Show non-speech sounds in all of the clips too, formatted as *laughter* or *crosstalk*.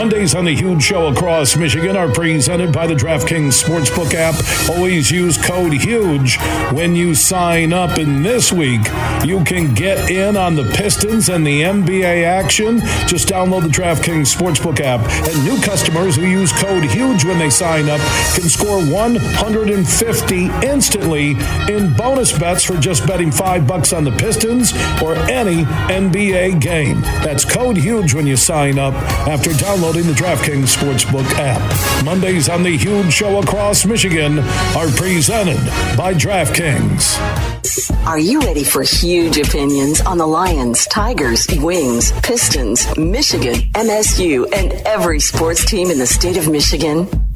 Mondays on the Huge Show across Michigan are presented by the DraftKings Sportsbook app. Always use code HUGE when you sign up. And this week, you can get in on the Pistons and the NBA action. Just download the DraftKings Sportsbook app. And new customers who use code HUGE when they sign up can score 150 instantly in bonus bets for just betting five bucks on the Pistons or any NBA game. That's code HUGE when you sign up after downloading downloading the DraftKings Sportsbook app. Mondays on the Huge Show across Michigan are presented by DraftKings. Are you ready for huge opinions on the Lions, Tigers, Wings, Pistons, Michigan, MSU, and every sports team in the state of Michigan?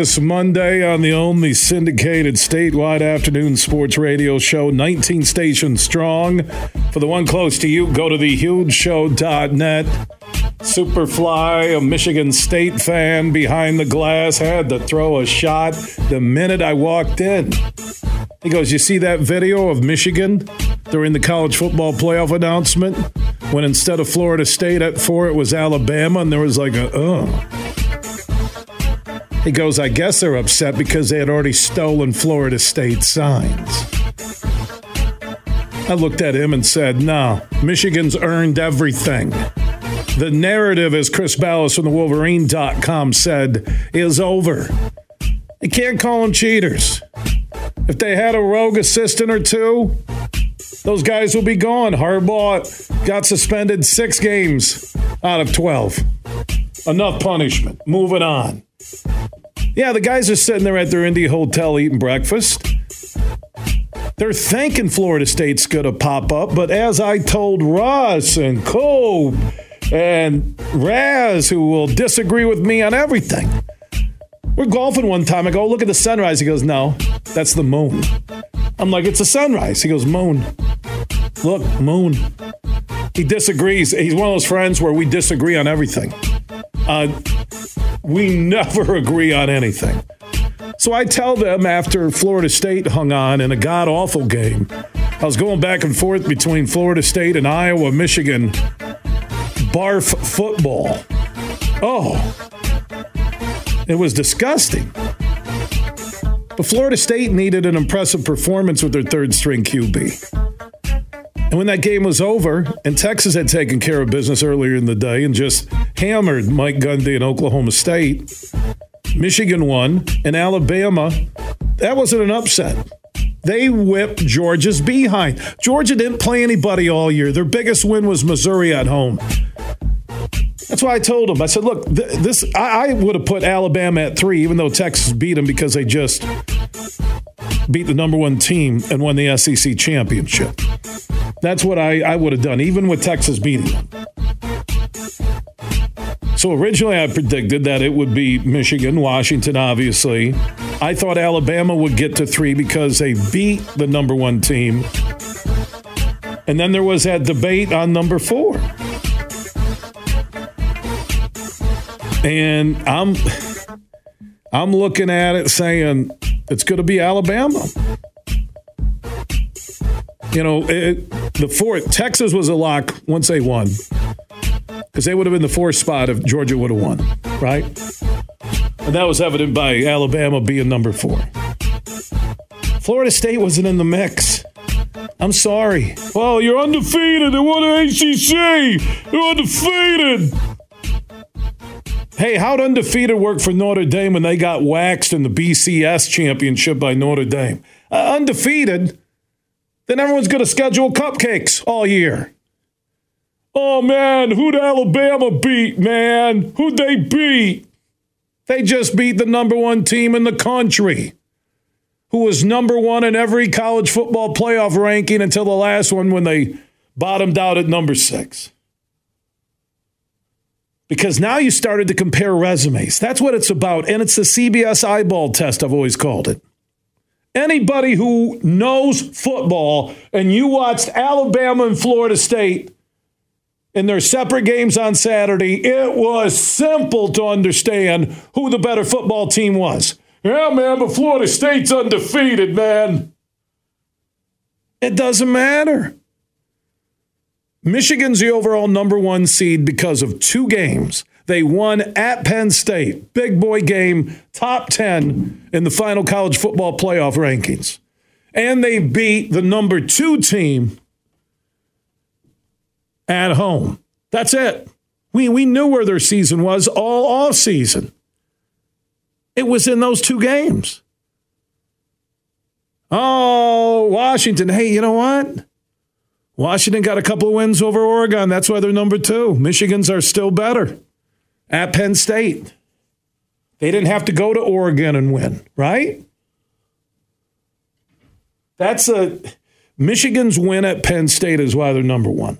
Monday on the only syndicated statewide afternoon sports radio show, 19 stations strong. For the one close to you, go to thehugeshow.net. Superfly, a Michigan State fan behind the glass, had to throw a shot the minute I walked in. He goes, You see that video of Michigan during the college football playoff announcement? When instead of Florida State at four, it was Alabama, and there was like a, oh. He goes, I guess they're upset because they had already stolen Florida State signs. I looked at him and said, No, Michigan's earned everything. The narrative, as Chris Balas from the Wolverine.com said, is over. You can't call them cheaters. If they had a rogue assistant or two, those guys will be gone. Harbaugh got suspended six games out of 12. Enough punishment. Moving on. Yeah, the guys are sitting there at their indie hotel eating breakfast. They're thinking Florida State's going to pop up, but as I told Russ and Cole and Raz, who will disagree with me on everything, we're golfing one time. I go, look at the sunrise. He goes, no, that's the moon. I'm like, it's a sunrise. He goes, moon. Look, moon. He disagrees. He's one of those friends where we disagree on everything. Uh, we never *laughs* agree on anything. So I tell them after Florida State hung on in a god awful game, I was going back and forth between Florida State and Iowa, Michigan. Barf football. Oh, it was disgusting. But Florida State needed an impressive performance with their third string QB. And when that game was over, and Texas had taken care of business earlier in the day and just hammered Mike Gundy and Oklahoma State, Michigan won, and Alabama, that wasn't an upset. They whipped Georgia's behind. Georgia didn't play anybody all year. Their biggest win was Missouri at home. That's why I told them. I said, look, th- this I, I would have put Alabama at three, even though Texas beat them because they just beat the number one team and won the SEC championship. That's what I, I would have done, even with Texas beating them. So originally, I predicted that it would be Michigan, Washington, obviously. I thought Alabama would get to three because they beat the number one team. And then there was that debate on number four. And I'm I'm looking at it saying it's going to be Alabama. You know, it, the fourth Texas was a lock once they won because they would have been the fourth spot if Georgia would have won, right? And that was evident by Alabama being number four. Florida State wasn't in the mix. I'm sorry. Well, you're undefeated. They won the ACC. You're undefeated. Hey, how'd undefeated work for Notre Dame when they got waxed in the BCS championship by Notre Dame? Uh, undefeated, then everyone's going to schedule cupcakes all year. Oh man, who'd Alabama beat, man? Who'd they beat? They just beat the number one team in the country. who was number one in every college football playoff ranking until the last one when they bottomed out at number six. Because now you started to compare resumes. That's what it's about. And it's the CBS eyeball test, I've always called it. Anybody who knows football and you watched Alabama and Florida State in their separate games on Saturday, it was simple to understand who the better football team was. Yeah, man, but Florida State's undefeated, man. It doesn't matter. Michigan's the overall number one seed because of two games. They won at Penn State, big boy game, top 10 in the final college football playoff rankings. And they beat the number two team at home. That's it. We, we knew where their season was all off season. It was in those two games. Oh, Washington. Hey, you know what? Washington got a couple of wins over Oregon. That's why they're number two. Michigan's are still better at Penn State. They didn't have to go to Oregon and win, right? That's a Michigan's win at Penn State is why they're number one.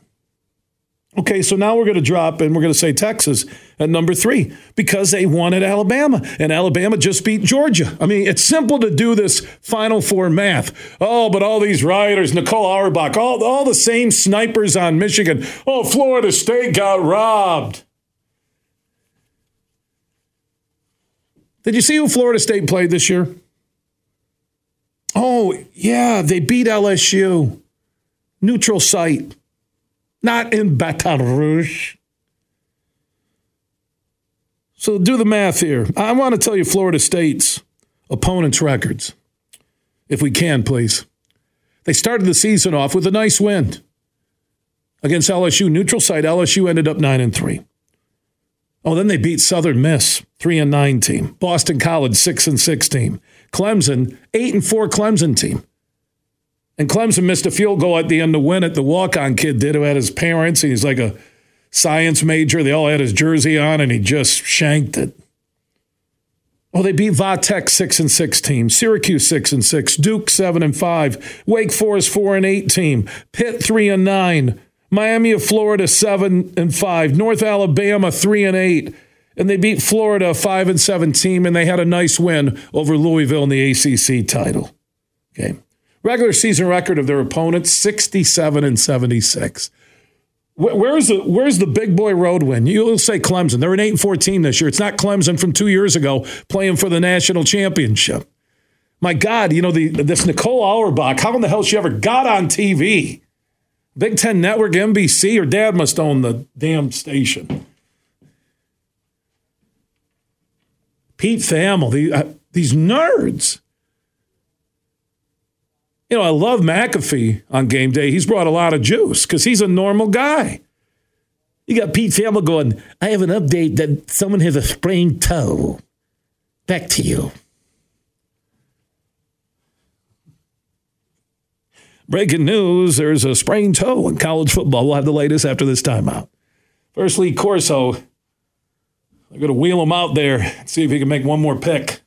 Okay, so now we're going to drop and we're going to say Texas at number three because they won at Alabama and Alabama just beat Georgia. I mean, it's simple to do this Final Four math. Oh, but all these rioters, Nicole Auerbach, all, all the same snipers on Michigan. Oh, Florida State got robbed. Did you see who Florida State played this year? Oh, yeah, they beat LSU. Neutral site not in Baton Rouge. So do the math here. I want to tell you Florida State's opponents' records, if we can, please. They started the season off with a nice win against LSU. Neutral site LSU ended up 9 and 3. Oh, then they beat Southern Miss, 3 and 9 team. Boston College, 6 and 6 team. Clemson, 8 and 4 Clemson team. And Clemson missed a field goal at the end to win it. The walk on kid did who had his parents. and He's like a science major. They all had his jersey on, and he just shanked it. Oh, they beat Va Tech six and six team, Syracuse six and six, Duke seven and five, Wake Forest four and eight team, Pitt three and nine, Miami of Florida seven and five, North Alabama three and eight, and they beat Florida five and seven team, and they had a nice win over Louisville in the ACC title. Okay, Regular season record of their opponents 67 and 76. Where's the where's the big boy road win? You'll say Clemson. They're an 8 and 14 this year. It's not Clemson from 2 years ago playing for the national championship. My God, you know the this Nicole Auerbach, how in the hell she ever got on TV? Big Ten Network, NBC, her dad must own the damn station. Pete Thamel, the, uh, these nerds. You know, I love McAfee on game day. He's brought a lot of juice because he's a normal guy. You got Pete Thamel going, I have an update that someone has a sprained toe. Back to you. Breaking news there's a sprained toe in college football. We'll have the latest after this timeout. First Lee Corso, they're going to wheel him out there and see if he can make one more pick.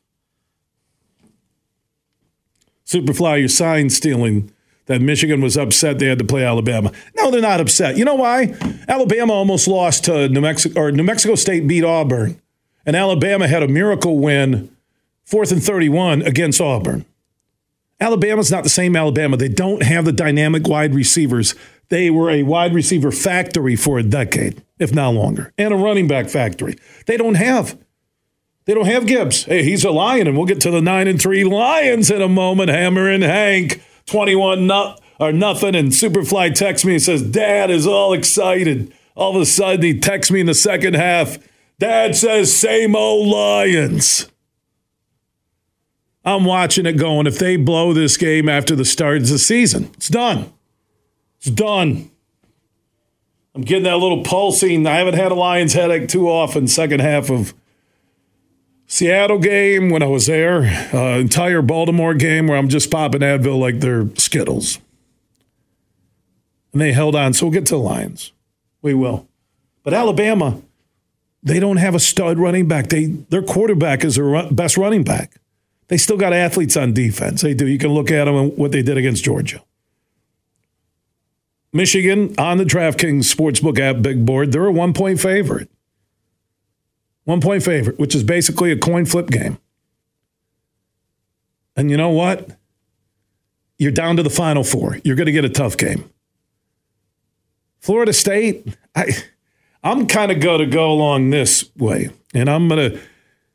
Superfly, you're sign stealing that Michigan was upset they had to play Alabama. No, they're not upset. You know why? Alabama almost lost to New Mexico, or New Mexico State beat Auburn, and Alabama had a miracle win, fourth and 31 against Auburn. Alabama's not the same Alabama. They don't have the dynamic wide receivers. They were a wide receiver factory for a decade, if not longer, and a running back factory. They don't have they don't have Gibbs. Hey, he's a Lion, and we'll get to the nine and three Lions in a moment. Hammer and Hank, twenty-one not, or nothing. And Superfly texts me and says, "Dad is all excited." All of a sudden, he texts me in the second half. Dad says, "Same old Lions." I'm watching it going. If they blow this game after the start of the season, it's done. It's done. I'm getting that little pulsing. I haven't had a Lions headache too often. Second half of Seattle game when I was there, uh, entire Baltimore game where I'm just popping Advil like they're Skittles. And they held on. So we'll get to the Lions. We will. But Alabama, they don't have a stud running back. They Their quarterback is their best running back. They still got athletes on defense. They do. You can look at them and what they did against Georgia. Michigan on the DraftKings Sportsbook app big board, they're a one point favorite. One point favorite, which is basically a coin flip game. And you know what? You're down to the final four. You're going to get a tough game. Florida State, I, I'm kind of going to go along this way. And I'm going to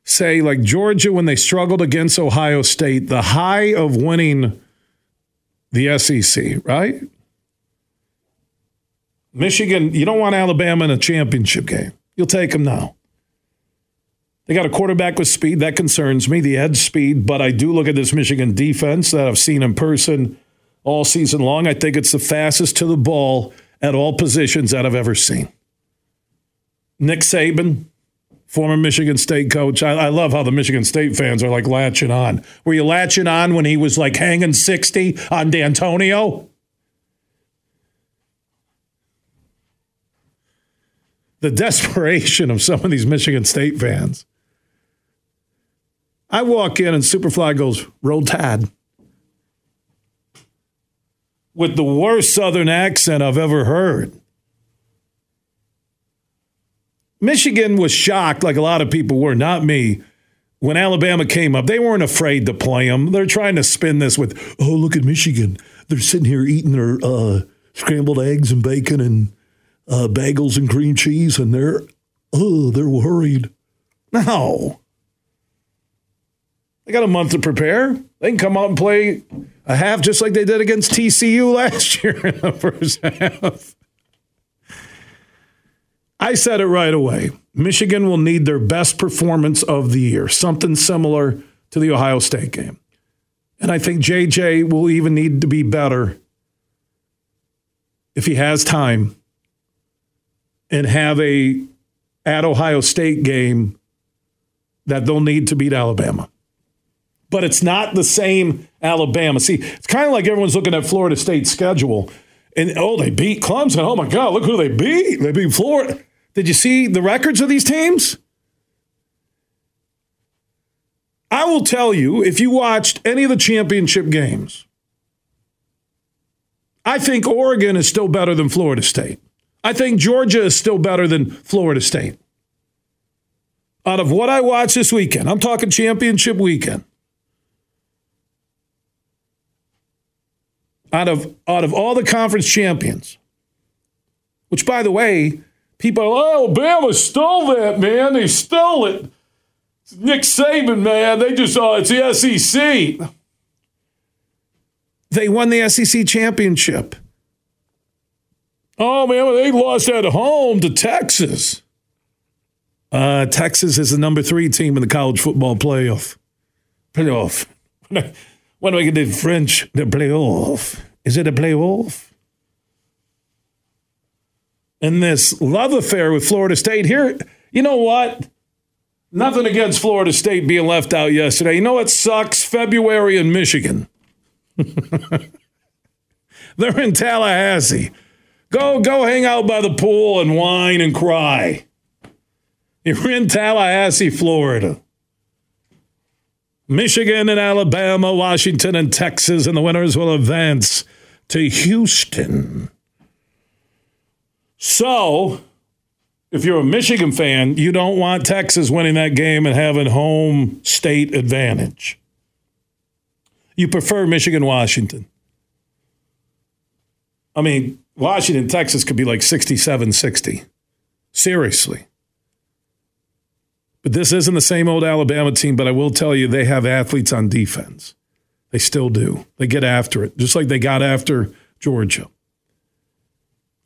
say, like Georgia, when they struggled against Ohio State, the high of winning the SEC, right? Michigan, you don't want Alabama in a championship game. You'll take them now. They got a quarterback with speed. That concerns me, the edge speed. But I do look at this Michigan defense that I've seen in person all season long. I think it's the fastest to the ball at all positions that I've ever seen. Nick Saban, former Michigan State coach. I, I, love how the Michigan State fans are like latching on. Were you latching on when he was like hanging 60 on D'Antonio? The desperation of some of these Michigan State fans. I walk in and Superfly goes, Roll Tide. With the worst Southern accent I've ever heard. Michigan was shocked, like a lot of people were, not me, when Alabama came up. They weren't afraid to play them. They're trying to spin this with, oh, look at Michigan. They're sitting here eating their uh, scrambled eggs and bacon and uh, bagels and cream cheese, and they're, oh, they're worried. No. They got a month to prepare. They can come out and play a half just like they did against TCU *laughs* last year in the first half. I said it right away. Michigan will need their best performance of the year, something similar to the Ohio State game. And I think JJ will even need to be better if he has time and have a at Ohio State game that they'll need to beat Alabama but it's not the same Alabama. See, it's kind of like everyone's looking at Florida State's schedule and oh, they beat Clemson. Oh my God, look who they beat. They beat Florida. Did you see the records of these teams? I will tell you, if you watched any of the championship games, I think Oregon is still better than Florida State. I think Georgia is still better than Florida State. Out of what I watched this weekend, I'm talking championship weekend. out of out of all the conference champions, which by the way, people are, oh, Alabama stole that, man. They stole it. It's Nick Saban, man. They just, oh, it's the SEC. They won the SEC championship. Oh, man, they lost at home to Texas. Uh, Texas is the number three team in the college football playoff. Playoff. *laughs* What do I get in French? The playoff. Is it a playoff? And this love affair with Florida State here, you know what? Nothing against Florida State being left out yesterday. You know what sucks? February in Michigan. *laughs* They're in Tallahassee. Go go hang out by the pool and whine and cry. You're in Tallahassee, Florida. Michigan and Alabama, Washington and Texas, and the winners will advance to Houston. So, if you're a Michigan fan, you don't want Texas winning that game and having home state advantage. You prefer Michigan, Washington. I mean, Washington, Texas could be like 67 60. Seriously. But this isn't the same old Alabama team, but I will tell you they have athletes on defense. They still do. They get after it, just like they got after Georgia.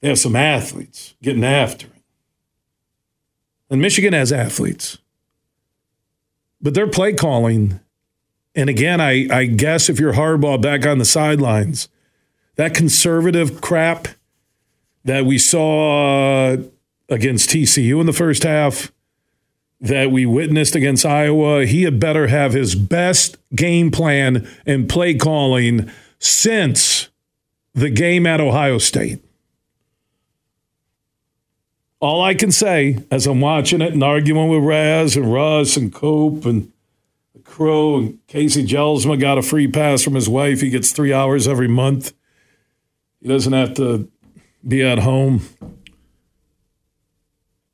They have some athletes getting after it. And Michigan has athletes. But their play calling, and again, I, I guess if you're Harbaugh back on the sidelines, that conservative crap that we saw against TCU in the first half, that we witnessed against Iowa, he had better have his best game plan and play calling since the game at Ohio State. All I can say as I'm watching it and arguing with Raz and Russ and Cope and the crew. Casey Gelsma got a free pass from his wife. He gets three hours every month. He doesn't have to be at home.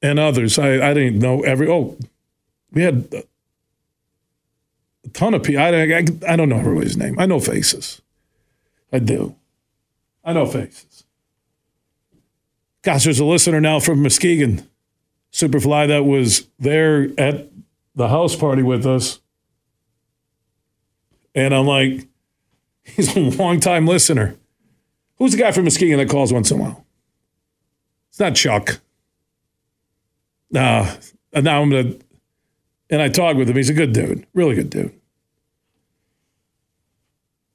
And others. I, I didn't know every. Oh, we had a ton of people. I, I, I don't know everybody's name. I know faces. I do. I know faces. Gosh, there's a listener now from Muskegon, Superfly, that was there at the house party with us. And I'm like, *laughs* he's a long time listener. Who's the guy from Muskegon that calls once in a while? It's not Chuck. Nah, now I'm going to, and I talk with him. He's a good dude, really good dude.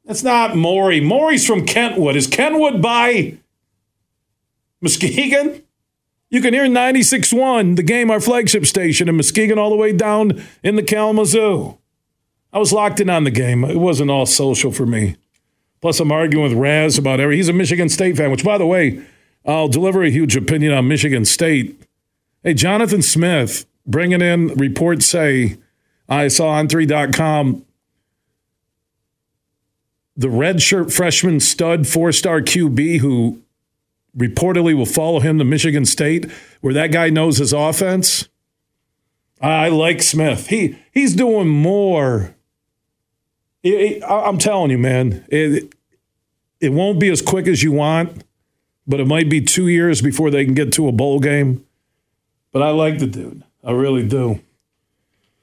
That's not Maury. Maury's from Kentwood. Is Kentwood by Muskegon? You can hear 96.1, the game, our flagship station in Muskegon, all the way down in the Kalamazoo. I was locked in on the game. It wasn't all social for me. Plus, I'm arguing with Raz about every. He's a Michigan State fan, which, by the way, I'll deliver a huge opinion on Michigan State. Hey, Jonathan Smith bringing in reports say I saw on 3.com the redshirt freshman stud four star QB who reportedly will follow him to Michigan State, where that guy knows his offense. I like Smith. He he's doing more. It, it, I'm telling you, man, it it won't be as quick as you want, but it might be two years before they can get to a bowl game. But I like the dude. I really do.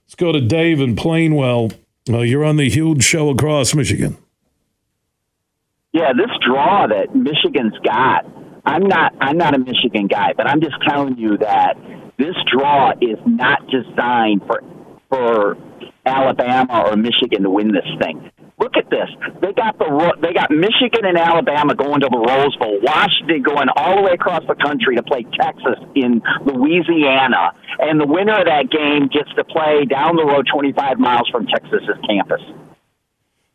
Let's go to Dave in Plainwell. Uh, you're on the huge show across Michigan. Yeah, this draw that Michigan's got. I'm not. I'm not a Michigan guy, but I'm just telling you that this draw is not designed for for Alabama or Michigan to win this thing. Look at this. They got the they got Michigan and Alabama going to the Rose Bowl. Washington going all the way across the country to play Texas in Louisiana, and the winner of that game gets to play down the road 25 miles from Texas's campus.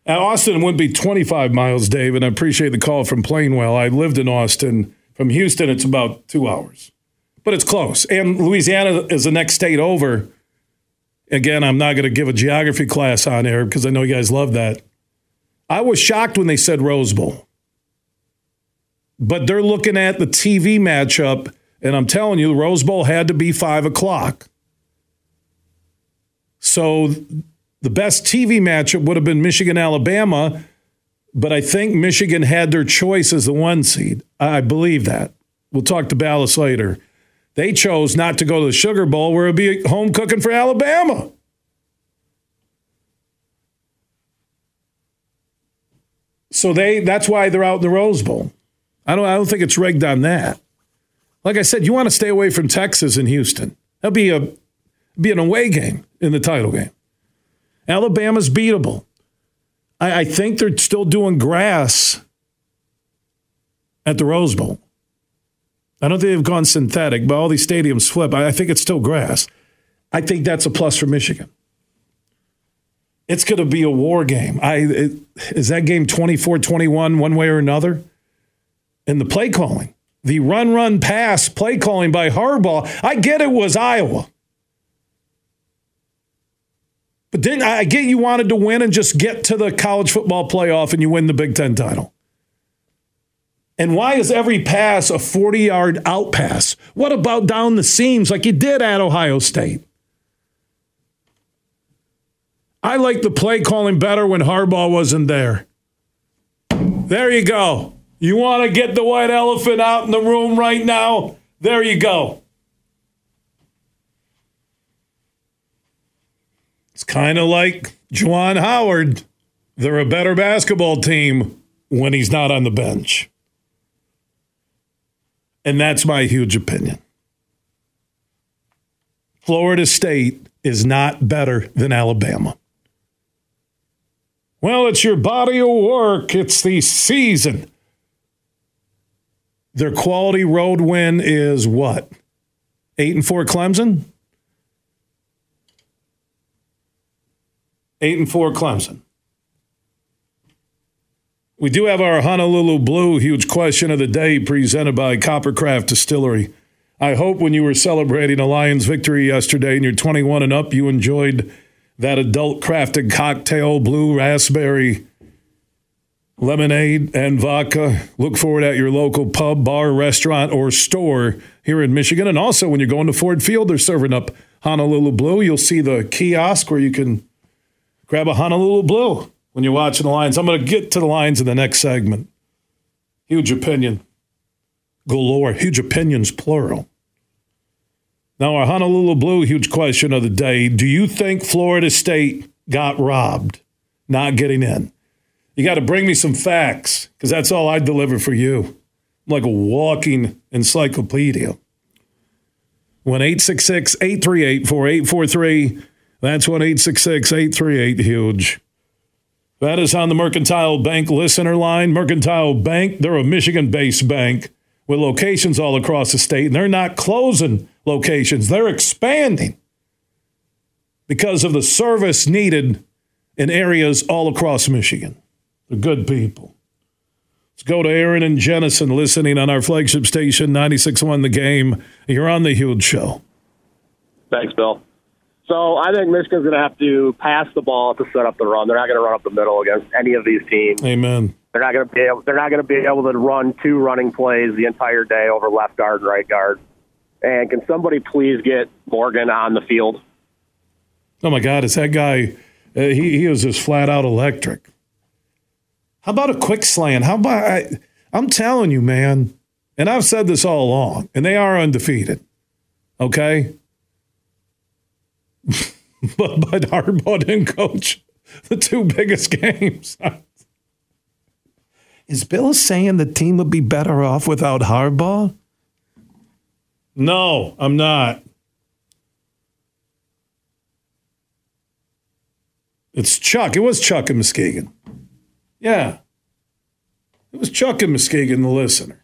Now, Austin would be 25 miles, Dave, and I appreciate the call from Plainwell. I lived in Austin. From Houston, it's about two hours, but it's close. And Louisiana is the next state over. Again, I'm not going to give a geography class on air because I know you guys love that. I was shocked when they said Rose Bowl. But they're looking at the TV matchup, and I'm telling you, the Rose Bowl had to be five o'clock. So the best TV matchup would have been Michigan Alabama, but I think Michigan had their choice as the one seed. I believe that. We'll talk to Balas later. They chose not to go to the Sugar Bowl where it'd be home cooking for Alabama. So they that's why they're out in the Rose Bowl. I don't I don't think it's rigged on that. Like I said, you want to stay away from Texas and Houston. That'll be a be an away game in the title game. Alabama's beatable. I, I think they're still doing grass at the Rose Bowl. I don't think they've gone synthetic, but all these stadiums flip. I, I think it's still grass. I think that's a plus for Michigan. It's going to be a war game. I it, is that game 24-21 one way or another? And the play calling, the run run pass play calling by Harbaugh. I get it was Iowa. But then I get you wanted to win and just get to the college football playoff and you win the Big Ten title. And why is every pass a 40 yard out pass? What about down the seams like you did at Ohio State? I like the play calling better when Harbaugh wasn't there. There you go. You want to get the white elephant out in the room right now? There you go. It's kind of like Juwan Howard. They're a better basketball team when he's not on the bench. And that's my huge opinion. Florida State is not better than Alabama. Well, it's your body of work, it's the season. Their quality road win is what? Eight and four Clemson? Eight and four Clemson. We do have our Honolulu Blue huge question of the day presented by Coppercraft Distillery. I hope when you were celebrating a Lions victory yesterday and you're 21 and up, you enjoyed that adult crafted cocktail, blue raspberry lemonade and vodka. Look for it at your local pub, bar, restaurant, or store here in Michigan. And also, when you're going to Ford Field, they're serving up Honolulu Blue. You'll see the kiosk where you can grab a Honolulu Blue when you're watching the Lions. I'm going to get to the Lions in the next segment. Huge opinion galore, huge opinions, plural. Now, our Honolulu Blue huge question of the day Do you think Florida State got robbed not getting in? You got to bring me some facts because that's all I deliver for you. I'm like a walking encyclopedia. 1 866 838 4843. That's 1 838 Huge. That is on the Mercantile Bank listener line. Mercantile Bank, they're a Michigan based bank with locations all across the state, and they're not closing locations, they're expanding because of the service needed in areas all across Michigan. They're good people. Let's go to Aaron and Jenison listening on our flagship station, 96.1 The Game. You're on The Huge Show. Thanks, Bill. So I think Michigan's going to have to pass the ball to set up the run. They're not going to run up the middle against any of these teams. Amen. They're not going to be able. They're not going to be able to run two running plays the entire day over left guard and right guard. And can somebody please get Morgan on the field? Oh my God! Is that guy? Uh, he he is just flat out electric. How about a quick slant? How about I, I'm telling you, man, and I've said this all along, and they are undefeated. Okay, *laughs* but but Harbaugh didn't coach the two biggest *laughs* games. Is Bill saying the team would be better off without Harbaugh? No, I'm not. It's Chuck. It was Chuck and Muskegon. Yeah. It was Chuck and Muskegon, the listener.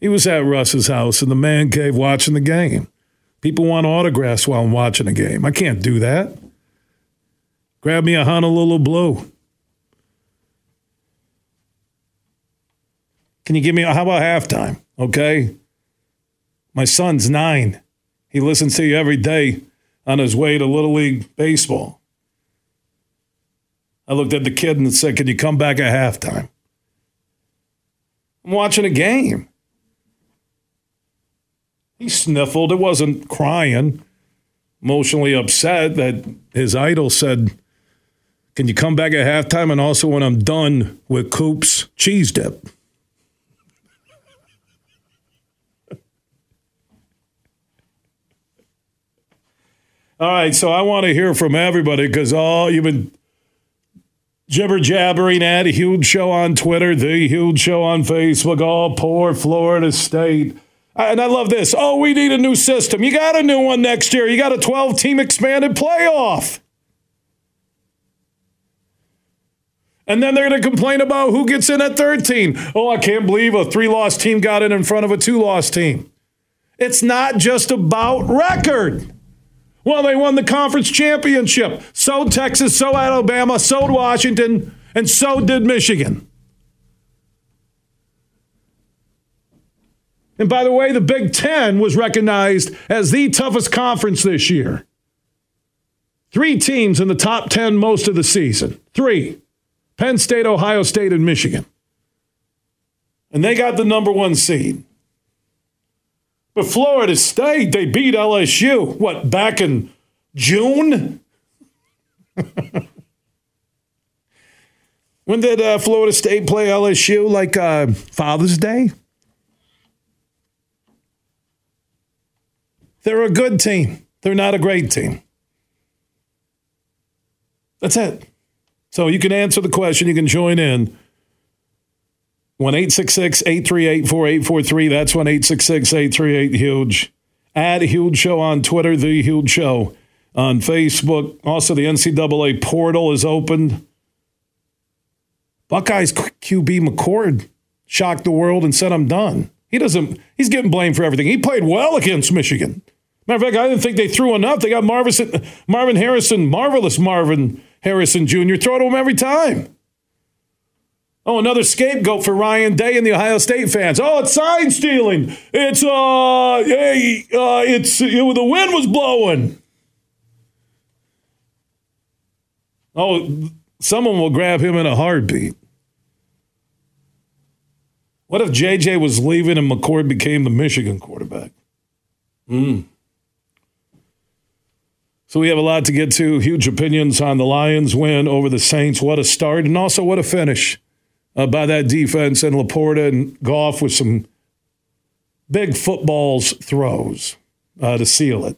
He was at Russ's house in the man cave watching the game. People want autographs while I'm watching a game. I can't do that. Grab me a Honolulu Blue. Can you give me, how about halftime? Okay. My son's nine. He listens to you every day on his way to Little League Baseball. I looked at the kid and said, Can you come back at halftime? I'm watching a game. He sniffled. It wasn't crying, emotionally upset that his idol said, Can you come back at halftime? And also when I'm done with Coop's cheese dip. *laughs* All right, so I want to hear from everybody because all you've been jibber jabbering at a huge show on Twitter, the huge show on Facebook. Oh, poor Florida State. And I love this. Oh, we need a new system. You got a new one next year. You got a 12 team expanded playoff. And then they're going to complain about who gets in at 13. Oh, I can't believe a three loss team got in in front of a two loss team. It's not just about record. Well, they won the conference championship. So Texas, so Alabama, so Washington, and so did Michigan. And by the way, the Big Ten was recognized as the toughest conference this year. Three teams in the top 10 most of the season. Three Penn State, Ohio State, and Michigan. And they got the number one seed. But Florida State, they beat LSU, what, back in June? *laughs* when did uh, Florida State play LSU? Like uh, Father's Day? They're a good team. They're not a great team. That's it. So you can answer the question. You can join in. 1 838 4843. That's 1 838 Huge. Add Huge Show on Twitter, The Huge Show on Facebook. Also, the NCAA portal is opened. Buckeyes QB McCord shocked the world and said, I'm done. He doesn't, he's getting blamed for everything. He played well against Michigan. Matter of fact, I didn't think they threw enough. They got Marvin, Harrison, marvelous Marvin Harrison Jr., throw to him every time. Oh, another scapegoat for Ryan Day and the Ohio State fans. Oh, it's sign stealing. It's uh, hey, uh, it's it, the wind was blowing. Oh, someone will grab him in a heartbeat. What if JJ was leaving and McCord became the Michigan quarterback? Hmm. So we have a lot to get to. Huge opinions on the Lions win over the Saints. What a start, and also what a finish uh, by that defense and LaPorta and Goff with some big footballs throws uh, to seal it.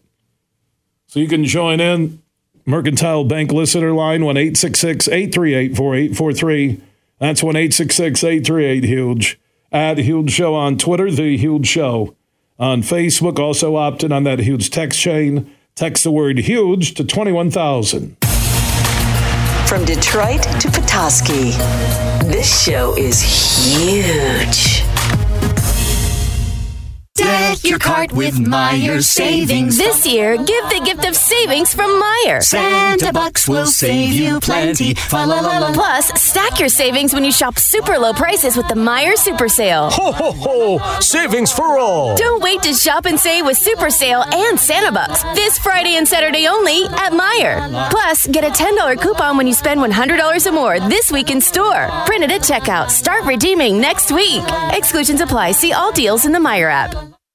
So you can join in. Mercantile Bank listener line 1 838 4843. That's 1 838 Huge. At Huge Show on Twitter, The Huge Show on Facebook. Also opted on that huge text chain. Text the word huge to 21,000. From Detroit to Petoskey, this show is huge. Deck your cart with Meijer savings. This year, give the gift of savings from Meijer. Santa bucks will save you plenty. Fa la la la. Plus, stack your savings when you shop super low prices with the Meijer Super Sale. Ho, ho, ho! Savings for all! Don't wait to shop and save with Super Sale and Santa Bucks this Friday and Saturday only at Meijer. Plus, get a $10 coupon when you spend $100 or more this week in store. Print it at checkout. Start redeeming next week. Exclusions apply. See all deals in the Meijer app.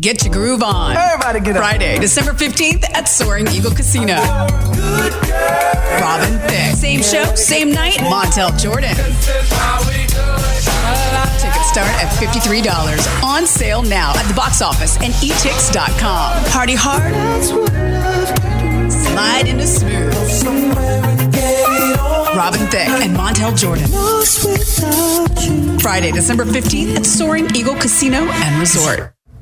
Get your groove on. Everybody get up. Friday, December 15th at Soaring Eagle Casino. Robin Thicke. Same show, same night, Montel Jordan. Tickets start at $53. On sale now at the box office and etix.com. Party hard. Slide into smooth. Robin Thicke and Montel Jordan. Friday, December 15th at Soaring Eagle Casino and Resort.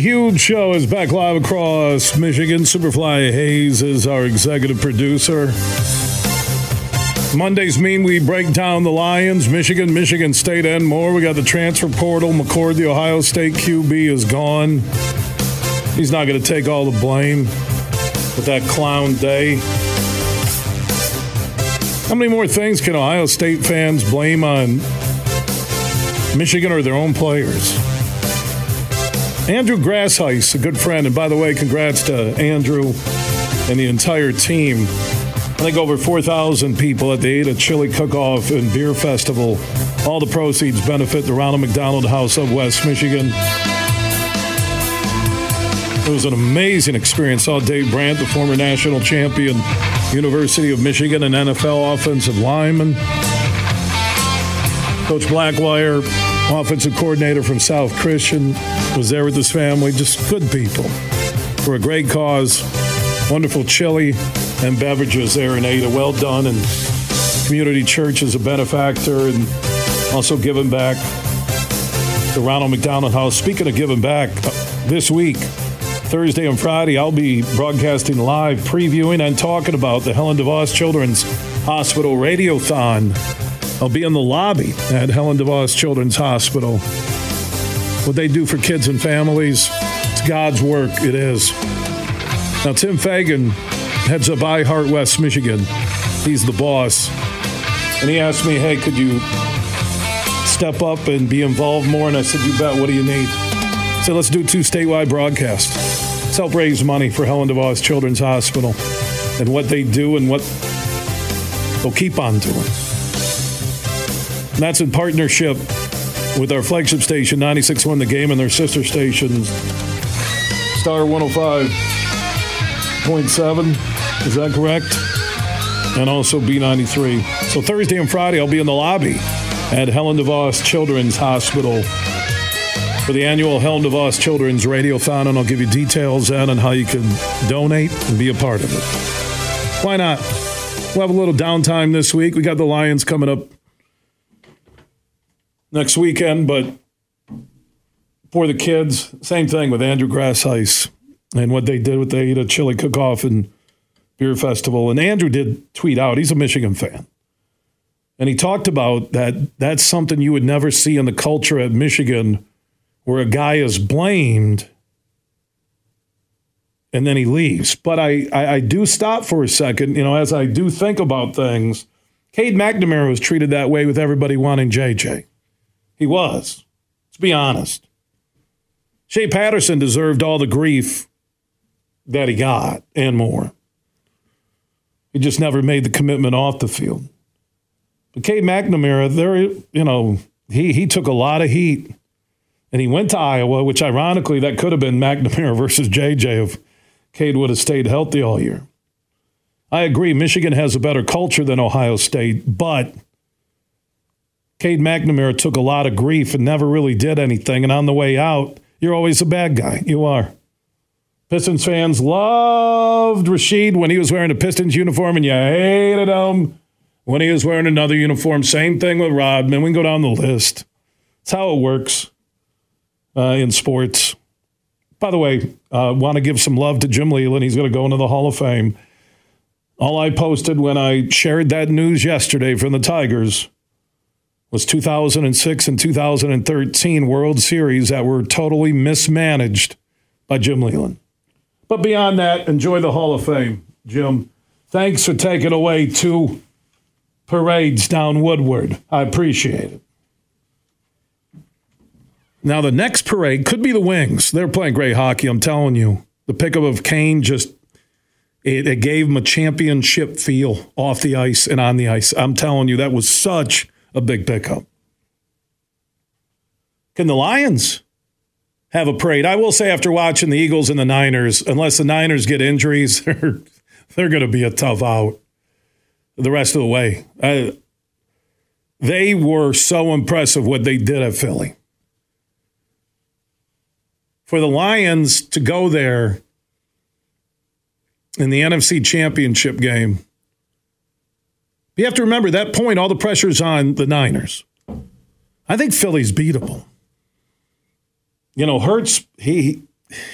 Huge Show is back live across Michigan. Superfly Hayes is our executive producer. Mondays mean we break down the Lions, Michigan, Michigan State, and more. We got the transfer portal. McCord, the Ohio State QB, is gone. He's not going to take all the blame with that clown day. How many more things can Ohio State fans blame on Michigan or their own players? Andrew Grassheis, a good friend, and by the way, congrats to Andrew and the entire team. I think over 4,000 people at the Ada Chili Cook-Off and Beer Festival. All the proceeds benefit the Ronald McDonald House of West Michigan. It was an amazing experience. Saw Dave Brandt, the former national champion, University of Michigan, and NFL offensive lineman. Coach Blackwire, offensive coordinator from South Christian, was there with his family. Just good people for a great cause. Wonderful chili and beverages there in Ada. Well done. And Community Church is a benefactor and also giving back the Ronald McDonald House. Speaking of giving back, uh, this week, Thursday and Friday, I'll be broadcasting live, previewing, and talking about the Helen DeVos Children's Hospital Radiothon. I'll be in the lobby at Helen DeVos Children's Hospital. What they do for kids and families, it's God's work. It is. Now, Tim Fagan heads up I Heart West Michigan. He's the boss. And he asked me, hey, could you step up and be involved more? And I said, you bet. What do you need? I said, let's do two statewide broadcasts. Let's help raise money for Helen DeVos Children's Hospital and what they do and what they'll keep on doing. And that's in partnership with our flagship station, 96.1 The Game, and their sister stations, Star 105.7. Is that correct? And also B93. So Thursday and Friday, I'll be in the lobby at Helen DeVos Children's Hospital for the annual Helen DeVos Children's Radiothon, and I'll give you details then on how you can donate and be a part of it. Why not? We'll have a little downtime this week. We got the Lions coming up next weekend, but for the kids, same thing with Andrew Grass Ice and what they did with the Ada Chili Cook-Off and Beer Festival. And Andrew did tweet out, he's a Michigan fan. And he talked about that that's something you would never see in the culture at Michigan where a guy is blamed and then he leaves. But I, I, I do stop for a second, you know, as I do think about things. Cade McNamara was treated that way with everybody wanting JJ. He was. Let's be honest. Shea Patterson deserved all the grief that he got and more. He just never made the commitment off the field. But Cade McNamara, there, you know, he he took a lot of heat, and he went to Iowa, which ironically that could have been McNamara *laughs* versus JJ if Cade would have stayed healthy all year. I agree, Michigan has a better culture than Ohio State, but Cade McNamara took a lot of grief and never really did anything. And on the way out, you're always a bad guy. You are. Pistons fans loved Rasheed when he was wearing a Pistons uniform, and you hated him when he was wearing another uniform. Same thing with Rodman. We can go down the list. That's how it works uh, in sports. By the way, uh, want to give some love to Jim Leyland. He's going to go into the Hall of Fame. All I posted when I shared that news yesterday from the Tigers was 2006 and 2013 World Series that were totally mismanaged by Jim Leyland. But beyond that, enjoy the Hall of Fame, Jim. Thanks for taking away two parades down Woodward. I appreciate it. Now, the next parade could be the Wings. They're playing great hockey, I'm telling you. The pickup of Kane just it, it gave them a championship feel off the ice and on the ice. I'm telling you, that was such a big pickup. Can the Lions have a parade? I will say, after watching the Eagles and the Niners, unless the Niners get injuries, *laughs* they're, they're going to be a tough out the rest of the way. They were so impressive what they did at Philly. For the Lions to go there in the NFC Championship game you have to remember that point, all the pressure's on the Niners. I think Philly's beatable. You know, Hurts, he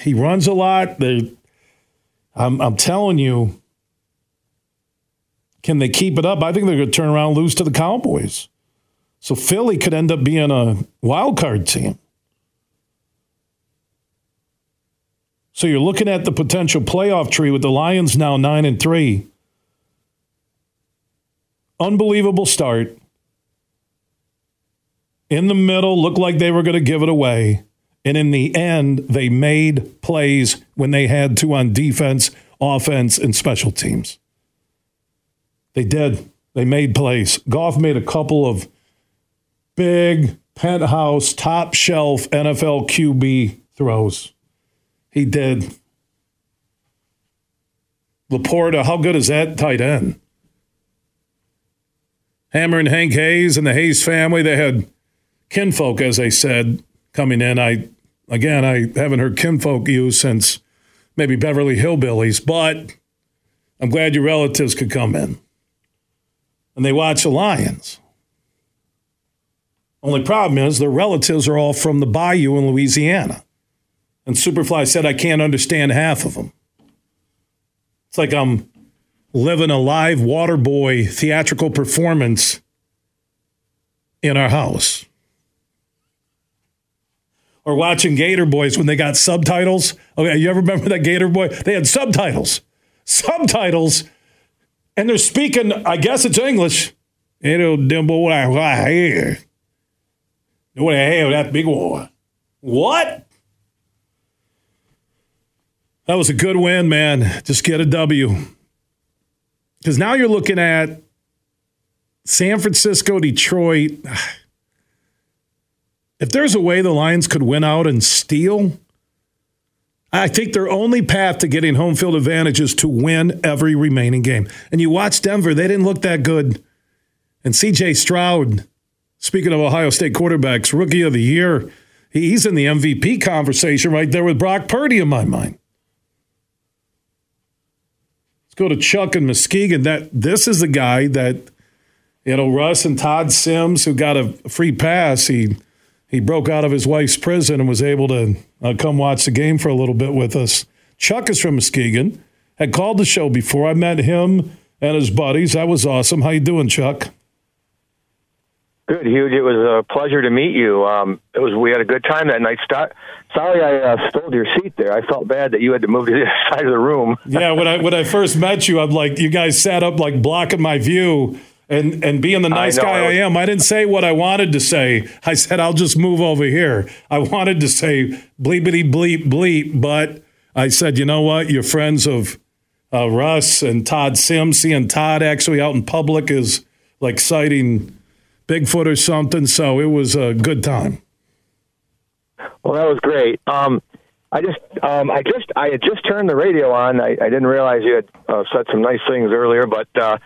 he runs a lot. They, I'm, I'm telling you, can they keep it up? I think they're going to turn around lose to the Cowboys. So Philly could end up being a wild card team. So you're looking at the potential playoff tree with the Lions now 9 and 3 unbelievable start. In the middle, looked like they were going to give it away. And in the end, they made plays when they had to on defense, offense, and special teams. They did. They made plays. Goff made a couple of big penthouse, top shelf NFL QB throws. He did. LaPorta, how good is that tight end? Hammer and Hank Hayes and the Hayes family, they had kinfolk, as they said, coming in. I again, I haven't heard kinfolk used since maybe Beverly Hillbillies, but I'm glad your relatives could come in. And they watch the Lions. Only problem is their relatives are all from the bayou in Louisiana. And Superfly said, I can't understand half of them. It's like I'm living a live Waterboy theatrical performance in our house. Or watching Gator Boys when they got subtitles. Okay, you ever remember that Gator Boy? They had subtitles. Subtitles. And they're speaking, I guess it's English. What I hear. What the hell, that big one? What? That was a good win, man. Just get a W. Because now you're looking at San Francisco, Detroit. *sighs* If there's a way the Lions could win out and steal, I think their only path to getting home field advantage is to win every remaining game. And you watch Denver, they didn't look that good. And CJ Stroud, speaking of Ohio State quarterbacks, rookie of the year, he's in the MVP conversation right there with Brock Purdy in my mind. Let's go to Chuck and Muskegon. That this is the guy that you know Russ and Todd Sims, who got a free pass. He he broke out of his wife's prison and was able to uh, come watch the game for a little bit with us. Chuck is from Muskegon. Had called the show before. I met him and his buddies. That was awesome. How you doing, Chuck? Good, huge. It was a pleasure to meet you. Um, it was. We had a good time that night. Sorry, I uh, stole your seat there. I felt bad that you had to move to the *laughs* other side of the room. yeah, when I when I first met you, I'm like, you guys sat up like blocking my view, and and being the nice I guy I, was, I am, I didn't say what I wanted to say. I said I'll just move over here. I wanted to say bleepity bleep bleep, but I said, you know what? You're friends of uh, Russ and Todd Sims. Seeing Todd actually out in public is like sighting Bigfoot or something. So it was a good time. Well, that was great. Um, I just, um, I just, I had just turned the radio on. I, I didn't realize you had uh, said some nice things earlier, but uh,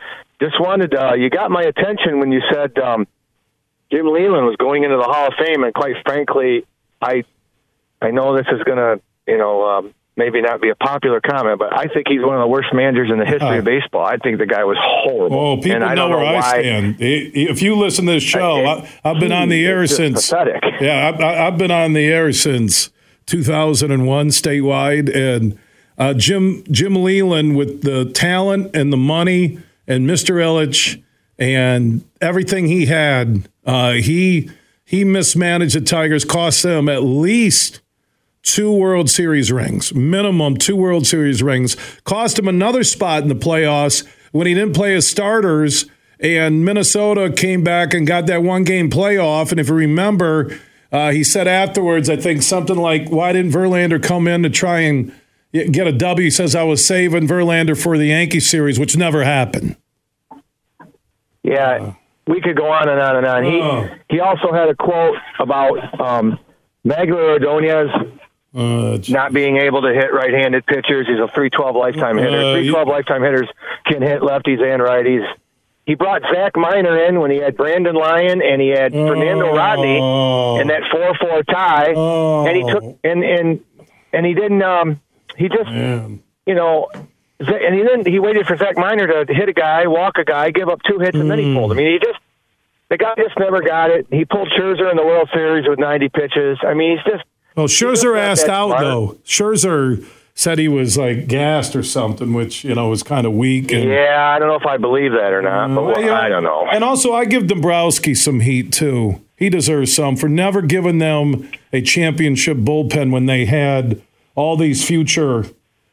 just wanted, uh, you got my attention when you said um, Jim Leyland was going into the Hall of Fame, and quite frankly, I, I know this is going to, you know, um, maybe not be a popular comment, but I think he's one of the worst managers in the history uh, of baseball. I think the guy was horrible. Oh, people and I know, know where I stand. If you listen to this show, I, have been on the air since. Pathetic. Yeah, I, I've been on the air since 2001 statewide, and uh, Jim Jim Leyland with the talent and the money and Mr. Ilitch and everything he had, uh, he he mismanaged the Tigers, cost them at least two World Series rings, minimum two World Series rings, cost him another spot in the playoffs when he didn't play his starters. And Minnesota came back and got that one game playoff. And if you remember, uh, he said afterwards, I think something like, Why didn't Verlander come in to try and get a W? He says, I was saving Verlander for the Yankee series, which never happened. Yeah, we could go on and on and on. He oh. he also had a quote about um, Magglio Ordonez uh, not being able to hit right-handed pitchers. He's a 312 lifetime hitter. Uh, 312 lifetime hitters can hit lefties and righties. He brought Zach Miner in when he had Brandon Lyon and he had Fernando Rodney in that 4-4 tie, and he took and and and he didn't. Um, he just Man. you know and he then he waited for Zach Miner to hit a guy, walk a guy, give up two hits, and then he pulled. I mean, he just the guy just never got it. He pulled Scherzer in the World Series with 90 pitches. I mean, he's just. Well, Scherzer asked out smart. though. Scherzer said he was like gassed or something, which you know was kind of weak. And, yeah, I don't know if I believe that or not, but well, I don't know. And also, I give Dombrowski some heat too. He deserves some for never giving them a championship bullpen when they had all these future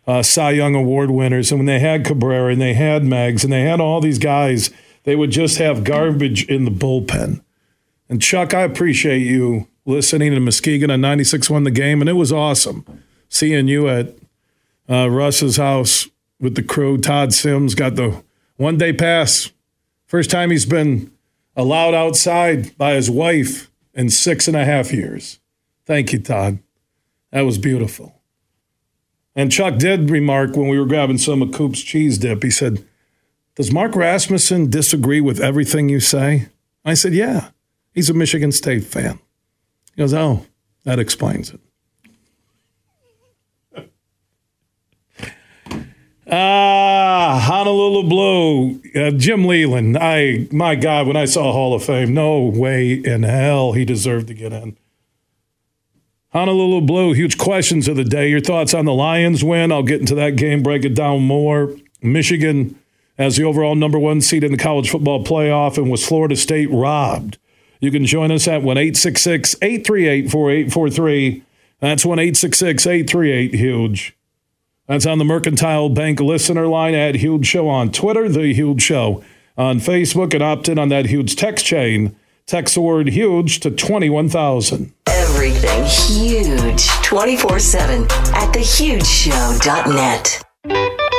uh, Cy Young Award winners. And when they had Cabrera and they had Mags and they had all these guys, they would just have garbage in the bullpen. And Chuck, I appreciate you listening to Muskegon on 96 won the game, and it was awesome seeing you at uh, Russ's house with the crew. Todd Sims got the one day pass. First time he's been allowed outside by his wife in six and a half years. Thank you, Todd. That was beautiful. And Chuck did remark when we were grabbing some of Coop's cheese dip, he said, Does Mark Rasmussen disagree with everything you say? I said, Yeah. He's a Michigan State fan. He goes, Oh, that explains it. Ah, Honolulu Blue, uh, Jim Leyland. I, my God, when I saw Hall of Fame, no way in hell he deserved to get in. Honolulu Blue, huge questions of the day. Your thoughts on the Lions win? I'll get into that game, break it down more. Michigan as the overall number one seed in the college football playoff, and was Florida State robbed? You can join us at 1 838 4843. That's 1 838 Huge. That's on the Mercantile Bank listener line at Huge Show on Twitter, The Huge Show on Facebook, and opt in on that huge text chain. Text the word huge to 21,000. Everything huge 24 7 at thehugeshow.net.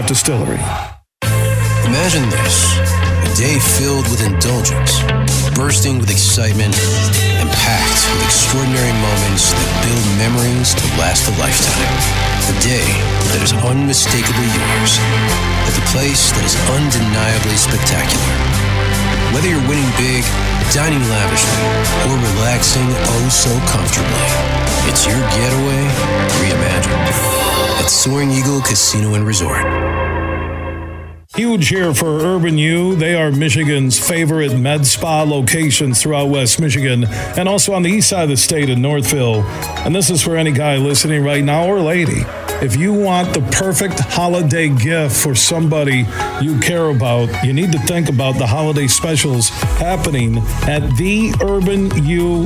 Distillery. Imagine this a day filled with indulgence, bursting with excitement, and packed with extraordinary moments that build memories to last a lifetime. A day that is unmistakably yours, at the place that is undeniably spectacular. Whether you're winning big, dining lavishly, or relaxing oh so comfortably, it's your getaway reimagined at Soaring Eagle Casino and Resort. Huge here for Urban U. They are Michigan's favorite med spa locations throughout West Michigan and also on the east side of the state in Northville. And this is for any guy listening right now or lady. If you want the perfect holiday gift for somebody you care about, you need to think about the holiday specials happening at theurbanu.com.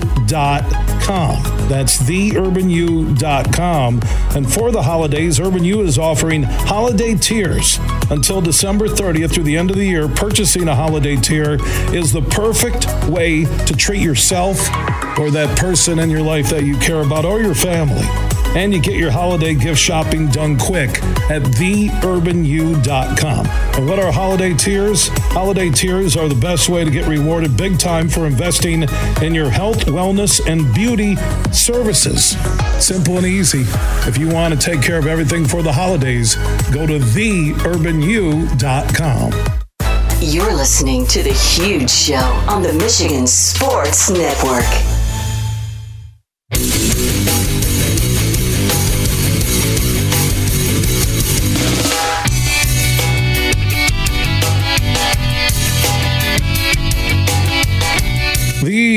That's theurbanu.com. And for the holidays, Urban U is offering holiday tiers until December 30th through the end of the year. Purchasing a holiday tier is the perfect way to treat yourself or that person in your life that you care about or your family. And you get your holiday gift shopping done quick at theurbanu.com. And what are holiday tiers? Holiday tiers are the best way to get rewarded big time for investing in your health, wellness, and beauty services. Simple and easy. If you want to take care of everything for the holidays, go to theurbanu.com. You're listening to The Huge Show on the Michigan Sports Network.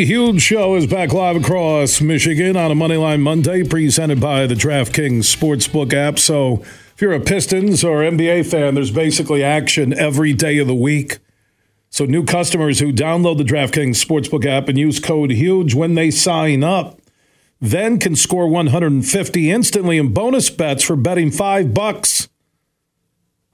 Huge show is back live across Michigan on a Moneyline Monday, presented by the DraftKings Sportsbook app. So, if you're a Pistons or NBA fan, there's basically action every day of the week. So, new customers who download the DraftKings Sportsbook app and use code HUGE when they sign up then can score 150 instantly in bonus bets for betting 5 bucks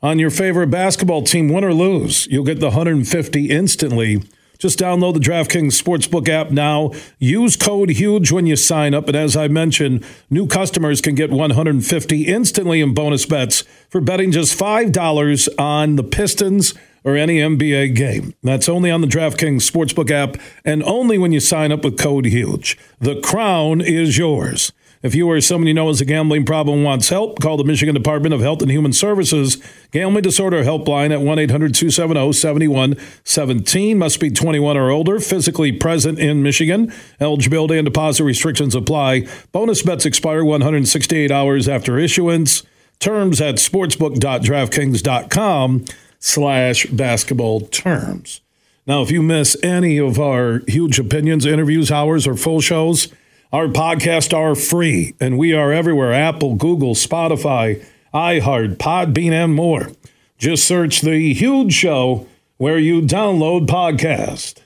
on your favorite basketball team win or lose. You'll get the 150 instantly just download the DraftKings Sportsbook app now. Use code HUGE when you sign up. And as I mentioned, new customers can get 150 instantly in bonus bets for betting just $5 on the Pistons or any NBA game. That's only on the DraftKings Sportsbook app and only when you sign up with code HUGE. The crown is yours. If you or someone you know has a gambling problem wants help, call the Michigan Department of Health and Human Services Gambling Disorder Helpline at 1 800 270 7117. Must be 21 or older, physically present in Michigan. Eligibility and deposit restrictions apply. Bonus bets expire 168 hours after issuance. Terms at sportsbook.draftkings.com slash basketball terms. Now, if you miss any of our huge opinions, interviews, hours, or full shows, our podcasts are free, and we are everywhere Apple, Google, Spotify, iHeart, Podbean, and more. Just search The Huge Show where you download podcast.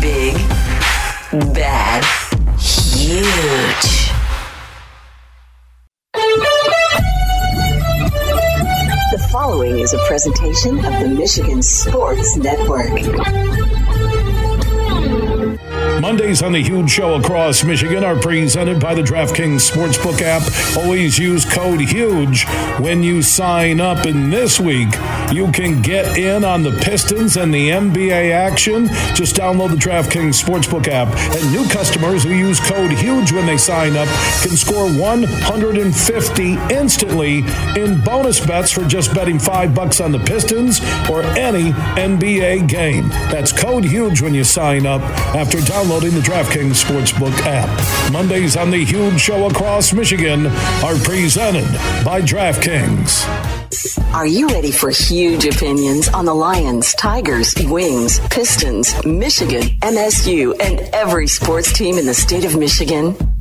Big, bad, huge. The following is a presentation of the Michigan Sports Network. Mondays on the Huge Show across Michigan are presented by the DraftKings Sportsbook app. Always use code HUGE when you sign up. And this week, you can get in on the Pistons and the NBA action. Just download the DraftKings Sportsbook app. And new customers who use code HUGE when they sign up can score 150 instantly in bonus bets for just betting five bucks on the Pistons or any NBA game. That's code HUGE when you sign up after downloading the DraftKings Sportsbook app. Mondays on the Huge Show across Michigan are presented by DraftKings. Are you ready for huge opinions on the Lions, Tigers, Wings, Pistons, Michigan, MSU, and every sports team in the state of Michigan?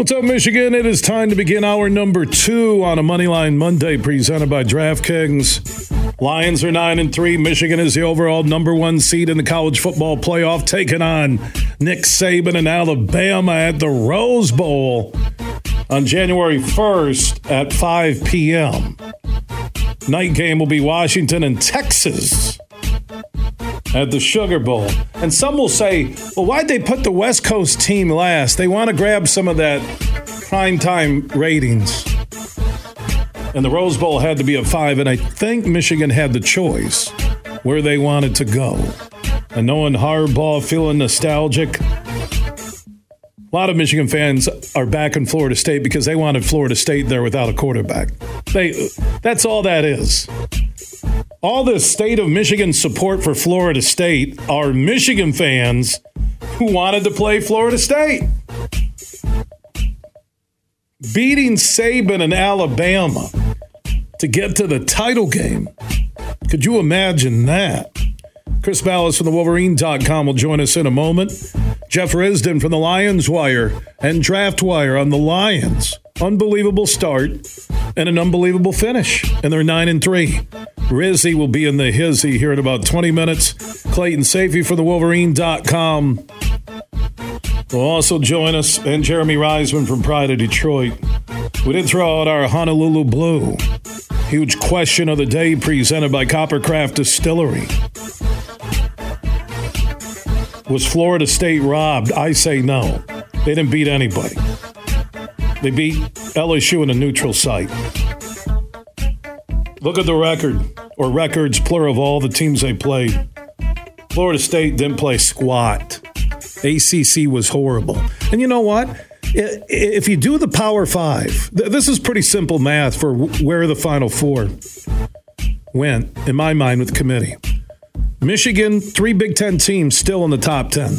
What's up, Michigan? It is time to begin hour number two on a Moneyline Monday presented by DraftKings. Lions are 9 and 3. Michigan is the overall number one seed in the college football playoff, taking on Nick Saban and Alabama at the Rose Bowl on January 1st at 5 p.m. Night game will be Washington and Texas at the Sugar Bowl. And some will say, well, why'd they put the West Coast team last? They want to grab some of that prime time ratings. And the Rose Bowl had to be a five, and I think Michigan had the choice where they wanted to go. And knowing Harbaugh feeling nostalgic, a lot of Michigan fans are back in Florida State because they wanted Florida State there without a quarterback. They that's all that is. All this state of Michigan support for Florida State are Michigan fans who wanted to play Florida State. Beating Saban and Alabama to get to the title game. Could you imagine that? Chris Balas from the Wolverine.com will join us in a moment. Jeff Risdon from the Lions Wire and Draft Wire on the Lions. Unbelievable start and an unbelievable finish. And they're 9 and 3. Rizzy will be in the hizzy here in about 20 minutes. Clayton Sayfie for the Wolverine.com will also join us, and Jeremy Reisman from Pride of Detroit. We did throw out our Honolulu Blue. Huge question of the day presented by Coppercraft Distillery. Was Florida State robbed? I say no. They didn't beat anybody. They beat LSU in a neutral site. Look at the record, or records, plural of all the teams they played. Florida State didn't play squat. ACC was horrible. And you know what? If you do the Power Five, this is pretty simple math for where the Final Four went, in my mind, with the committee. Michigan, three Big Ten teams still in the top 10.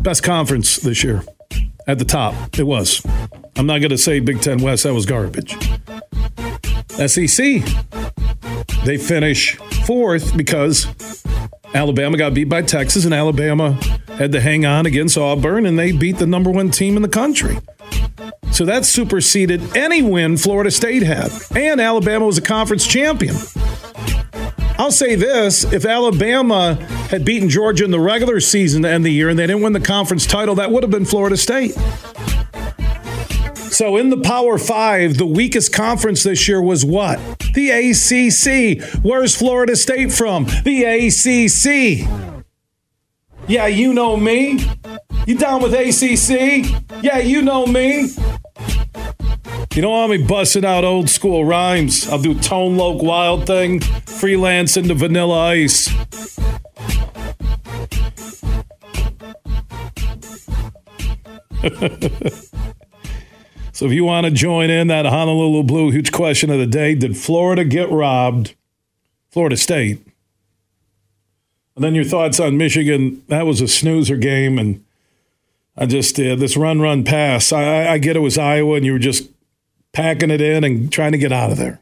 Best conference this year. At the top, it was. I'm not going to say Big Ten West, that was garbage. SEC, they finish fourth because Alabama got beat by Texas, and Alabama had to hang on against Auburn, and they beat the number one team in the country. So that superseded any win Florida State had. And Alabama was a conference champion. I'll say this if Alabama had beaten Georgia in the regular season to end the year and they didn't win the conference title, that would have been Florida State. So in the Power Five, the weakest conference this year was what? The ACC. Where's Florida State from? The ACC. Yeah, you know me. You down with ACC? Yeah, you know me. You don't want me busting out old school rhymes. I'll do Tone Loc Wild Thing, freelance into Vanilla Ice. *laughs* so if you want to join in that Honolulu Blue huge question of the day, did Florida get robbed? Florida State. And then your thoughts on Michigan. That was a snoozer game and I just uh, this run, run, pass. I, I get it was Iowa, and you were just packing it in and trying to get out of there.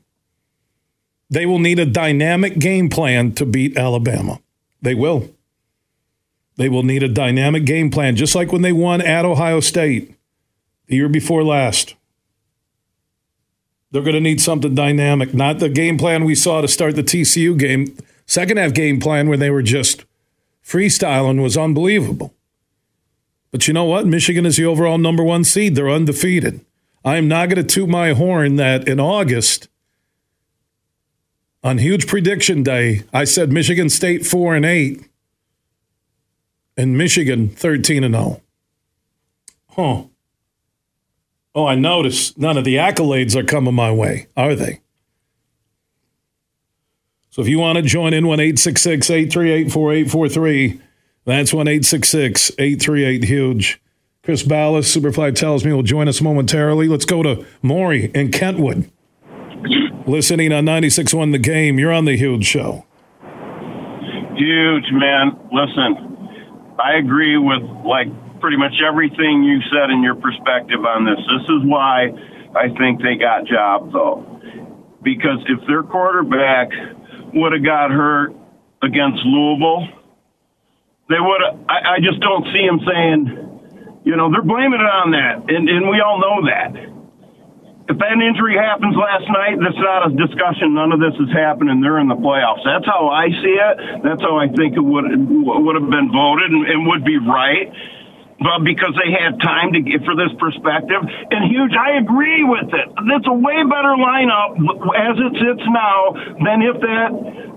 They will need a dynamic game plan to beat Alabama. They will. They will need a dynamic game plan, just like when they won at Ohio State the year before last. They're going to need something dynamic, not the game plan we saw to start the TCU game. Second half game plan where they were just freestyling was unbelievable. But you know what? Michigan is the overall number one seed. They're undefeated. I am not going to toot my horn that in August, on huge prediction day, I said Michigan State 4 and 8 and Michigan 13 and 0. Huh. Oh, I notice none of the accolades are coming my way, are they? So if you want to join in, 1 838 4843. That's 1 838 Huge. Chris Balas, Superfly tells me will join us momentarily. Let's go to Maury in Kentwood. Listening on 96.1 The Game. You're on The Huge Show. Huge, man. Listen, I agree with like pretty much everything you said in your perspective on this. This is why I think they got job though. Because if their quarterback would have got hurt against Louisville, they would have I, I just don't see him saying you know, they're blaming it on that, and, and we all know that. If that injury happens last night, that's not a discussion. None of this is happening. They're in the playoffs. That's how I see it. That's how I think it would would have been voted and, and would be right but because they had time to get for this perspective. And huge, I agree with it. It's a way better lineup as it sits now than if that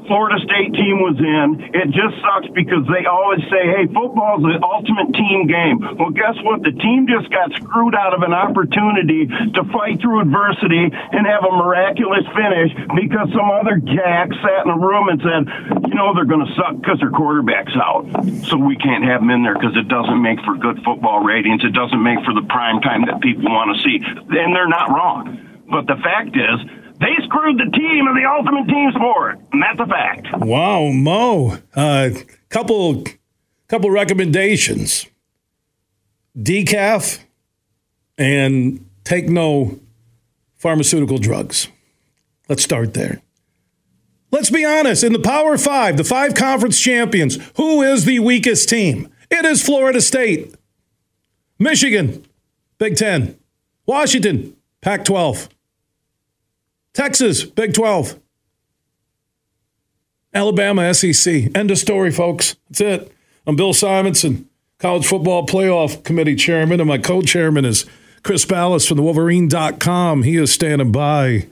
Florida State team was in. It just sucks because they always say, hey, football is the ultimate team game. Well, guess what? The team just got screwed out of an opportunity to fight through adversity and have a miraculous finish because some other jack sat in a room and said, you know, they're going to suck because their quarterback's out. So we can't have them in there because it doesn't make for good football ratings. It doesn't make for the prime time that people want to see. And they're not wrong. But the fact is, they screwed the team of the ultimate team sport. And that's a fact. Wow, Mo. Uh, couple couple recommendations. Decaf and take no pharmaceutical drugs. Let's start there. Let's be honest. In the Power Five, the five conference champions, who is the weakest team? It is Florida State. Michigan, Big 10. Washington, Pac 12. Texas, Big 12. Alabama, SEC. End of story, folks. That's it. I'm Bill Simonson, College Football Playoff Committee Chairman, and my co chairman is Chris Balas from the Wolverine.com. He is standing by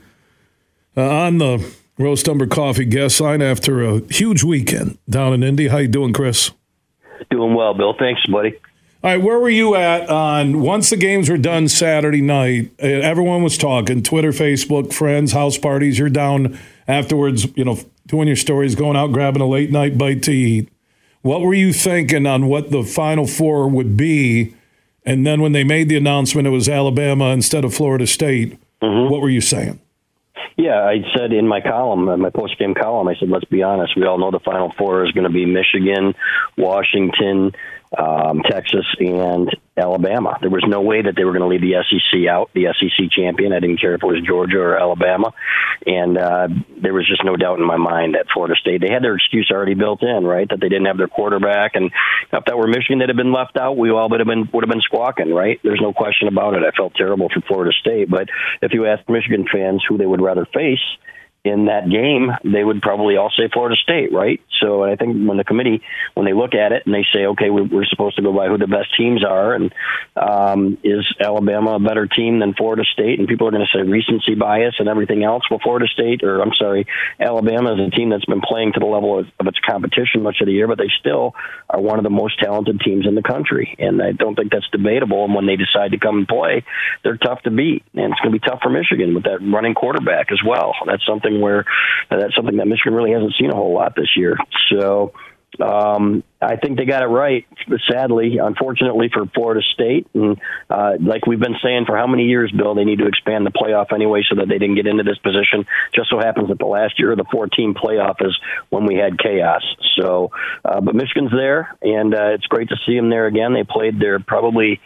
uh, on the Roast Umber Coffee guest line after a huge weekend down in Indy. How you doing, Chris? Doing well, Bill. Thanks, buddy. All right, where were you at on once the games were done Saturday night? Uh, everyone was talking Twitter, Facebook, friends, house parties. You're down afterwards, you know, doing your stories, going out, grabbing a late night bite to eat. What were you thinking on what the final four would be? And then when they made the announcement it was Alabama instead of Florida State, mm-hmm. what were you saying? Yeah, I said in my column, my post game column, I said, let's be honest. We all know the Final Four is going to be Michigan, Washington, um, Texas, and Alabama. There was no way that they were going to leave the SEC out, the SEC champion. I didn't care if it was Georgia or Alabama. And uh, there was just no doubt in my mind that Florida State, they had their excuse already built in, right? That they didn't have their quarterback. And if that were Michigan that had been left out, we all would have been, would have been squawking, right? There's no question about it. I felt terrible for Florida State. But if you ask Michigan fans who they would rather face, in that game, they would probably all say Florida State, right? So I think when the committee, when they look at it and they say, okay, we're supposed to go by who the best teams are, and um, is Alabama a better team than Florida State? And people are going to say recency bias and everything else. Well, Florida State, or I'm sorry, Alabama is a team that's been playing to the level of, of its competition much of the year, but they still are one of the most talented teams in the country, and I don't think that's debatable. And when they decide to come and play, they're tough to beat, and it's going to be tough for Michigan with that running quarterback as well. That's something where uh, that's something that Michigan really hasn't seen a whole lot this year. So um, I think they got it right. Sadly, unfortunately for Florida State, and uh, like we've been saying for how many years, Bill, they need to expand the playoff anyway, so that they didn't get into this position. Just so happens that the last year of the 14 playoff is when we had chaos. So, uh, but Michigan's there, and uh, it's great to see them there again. They played their probably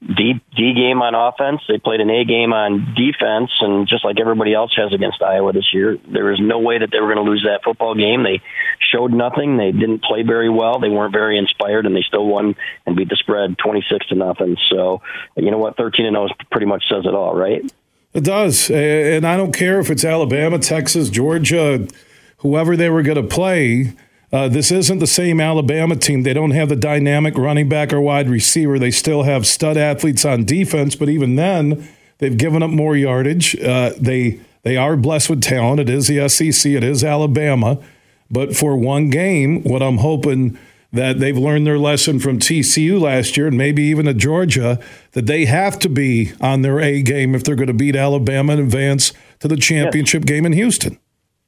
D D game on offense. They played an A game on defense, and just like everybody else has against Iowa this year, there was no way that they were going to lose that football game. They showed nothing. They didn't play very well. They weren't very inspired, and they still won and beat the spread twenty six to nothing. So, you know what, thirteen and oh zero pretty much says it all, right? It does, and I don't care if it's Alabama, Texas, Georgia, whoever they were going to play uh, this isn't the same Alabama team. They don't have the dynamic running back or wide receiver. They still have stud athletes on defense, but even then, they've given up more yardage. Uh, they they are blessed with talent. It is the SEC. It is Alabama. But for one game, what I'm hoping that they've learned their lesson from TCU last year and maybe even at Georgia that they have to be on their A game if they're going to beat Alabama and advance to the championship game in Houston.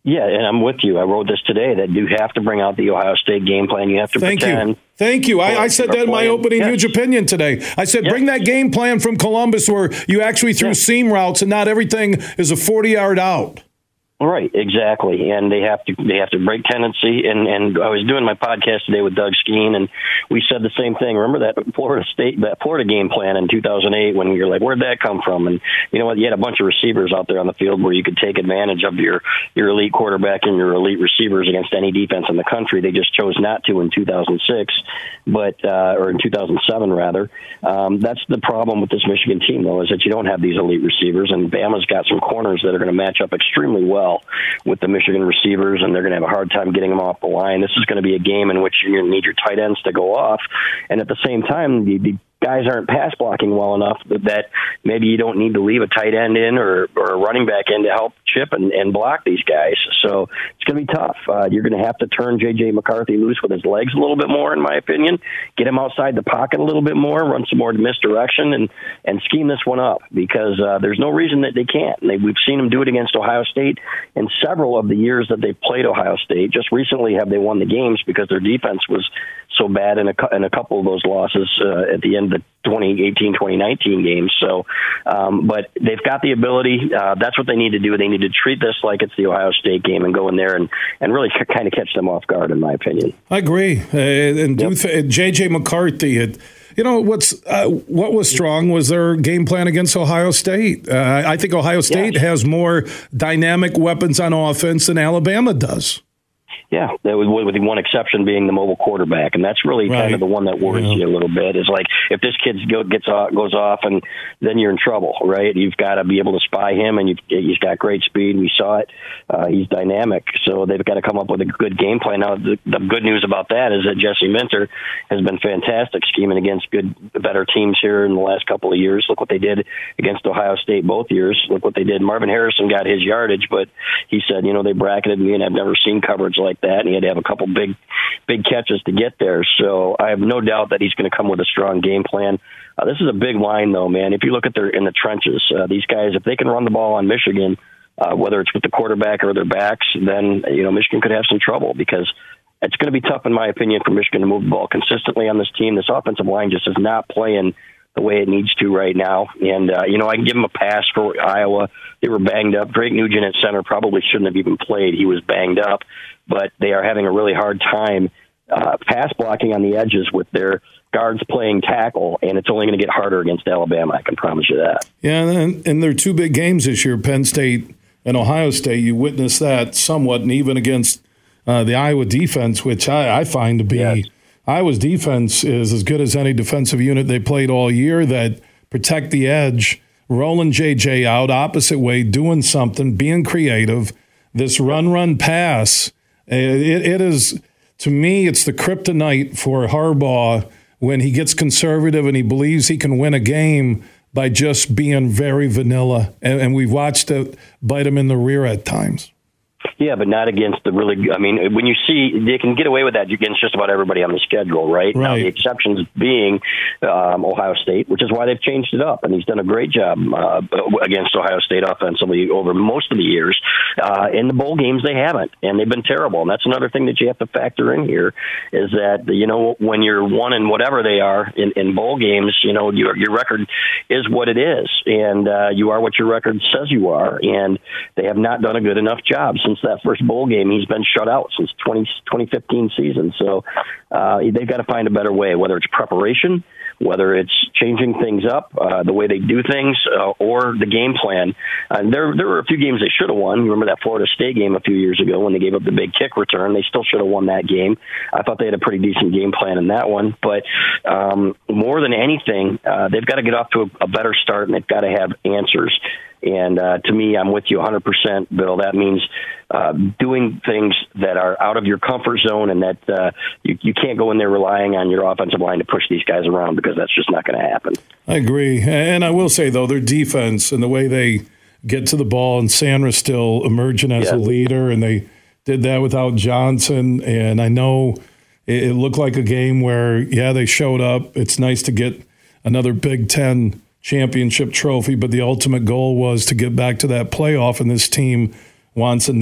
Yeah, and I'm with you. I wrote this today that you have to bring out the Ohio State game plan. You have to Thank pretend. You. Thank you. I, I said that in my opening yes. huge opinion today. I said, yes. bring that game plan from Columbus where you actually threw yes. seam routes and not everything is a 40 yard out. Right, exactly, and they have to they have to break tendency. And and I was doing my podcast today with Doug Skene, and we said the same thing. Remember that Florida State that Florida game plan in 2008 when you're like, where'd that come from? And you know what? You had a bunch of receivers out there on the field where you could take advantage of your your elite quarterback and your elite receivers against any defense in the country. They just chose not to in 2006, but uh, or in 2007 rather. Um, that's the problem with this Michigan team, though, is that you don't have these elite receivers, and Bama's got some corners that are going to match up extremely well well with the Michigan receivers, and they're going to have a hard time getting them off the line. This is going to be a game in which you're going to need your tight ends to go off, and at the same time, the, the guys aren't pass blocking well enough that maybe you don't need to leave a tight end in or, or a running back in to help chip and, and block these guys. So it's going to be tough. Uh, you're going to have to turn J.J. McCarthy loose with his legs a little bit more, in my opinion. Get him outside the pocket a little bit more, run some more misdirection, and and scheme this one up because uh, there's no reason that they can't. They, we've seen them do it against Ohio State in several of the years that they've played Ohio State. Just recently, have they won the games because their defense was so bad in a, in a couple of those losses uh, at the end of the 2018 2019 games. So, um, but they've got the ability. Uh, that's what they need to do. They need to treat this like it's the Ohio State game and go in there and, and really kind of catch them off guard, in my opinion. I agree. Uh, and yep. th- JJ McCarthy had. You know what's uh, what was strong was their game plan against Ohio State. Uh, I think Ohio State yes. has more dynamic weapons on offense than Alabama does. Yeah, that would, with one exception being the mobile quarterback, and that's really right. kind of the one that worries yeah. you a little bit. Is like if this kid go, gets off, goes off, and then you're in trouble, right? You've got to be able to spy him, and you've, he's got great speed. We saw it; uh, he's dynamic, so they've got to come up with a good game plan. Now, the, the good news about that is that Jesse Minter has been fantastic scheming against good, better teams here in the last couple of years. Look what they did against Ohio State both years. Look what they did. Marvin Harrison got his yardage, but he said, you know, they bracketed me, and I've never seen coverage like that, and he had to have a couple big, big catches to get there. So I have no doubt that he's going to come with a strong game plan. Uh, this is a big line, though, man. If you look at their in the trenches, uh, these guys, if they can run the ball on Michigan, uh, whether it's with the quarterback or their backs, then you know Michigan could have some trouble because it's going to be tough, in my opinion, for Michigan to move the ball consistently on this team. This offensive line just is not playing the way it needs to right now. And, uh, you know, I can give them a pass for Iowa. They were banged up. Drake Nugent at center probably shouldn't have even played. He was banged up but they are having a really hard time uh, pass blocking on the edges with their guards playing tackle, and it's only going to get harder against Alabama. I can promise you that. Yeah, and, and there are two big games this year: Penn State and Ohio State. You witnessed that somewhat, and even against uh, the Iowa defense, which I, I find to be yes. Iowa's defense is as good as any defensive unit they played all year. That protect the edge, rolling JJ out opposite way, doing something, being creative. This run, run, pass Uh, it, it is, to me, it's the kryptonite for Harbaugh when he gets conservative and he believes he can win a game by just being very vanilla. And, and we've watched it bite him in the rear at times. Yeah, but not against the really. I mean, when you see they can get away with that against just about everybody on the schedule, right? Right. Now the exceptions being um, Ohio State, which is why they've changed it up, and he's done a great job uh, against Ohio State offensively over most of the years. Uh, in the bowl games, they haven't, and they've been terrible. And that's another thing that you have to factor in here is that you know when you're one and whatever they are in, in bowl games, you know your your record is what it is, and uh, you are what your record says you are, and they have not done a good enough job since that first bowl game. He's been shut out since 20, 2015 season, so uh, they've got to find a better way, whether it's preparation whether it's changing things up, uh, the way they do things, uh, or the game plan. There, there were a few games they should have won. Remember that Florida State game a few years ago when they gave up the big kick return? They still should have won that game. I thought they had a pretty decent game plan in that one. But um, more than anything, uh, they've got to get off to a, a better start, and they've got to have answers. And uh, to me, I'm with you 100%, Bill. That means uh, doing things that are out of your comfort zone and that uh, you, you can't go in there relying on your offensive line to push these guys around because that's just not going to happen. I agree. And I will say, though, their defense and the way they get to the ball, and Sainristil emerging as yeah. a leader, and they did that without Johnson. And I know it, it looked like a game where, yeah, they showed up. It's nice to get another Big Ten championship trophy, but the ultimate goal was to get back to that playoff, and this team wants a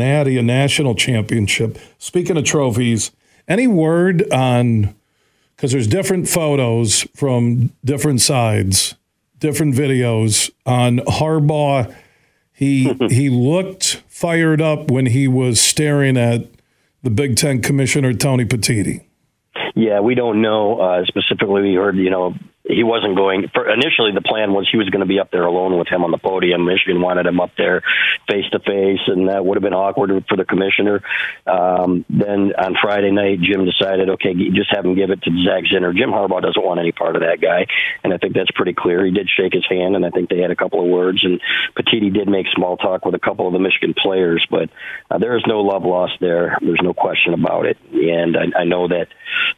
national championship. Speaking of trophies, any word on because there's different photos from different sides, different videos on Harbaugh. He *laughs* he looked fired up when he was staring at the Big Ten commissioner Tony Petitti. Yeah, we don't know uh, specifically. We heard, you know, he wasn't going. For, initially, the plan was he was going to be up there alone with him on the podium. Michigan wanted him up there face to face, and that would have been awkward for the commissioner. Um, then on Friday night, Jim decided, okay, just have him give it to Zach Zinter. Jim Harbaugh doesn't want any part of that guy, and I think that's pretty clear. He did shake his hand, and I think they had a couple of words. And Petitti did make small talk with a couple of the Michigan players, but uh, there is no love lost there. There's no question about it. And I, I know that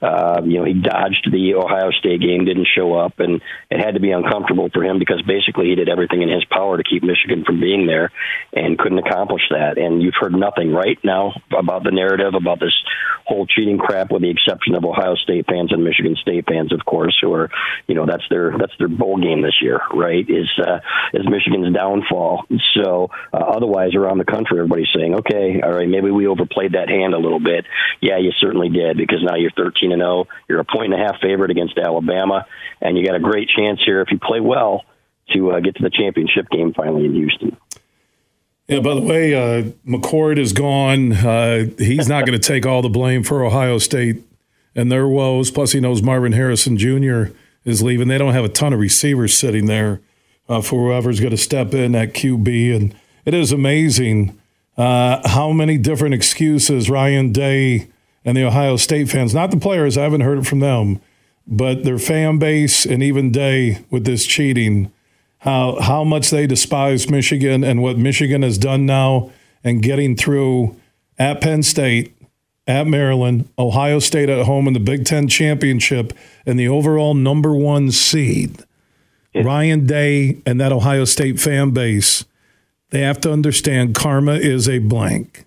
uh, you know he dodged the Ohio State game, didn't show up up, and it had to be uncomfortable for him because basically he did everything in his power to keep Michigan from being there, and couldn't accomplish that. And you've heard nothing right now about the narrative about this whole cheating crap, with the exception of Ohio State fans and Michigan State fans, of course, who are you know that's their that's their bowl game this year, right? Is uh, is Michigan's downfall. So uh, otherwise, around the country, everybody's saying, okay, all right, maybe we overplayed that hand a little bit. Yeah, you certainly did because now you're 13 and 0. You're a point and a half favorite against Alabama, and you got a great chance here if you play well to uh, get to the championship game finally in Houston. Yeah, by the way, uh, McCord is gone. Uh, he's not going to take all the blame for Ohio State and their woes. Plus, he knows Marvin Harrison Jr. is leaving. They don't have a ton of receivers sitting there uh, for whoever's going to step in at QB. And it is amazing uh, how many different excuses Ryan Day and the Ohio State fans, not the players, I haven't heard it from them, but their fan base and even Day with this cheating, how how much they despise Michigan and what Michigan has done now and getting through at Penn State, at Maryland, Ohio State at home in the Big Ten championship, and the overall number one seed. Yeah. Ryan Day and that Ohio State fan base, they have to understand karma is a blank.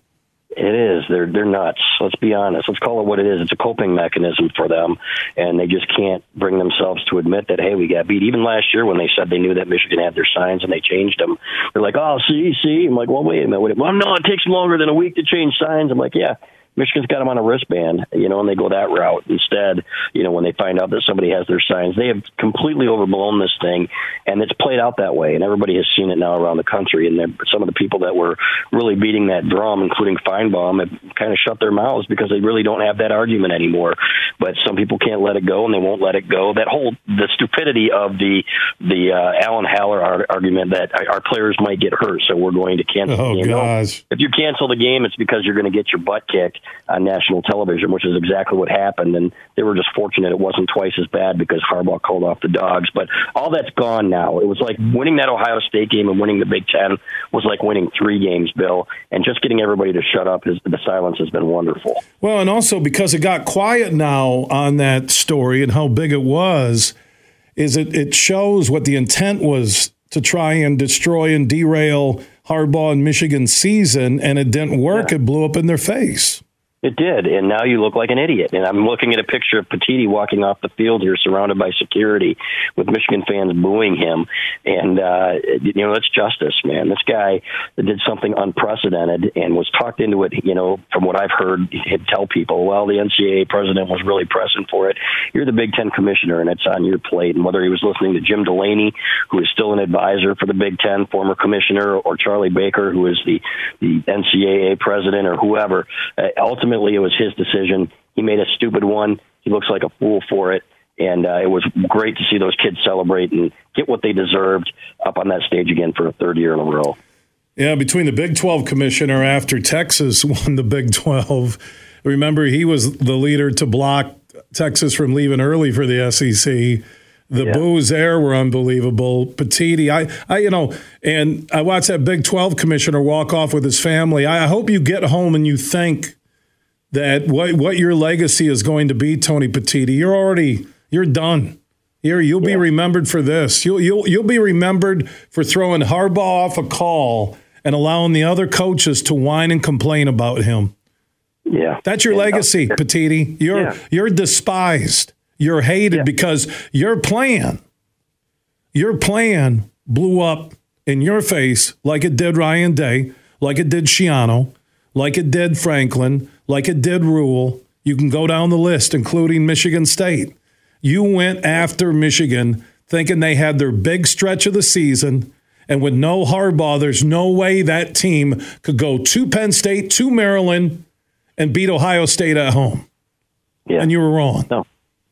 It is. They're they're nuts. Let's be honest. Let's call it what it is. It's a coping mechanism for them, and they just can't bring themselves to admit that hey, we got beat. Even last year when they said they knew that Michigan had their signs and they changed them, they're like, oh, see, see. I'm like, well, wait a minute. Wait. Well, no, it takes longer than a week to change signs. I'm like, yeah, Michigan's got them on a wristband, you know, and they go that route instead. You know, when they find out that somebody has their signs, they have completely overblown this thing, and it's played out that way, and everybody has seen it now around the country. And some of the people that were really beating that drum, including Finebaum, have kind of shut their mouths because they really don't have that argument anymore. But some people can't let it go, and they won't let it go. That whole the stupidity of the the uh, Alan Haller argument that our players might get hurt, so we're going to cancel. Oh, the game. gosh! if you cancel the game, it's because you're going to get your butt kicked on national television, which is exactly what happened. And they were just fortunate it wasn't twice as bad because Harbaugh called off the dogs. But all that's gone now. It was like winning that Ohio State game and winning the Big Ten was like winning three games, Bill. And just getting everybody to shut up, is, the silence has been wonderful. Well, and also because it got quiet now on that story and how big it was, is it, it shows what the intent was to try and destroy and derail Harbaugh and Michigan season, and it didn't work. Yeah. It blew up in their face. It did, and now you look like an idiot. And I'm looking at a picture of Petitti walking off the field here, surrounded by security, with Michigan fans booing him. And uh, you know, that's justice, man. This guy did something unprecedented and was talked into it. You know, from what I've heard, he'd tell people, "Well, the NCAA president was really pressing for it. You're the Big Ten commissioner, and it's on your plate." And whether he was listening to Jim Delaney, who is still an advisor for the Big Ten, former commissioner, or Charlie Baker, who is the the NCAA president, or whoever, uh, ultimately ultimately it was his decision. He made a stupid one. He looks like a fool for it. And uh, it was great to see those kids celebrate and get what they deserved up on that stage again for a third year in a row. Yeah, between the Big 12 commissioner after Texas *laughs* won the Big 12, remember he was the leader to block Texas from leaving early for the SEC. The yeah. boos there were unbelievable. Petitti, I, I, you know, and I watched that Big 12 commissioner walk off with his family. I hope you get home and you think that what what your legacy is going to be, Tony Petitti. You're already you're done. Here, you'll yeah. be remembered for this. You'll you'll you'll be remembered for throwing Harbaugh off a call and allowing the other coaches to whine and complain about him. Yeah, that's your yeah. legacy, Petitti. You're yeah. you're despised. You're hated because your plan, your plan blew up in your face like it did Ryan Day, like it did Schiano, like it did Franklin, like it did Rhule. You can go down the list, including Michigan State. You went after Michigan thinking they had their big stretch of the season. And with no Harbaugh, there's no way that team could go to Penn State, to Maryland, and beat Ohio State at home. Yeah. And you were wrong. No.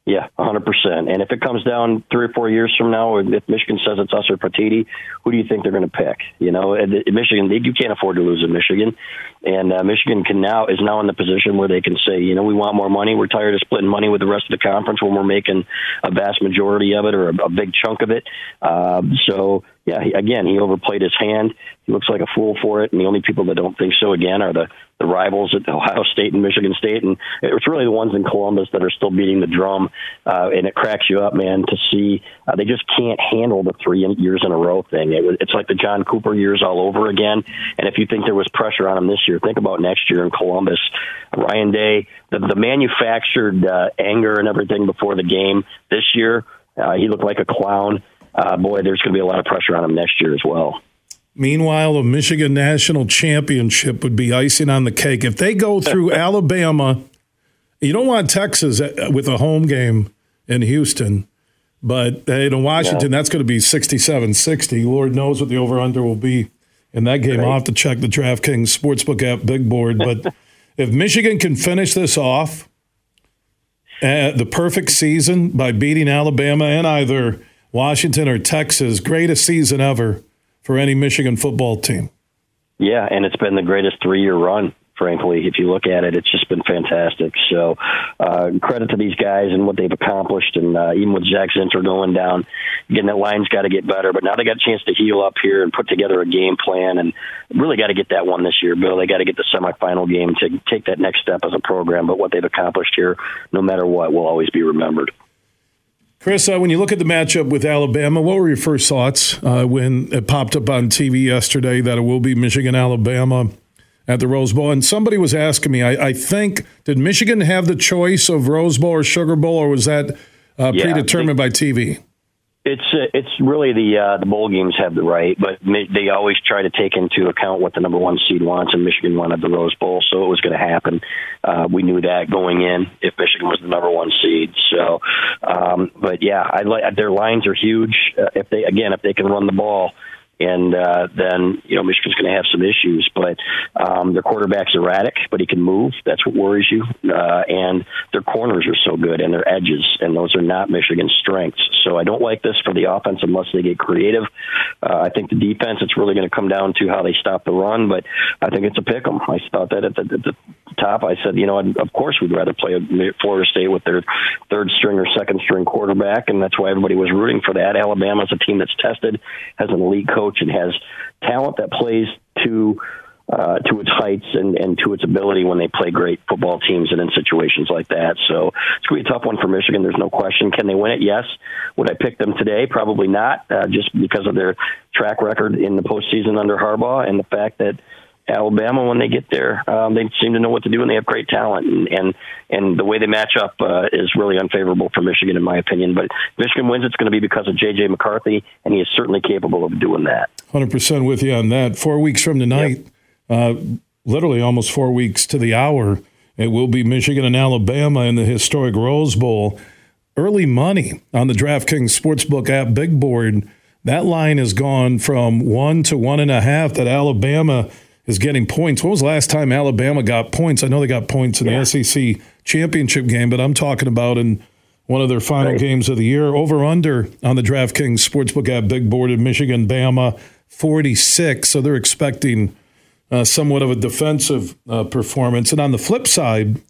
Yeah, 100%. And if it comes down three or four years from now, if Michigan says it's us or Petitti, who do you think they're going to pick? You know, Michigan, you can't afford to lose in Michigan. And uh, Michigan can now is now in the position where they can say, you know, we want more money. We're tired of splitting money with the rest of the conference when we're making a vast majority of it or a, a big chunk of it. Uh, so, yeah, he, again, he overplayed his hand. He looks like a fool for it. And the only people that don't think so, again, are the, the rivals at Ohio State and Michigan State. And it's really the ones in Columbus that are still beating the drum. Uh, and it cracks you up, man, to see uh, they just can't handle the three years in a row thing. It, it's like the John Cooper years all over again. And if you think there was pressure on him this year, think about next year in Columbus. Ryan Day, the, the manufactured uh, anger and everything before the game this year, uh, he looked like a clown uh, boy, there's going to be a lot of pressure on him next year as well. Meanwhile, a Michigan national championship would be icing on the cake. If they go through *laughs* Alabama, you don't want Texas uh, with a home game in Houston, but in Washington, that's going to be 67 60. Lord knows what the over under will be in that game. Right. I'll have to check the DraftKings Sportsbook app big board. But *laughs* if Michigan can finish this off, uh, the perfect season by beating Alabama and either Washington or Texas, greatest season ever for any Michigan football team. Yeah, and it's been the greatest three year run frankly. If you look at it, it's just been fantastic. So uh, credit to these guys and what they've accomplished. And uh, even with Zach Zinter going down, again, that line's got to get better. But now they got a chance to heal up here and put together a game plan and really got to get that one this year, Bill. They got to get the semifinal game to take that next step as a program. But what they've accomplished here, no matter what, will always be remembered. Chris, uh, when you look at the matchup with Alabama, what were your first thoughts uh, when it popped up on TV yesterday that it will be Michigan Alabama at the Rose Bowl? And somebody was asking me, I, I think, did Michigan have the choice of Rose Bowl or Sugar Bowl, or was that uh, yeah, predetermined by TV? It's uh, it's really the uh, the bowl games have the right, but they always try to take into account what the number one seed wants, and Michigan wanted the Rose Bowl, so it was going to happen. Uh, we knew that going in if Michigan was the number one seed. So, um, but yeah, I like their lines are huge. Uh, if they again, if they can run the ball, and uh, then you know Michigan's going to have some issues. But um, their quarterback's erratic, but he can move. That's what worries you. Uh, and their corners are so good, and their edges, and those are not Michigan's strengths. So I don't like this for the offense unless they get creative. Uh, I think the defense, it's really going to come down to how they stop the run. But I think it's a pick 'em. I thought that at the, at the top. I said, you know, of course we'd rather play Florida State with their third string or second string quarterback, and that's why everybody was rooting for that. Alabama's a team that's tested, has an elite coach, and has talent that plays to uh, to its heights and, and to its ability when they play great football teams and in situations like that. So it's going to be a tough one for Michigan. There's no question. Can they win it? Yes. Would I pick them today? Probably not, uh, just because of their track record in the postseason under Harbaugh and the fact that Alabama, when they get there, um, they seem to know what to do and they have great talent. And and, and the way they match up uh, is really unfavorable for Michigan, in my opinion. But Michigan wins, it's going to be because of J.J. McCarthy, and he is certainly capable of doing that. 100% with you on that. Four weeks from tonight, yep. uh, literally almost four weeks to the hour, it will be Michigan and Alabama in the historic Rose Bowl. Early money on the DraftKings Sportsbook app Big Board. That line has gone from one to one and a half that Alabama – is getting points. When was the last time Alabama got points? I know they got points in yeah. the SEC championship game, but I'm talking about in one of their final right. games of the year. Over under on the DraftKings Sportsbook app, big board in Michigan, Bama, 46. So they're expecting uh, somewhat of a defensive uh, performance. And on the flip side,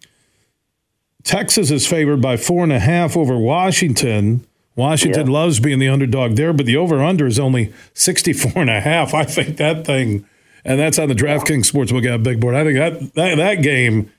Texas is favored by four and a half over Washington. Washington yeah. loves being the underdog there, but the over under is only 64 and a half. I think that thing and that's on the DraftKings Sportsbook app big board. I think that, that that game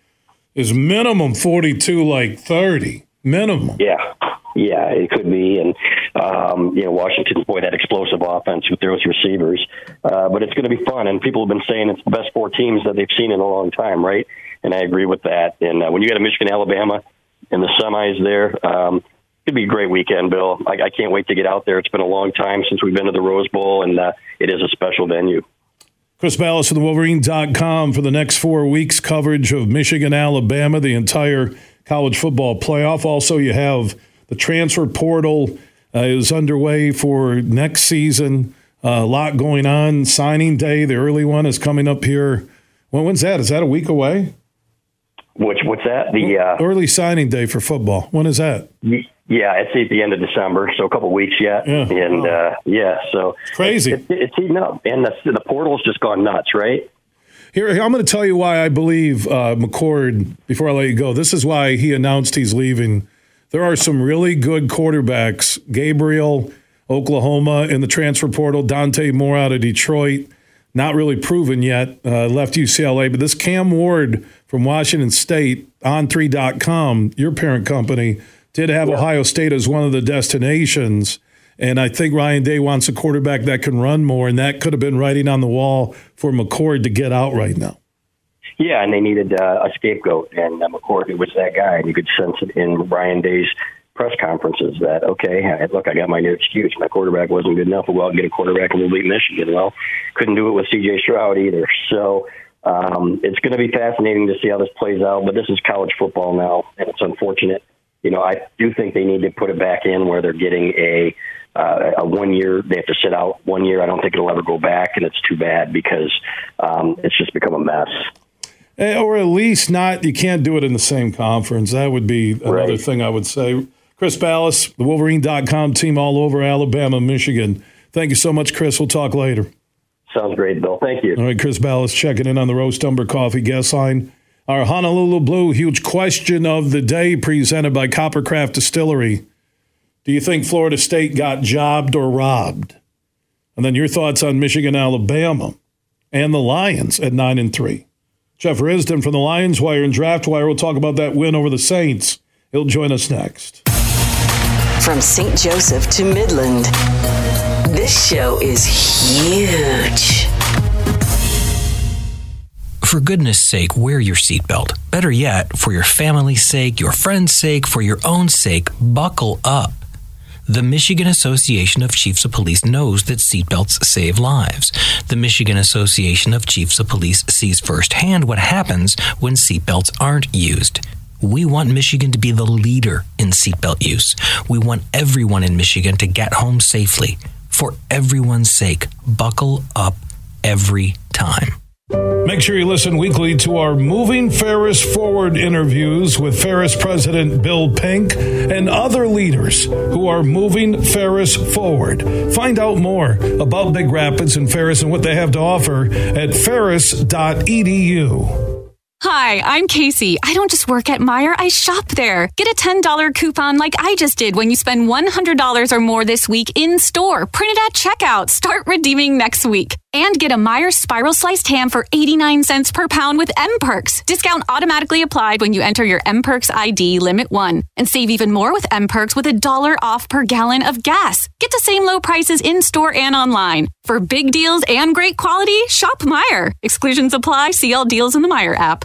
is minimum forty two, like thirty minimum. Yeah, yeah, it could be. And um, you know, Washington, boy that explosive offense with those receivers, uh, but it's going to be fun. And people have been saying it's the best four teams that they've seen in a long time, right? And I agree with that. And uh, when you got a Michigan, Alabama in the semis there. Um, It'd be a great weekend, Bill. I, I can't wait to get out there. It's been a long time since we've been to the Rose Bowl, and uh, it is a special venue. Chris Balas from the Wolverine.com for the next four weeks coverage of Michigan, Alabama, the entire college football playoff. Also, you have the transfer portal uh, is underway for next season. Uh, a lot going on. Signing day, the early one is coming up here. When, when's that? Is that a week away? Which what's that? The uh, early signing day for football. When is that? Yeah, it's at the end of December, so a couple weeks yet, yeah. and uh, yeah, so it's crazy. It, it, it's heating up, and the, the portal's just gone nuts, right? Here, I'm going to tell you why I believe uh, McCord. Before I let you go, this is why he announced he's leaving. There are some really good quarterbacks. Gabriel, Oklahoma, in the transfer portal. Dante Moore out of Detroit, not really proven yet. Uh, left UCLA, but this Cam Ward from Washington State On3.com, your parent company did have yeah. Ohio State as one of the destinations. And I think Ryan Day wants a quarterback that can run more, and that could have been writing on the wall for McCord to get out right now. Yeah, and they needed uh, a scapegoat, and uh, McCord was that guy, and you could sense it in Ryan Day's press conferences that okay, look, I got my new excuse. My quarterback wasn't good enough. Well, I'll get a quarterback and we'll beat Michigan. Well, couldn't do it with C.J. Stroud either. So um, it's going to be fascinating to see how this plays out. But this is college football now, and it's unfortunate you know, I do think they need to put it back in where they're getting a uh, a one year. They have to sit out one year. I don't think it'll ever go back, and it's too bad because um, it's just become a mess. Eh, or at least not. You can't do it in the same conference. That would be another right. thing I would say. Chris Balas, the Wolverine.com team all over Alabama, Michigan. Thank you so much, Chris. We'll talk later. Sounds great, Bill. Thank you. All right, Chris Balas checking in on the Roast Umber Coffee guest line. Our Honolulu Blue huge question of the day presented by Coppercraft Distillery. Do you think Florida State got jobbed or robbed? And then your thoughts on Michigan, Alabama, and the Lions at nine and three. Jeff Risdon from the Lions Wire and Draft Wire will talk about that win over the Saints. He'll join us next. From St. Joseph to Midland, this show is huge. For goodness sake, wear your seatbelt. Better yet, for your family's sake, your friend's sake, for your own sake, buckle up. The Michigan Association of Chiefs of Police knows that seatbelts save lives. The Michigan Association of Chiefs of Police sees firsthand what happens when seatbelts aren't used. We want Michigan to be the leader in seatbelt use. We want everyone in Michigan to get home safely. For everyone's sake, buckle up every time. Make sure you listen weekly to our Moving Ferris Forward interviews with Ferris President Bill Pink and other leaders who are moving Ferris forward. Find out more about Big Rapids and Ferris and what they have to offer at ferris.edu. Hi, I'm Casey. I don't just work at Meijer, I shop there. Get a $10 coupon like I just did when you spend $100 or more this week in store. Print it at checkout. Start redeeming next week. And get a Meijer spiral sliced ham for 89 cents per pound with M Perks. Discount automatically applied when you enter your M Perks ID limit one. And save even more with M Perks with a dollar off per gallon of gas. Get the same low prices in store and online. For big deals and great quality, shop Meijer. Exclusions apply. See all deals in the Meijer app.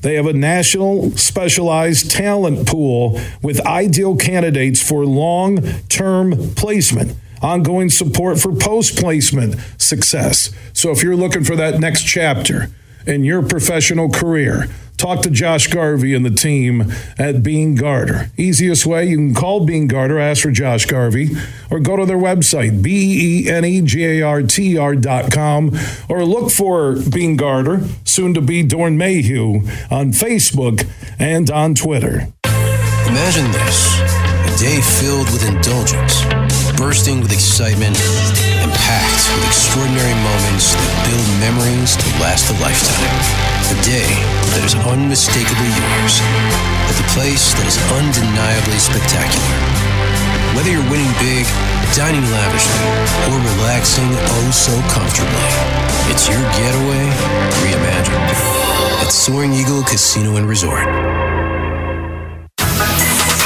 They have a national specialized talent pool with ideal candidates for long term placement, ongoing support for post placement success. So if you're looking for that next chapter in your professional career, Talk to Josh Garvey and the team at Beene Garter. Easiest way, you can call Beene Garter, ask for Josh Garvey, or go to their website, B E N E G A R T R dot com, or look for Beene Garter, soon to be Doeren Mayhew, on Facebook and on Twitter. Imagine this a day filled with indulgence, bursting with excitement, packed with extraordinary moments that build memories to last a lifetime. A day that is unmistakably yours at the place that is undeniably spectacular. Whether you're winning big, dining lavishly, or relaxing oh so comfortably, it's your getaway reimagined at Soaring Eagle Casino and Resort.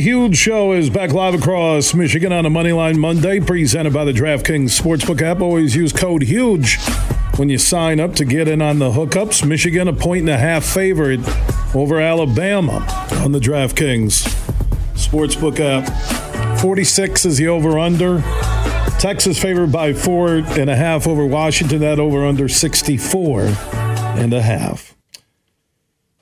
Huge show is back live across Michigan on a Moneyline Monday, presented by the DraftKings Sportsbook app. Always use code HUGE when you sign up to get in on the hookups. Michigan, a point and a half favorite over Alabama on the DraftKings Sportsbook app. 46 is the over under. Texas favored by four and a half over Washington. That over under 64 and a half.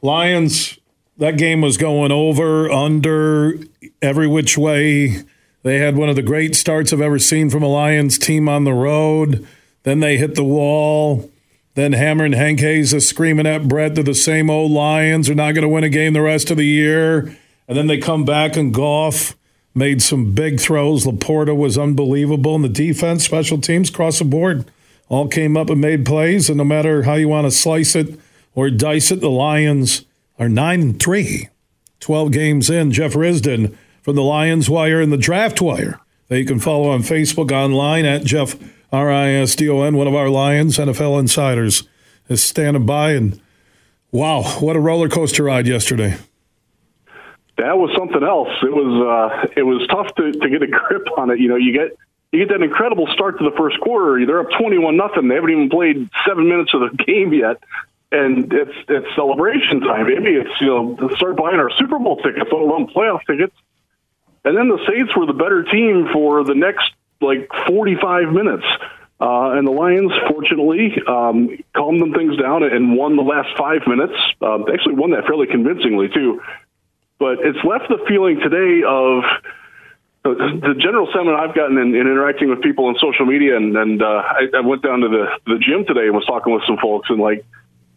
Lions that game was going over, under, every which way. They had one of the great starts I've ever seen from a Lions team on the road. Then they hit the wall. Then Hammer and Hank Hayes are screaming at Brett, they're the same old Lions. They're not going to win a game the rest of the year. And then they come back and Goff made some big throws. LaPorta was unbelievable. And the defense, special teams across the board all came up and made plays. And no matter how you want to slice it or dice it, the Lions are 9 and 3. 12 games in. Jeff Risdon from the Lions Wire and the Draft Wire that you can follow on Facebook online at Jeff R I S D O N, one of our Lions NFL insiders, is standing by. And wow, what a roller coaster ride yesterday. That was something else. It was uh, it was tough to, to get a grip on it. You know, you get you get that incredible start to the first quarter. They're up twenty one nothing. They haven't even played seven minutes of the *laughs* game yet, and it's it's celebration time. Maybe it's you know start buying our Super Bowl tickets, let alone playoff tickets. And then the Saints were the better team for the next like 45 minutes. Uh, and the Lions, fortunately, um, calmed them things down and won the last five minutes. Uh, they actually won that fairly convincingly, too. But it's left the feeling today of the general sentiment I've gotten in, in interacting with people on social media, and, and uh, I, I went down to the, the gym today and was talking with some folks, and like,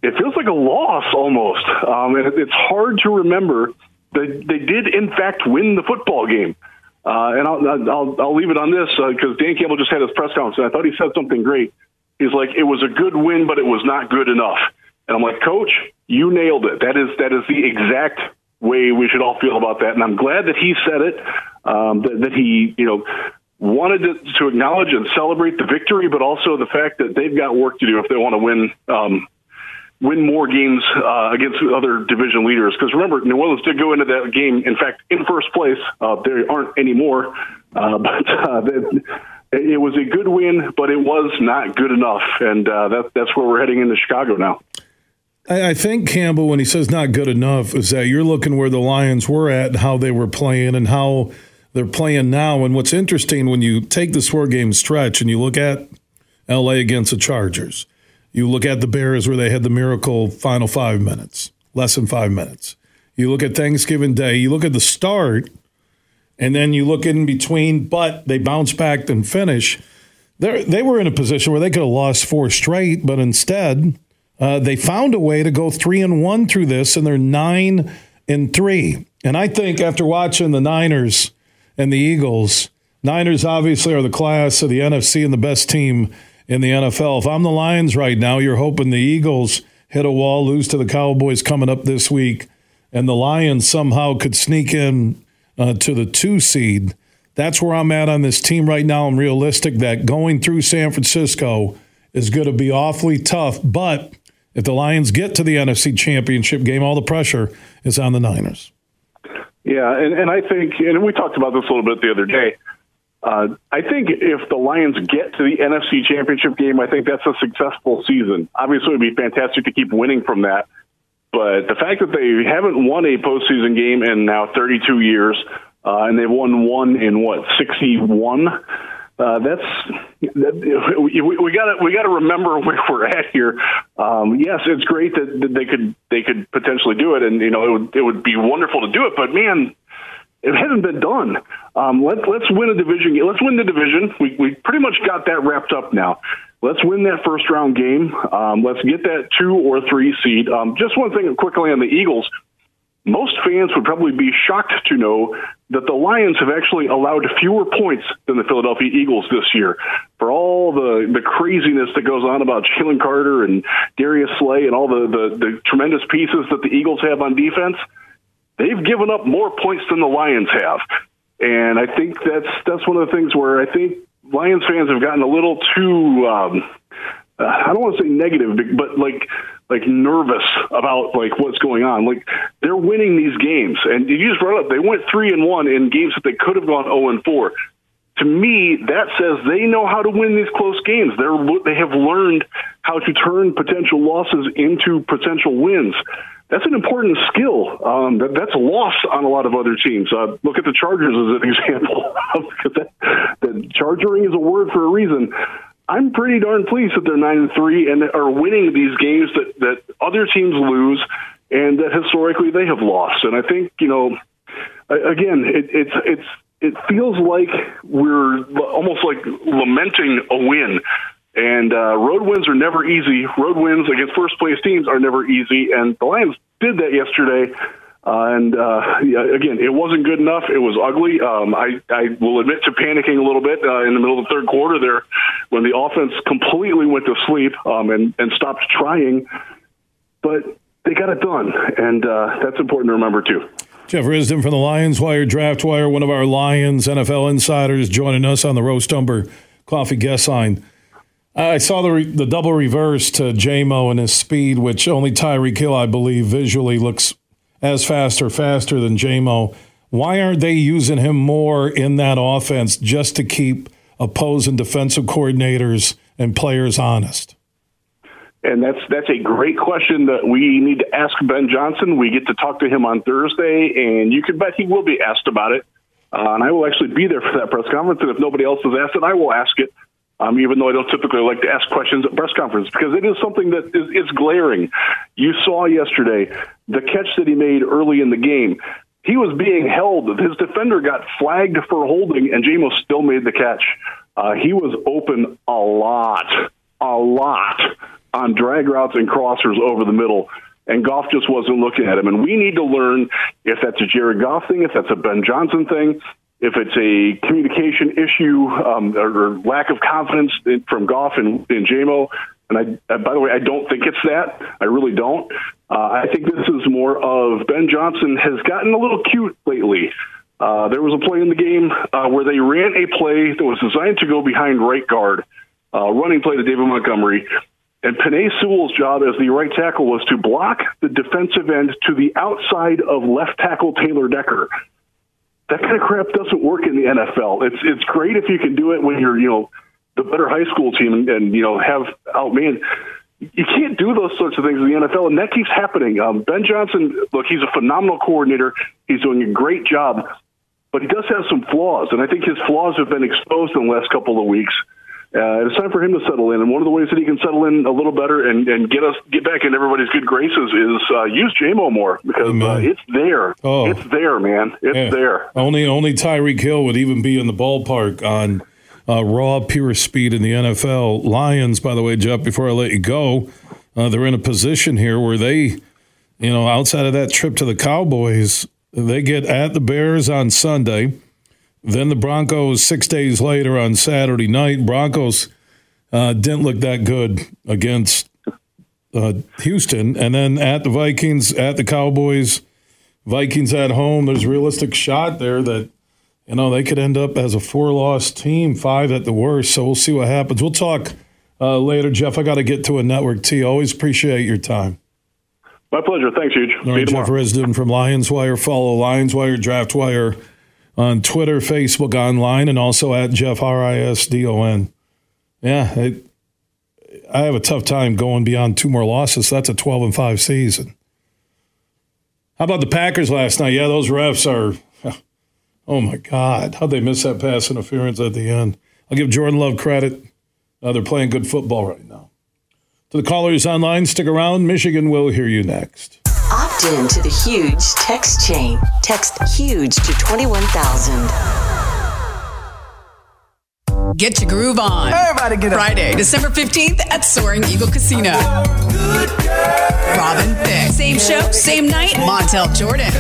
it feels like a loss almost. Um, and it's hard to remember that they did, in fact, win the football game. Uh, and I'll, I'll, I'll leave it on this because uh, Dan Campbell just had his press conference, and I thought he said something great. He's like, it was a good win, but it was not good enough. And I'm like, Coach, you nailed it. That is that is the exact way we should all feel about that. And I'm glad that he said it. Um, that, that he, you know, wanted to, to acknowledge and celebrate the victory, but also the fact that they've got work to do if they want to win um, win more games uh, against other division leaders. Because remember, New Orleans did go into that game, in fact, in first place. Uh, they aren't anymore, uh, *laughs* but uh, it was a good win, but it was not good enough, and uh, that, that's where we're heading into Chicago now. I, think Campbell, when he says not good enough, is that you're looking where the Lions were at, how they were playing, and how they're playing now. And what's interesting when you take this four game stretch and you look at LA against the Chargers, you look at the Bears where they had the miracle final five minutes, less than five minutes. You look at Thanksgiving Day, you look at the start and then you look in between, but they bounce back and finish. They're, they were in a position where they could have lost four straight, but instead uh, they found a way to go three and one through this, and they're nine and three. And I think after watching the Niners and the Eagles, Niners obviously are the class of the NFC and the best team in the NFL. If I'm the Lions right now, you're hoping the Eagles hit a wall, lose to the Cowboys coming up this week, and the Lions somehow could sneak in uh, to the two seed. That's where I'm at on this team right now. I'm realistic that going through San Francisco is going to be awfully tough. But if the Lions get to the NFC Championship game, all the pressure is on the Niners. Yeah, and, and I think, and we talked about this a little bit the other day. Uh, I think if the Lions get to the NFC Championship game, I think that's a successful season. Obviously, it would be fantastic to keep winning from that. But the fact that they haven't won a postseason game in now 32 years, uh, and they've won one in what 61. Uh, that's that, we, got to we got to remember *laughs* where we're at here. Um, yes, it's great that, that they could they could potentially do it, and you know it would it would be wonderful to do it. But man, it hasn't been done. Um, let, let's win a division. Let's win the division. We we pretty much got that wrapped up now let's win that first round game. Um, let's get that two or three seed. Um, just one thing quickly on the Eagles. Most fans would probably be shocked to know that the Lions have actually allowed fewer points than the Philadelphia Eagles this year. For all the, the craziness that goes on about Jalen Carter and Darius Slay and all the, the, the tremendous pieces that the Eagles have on defense, they've given up more points than the Lions have. And I think that's that's one of the things where I think Lions fans have gotten a little too. Um, uh, I don't want to say negative, but like like nervous about like what's going on. Like they're winning these games, and you just brought up they went three and one in games that they could have gone zero and four. To me, that says they know how to win these close games. They're they have learned how to turn potential losses into potential wins that's an important skill. Um, that, that's lost on a lot of other teams. Uh, look at the Chargers as an *laughs* example. *laughs* that, that chargering is a word for a reason. I'm pretty darn pleased that they're nine and three and are winning these games that that other teams lose and that historically they have lost. And I think you know, again, it, it's it's it feels like we're almost like lamenting a win and uh, road wins are never easy. Road wins against first place teams are never easy. And the Lions did that yesterday. Uh, and uh, again, it wasn't good enough. It was ugly. Um, I, I will admit to panicking a little bit uh, in the middle of the third quarter there when the offense completely went to sleep um, and, and stopped trying. But they got it done. And uh, that's important to remember, too. Jeff Risdon from the Lions Wire Draft Wire, one of our Lions NFL insiders, joining us on the Roast Umber Coffee guest line. I saw the re- the double reverse to JMO and his speed, which only Tyreek Hill, I believe, visually looks as fast or faster than JMO. Why aren't they using him more in that offense just to keep opposing defensive coordinators and players honest? And that's that's a great question that we need to ask Ben Johnson. We get to talk to him on Thursday, and you can bet he will be asked about it. Uh, and I will actually be there for that press conference. And if nobody else has asked it, I will ask it um, even though I don't typically like to ask questions at press conference, because it is something that is, glaring. You saw yesterday the catch that he made early in the game. He was being held. His defender got flagged for holding, and JMO still made the catch. Uh, he was open a lot, a lot on drag routes and crossers over the middle and Goff just wasn't looking at him. And we need to learn if that's a Jared Goff thing, if that's a Ben Johnson thing, if it's a communication issue um, or, lack of confidence from Goff and, and JMO, and I, uh, by the way, I don't think it's that. I really don't. Uh, I think this is more of Ben Johnson has gotten a little cute lately. Uh, there was a play in the game uh, where they ran a play that was designed to go behind right guard, uh, running play to David Montgomery. And Penei Sewell's job as the right tackle was to block the defensive end to the outside of left tackle Taylor Decker That kind of crap doesn't work in the NFL. It's it's great if you can do it when you're you know the better high school team and, and you know have outman. You can't do those sorts of things in the NFL, and that keeps happening. Um, ben Johnson, look, he's a phenomenal coordinator. He's doing a great job, but he does have some flaws, and I think his flaws have been exposed in the last couple of weeks. Uh, it's time for him to settle in, and one of the ways that he can settle in a little better and, and get us get back in everybody's good graces is uh, use JMO more because uh, it's there. Oh. It's there, man. It's Yeah. there. Only only Tyreek Hill would even be in the ballpark on uh, raw pure speed in the NFL. Lions, by the way, Jeff. Before I let you go, uh, they're in a position here where they, you know, outside of that trip to the Cowboys, they get at the Bears on Sunday. Then the Broncos six days later on Saturday night. Broncos uh, didn't look that good against uh, Houston, and then at the Vikings, at the Cowboys. Vikings at home. There's a realistic shot there that you know they could end up as a four-loss team, five at the worst. So we'll see what happens. We'll talk uh, later, Jeff. I got to get to a network T. Always appreciate your time. My pleasure. Thanks, Huge. All you right. Jeff Risdon from Lions Wire. Follow Lions Wire, Draft Wire on Twitter, Facebook, online, and also at Jeff R I S D O N. Yeah, I have a tough time going beyond two more losses. That's a twelve and five season. How about the Packers last night? Yeah, those refs are. *laughs* Oh my God, how'd they miss that pass interference at the end? I'll give Jordan Love credit. Uh, they're playing good football right now. To the callers online, stick around. Michigan will hear you next. Opt in to the huge text chain. Text huge to 21,000. Get your groove on. Everybody get up. Friday, December 15th at Soaring Eagle Casino. Robin Thicke. Same show, same night, Montel Jordan.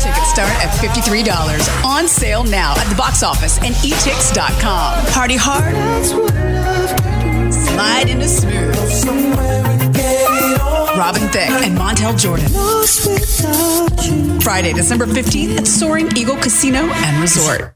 Tickets start at $53. On sale now at the box office and etix.com. Party hard. Slide into smooth. Robin Thicke and Montel Jordan. Friday, December 15th at Soaring Eagle Casino and Resort.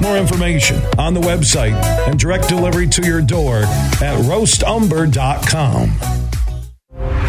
More information on the website and direct delivery to your door at roastumber.com.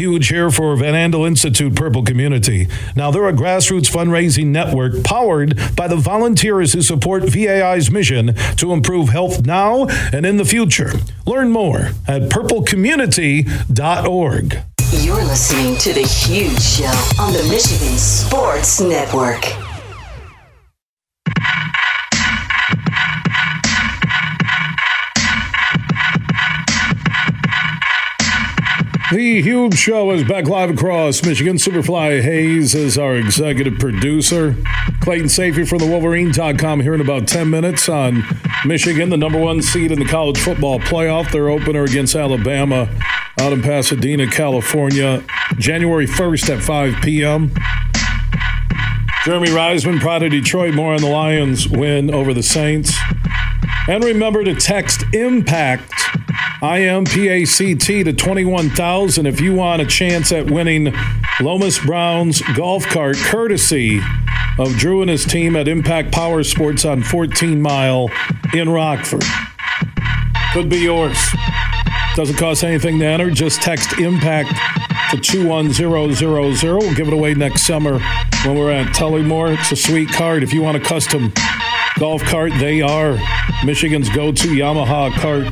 Huge here for Van Andel Institute Purple Community. Now, they're a grassroots fundraising network powered by the volunteers who support VAI's mission to improve health now and in the future. Learn more at purplecommunity.org. You're listening to The Huge Show on the Michigan Sports Network. The huge show is back live across Michigan. Superfly Hayes is our executive producer. Clayton Sayfie from the Wolverine.com here in about 10 minutes on Michigan, the number one seed in the college football playoff. Their opener against Alabama out in Pasadena, California, January 1st at 5 p.m. Jeremy Reisman, Pride of Detroit, more on the Lions win over the Saints. And remember to text IMPACT, I M P A C T, to 21,000 if you want a chance at winning Lomas Brown's golf cart, courtesy of Drew and his team at Impact Power Sports on 14 Mile in Rockford. Could be yours. Doesn't cost anything to enter. Just text IMPACT to 21000. We'll give it away next summer when we're at Tullymore. It's a sweet card. If you want a custom golf cart, they are Michigan's go to Yamaha cart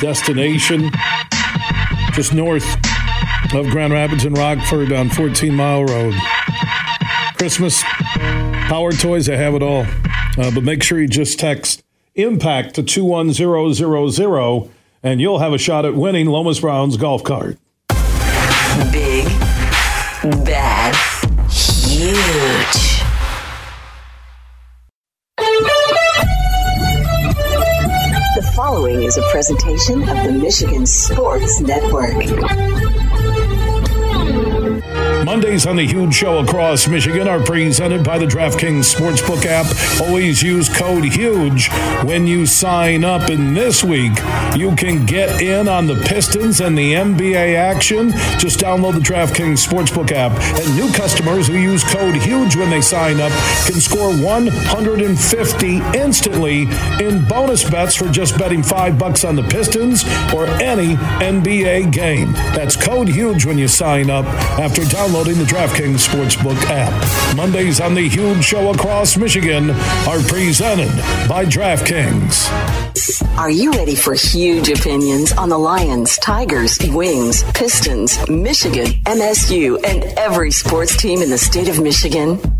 destination. Just north of Grand Rapids and Rockford on 14 Mile Road. Christmas, power toys, they have it all. Uh, but make sure you just text IMPACT to 21000 and you'll have a shot at winning Lomas Brown's golf cart. Big, bad, huge. Presentation of the Michigan Sports Network. Mondays on the Huge Show across Michigan are presented by the DraftKings Sportsbook app. Always use code HUGE when you sign up. And this week, you can get in on the Pistons and the NBA action. Just download the DraftKings Sportsbook app. And new customers who use code HUGE when they sign up can score 150 instantly in bonus bets for just betting five bucks on the Pistons or any NBA game. That's code HUGE when you sign up after downloading the DraftKings Sportsbook app. Mondays on the Huge Show across Michigan are presented by DraftKings. Are you ready for huge opinions on the Lions, Tigers, Wings, Pistons, Michigan, MSU, and every sports team in the state of Michigan?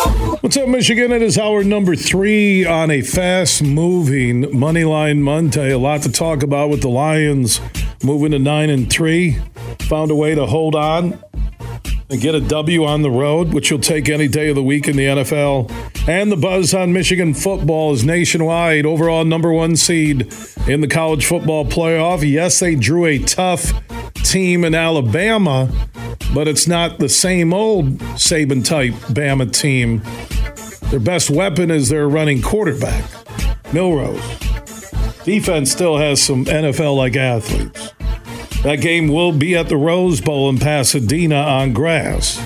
What's up, Michigan? It is hour number three on a fast moving Moneyline Monday. A lot to talk about with the Lions moving to nine and three. Found a way to hold on and get a W on the road, which you'll take any day of the week in the NFL. And the buzz on Michigan football is nationwide. Overall, number one seed in the college football playoff. Yes, they drew a tough team in Alabama, but it's not the same old Saban type Bama team. Their best weapon is their running quarterback, Milroe. Defense still has some NFL like athletes. That game will be at the Rose Bowl in Pasadena on grass.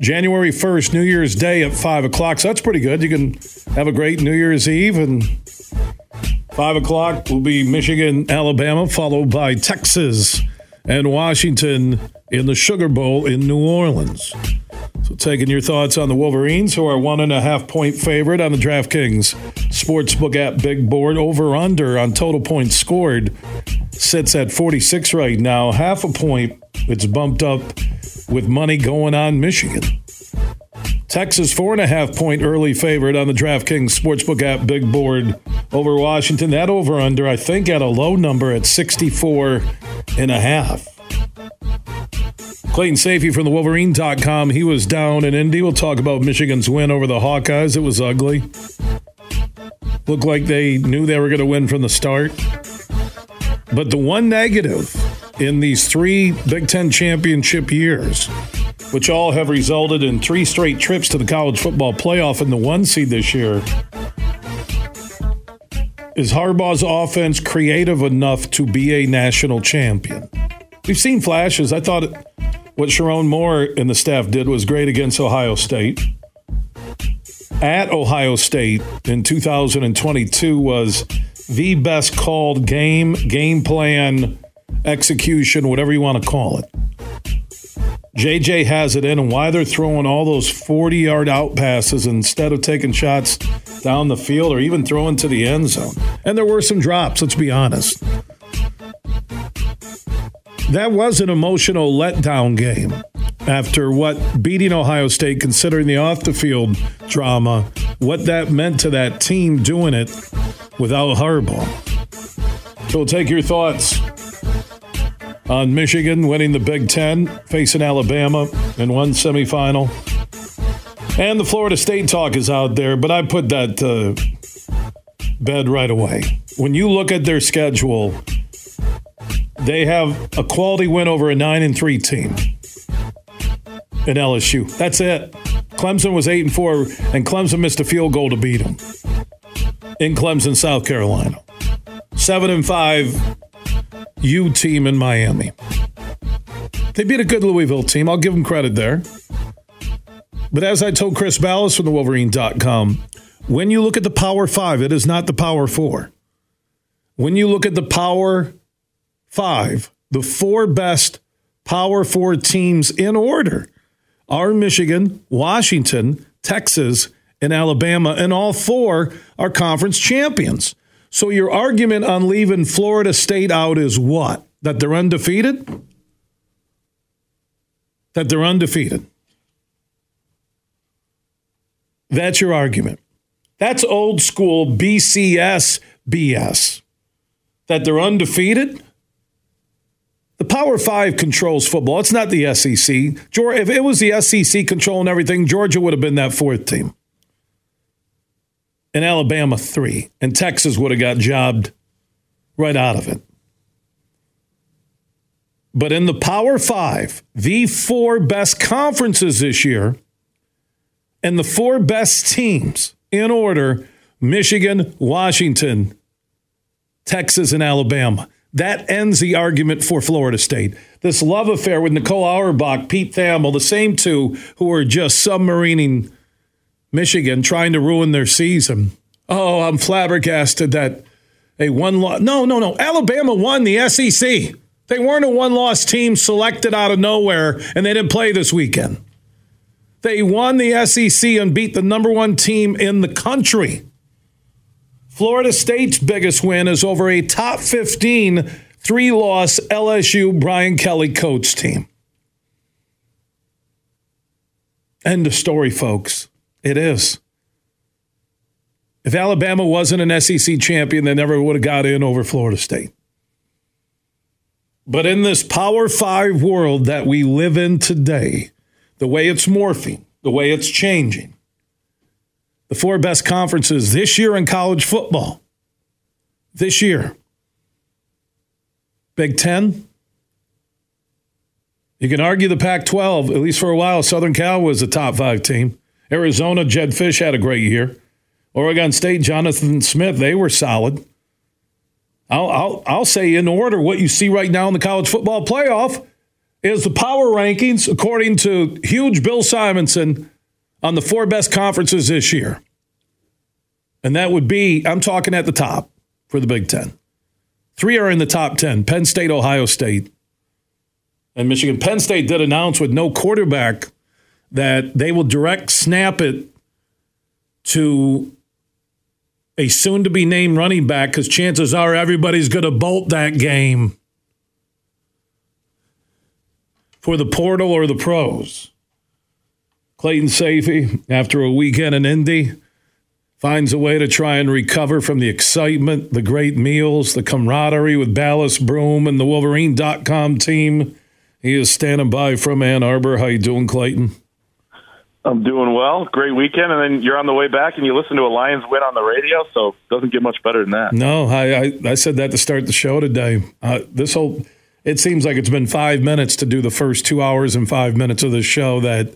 January 1st, New Year's Day at 5 o'clock. So that's pretty good. You can have a great New Year's Eve. And 5 o'clock will be Michigan, Alabama, followed by Texas and Washington in the Sugar Bowl in New Orleans. So, taking your thoughts on the Wolverines, who are one and a half point favorite on the DraftKings Sportsbook app big board. Over under on total points scored sits at 46 right now, half a point. It's bumped up with money going on Michigan. Texas, four and a half point early favorite on the DraftKings Sportsbook app big board over Washington. That over under, I think, at a low number at 64 and a half. Clayton Sayfie from the Wolverine.com. He was down in Indy. We'll talk about Michigan's win over the Hawkeyes. It was ugly. Looked like they knew they were going to win from the start. But the one negative in these three Big Ten championship years, which all have resulted in three straight trips to the college football playoff in the one seed this year, is Harbaugh's offense creative enough to be a national champion? We've seen flashes. I thought what Sherrone Moore and the staff did was great against Ohio State. At Ohio State in 2022 was the best called game, game plan, execution, whatever you want to call it. JJ has it in, and why they're throwing all those 40 yard out passes instead of taking shots down the field or even throwing to the end zone. And there were some drops, let's be honest. That was an emotional letdown game after what beating Ohio State, considering the off the field drama, what that meant to that team doing it without Harbaugh. So we'll take your thoughts on Michigan winning the Big Ten, facing Alabama in one semifinal. And the Florida State talk is out there, but I put that to bed right away. When you look at their schedule, they have a quality win over a 9 and 3 team in LSU. That's it. Clemson was 8 and 4 and Clemson missed a field goal to beat them in Clemson, South Carolina. 7 and 5 U team in Miami. They beat a good Louisville team. I'll give them credit there. But as I told Chris Balas from the Wolverine.com, when you look at the Power Five, it is not the Power Four. When you look at the Power Five, the four best Power Four teams in order are Michigan, Washington, Texas, and Alabama, and all four are conference champions. So your argument on leaving Florida State out is what? That they're undefeated? That they're undefeated. That's your argument. That's old school BCS BS. That they're undefeated? The Power Five controls football. It's not the SEC. Georgia, if it was the SEC controlling everything, Georgia would have been that fourth team and Alabama three, and Texas would have got jobbed right out of it. But in the Power Five, the four best conferences this year, and the four best teams in order Michigan, Washington, Texas, and Alabama. That ends the argument for Florida State. This love affair with Nicole Auerbach, Pete Thamel, the same two who are just submarining Michigan trying to ruin their season. Oh, I'm flabbergasted that a one loss. No, no, no. Alabama won the SEC. They weren't a one loss team selected out of nowhere, and they didn't play this weekend. They won the SEC and beat the number one team in the country. Florida State's biggest win is over a top 15 three loss LSU Brian Kelly coach team. End of story, folks. It is. If Alabama wasn't an SEC champion, they never would have got in over Florida State. But in this Power Five world that we live in today, the way it's morphing, the way it's changing, the four best conferences this year in college football, this year Big Ten. You can argue the Pac 12, at least for a while, Southern Cal was a top five team. Arizona, Jedd Fisch had a great year. Oregon State, Jonathan Smith, they were solid. I'll, I'll, I'll say in order what you see right now in the college football playoff is the power rankings according to huge Bill Simonson on the four best conferences this year. And that would be, I'm talking at the top for the Big Ten. Three are in the top 10 Penn State, Ohio State, and Michigan. Penn State did announce with no quarterback that they will direct snap it to a soon to be named running back because chances are everybody's going to bolt that game for the portal or the pros. Clayton Sayfie, after a weekend in Indy, finds a way to try and recover from the excitement, the great meals, the camaraderie with Balas Broom and the Wolverine.com team. He is standing by from Ann Arbor. How you doing, Clayton? I'm doing well. Great weekend, and then you're on the way back, and you listen to a Lions win on the radio. So it doesn't get much better than that. No, I I, I said that to start the show today. Uh, this whole it seems like it's been five minutes to do the first two hours and five minutes of the show. That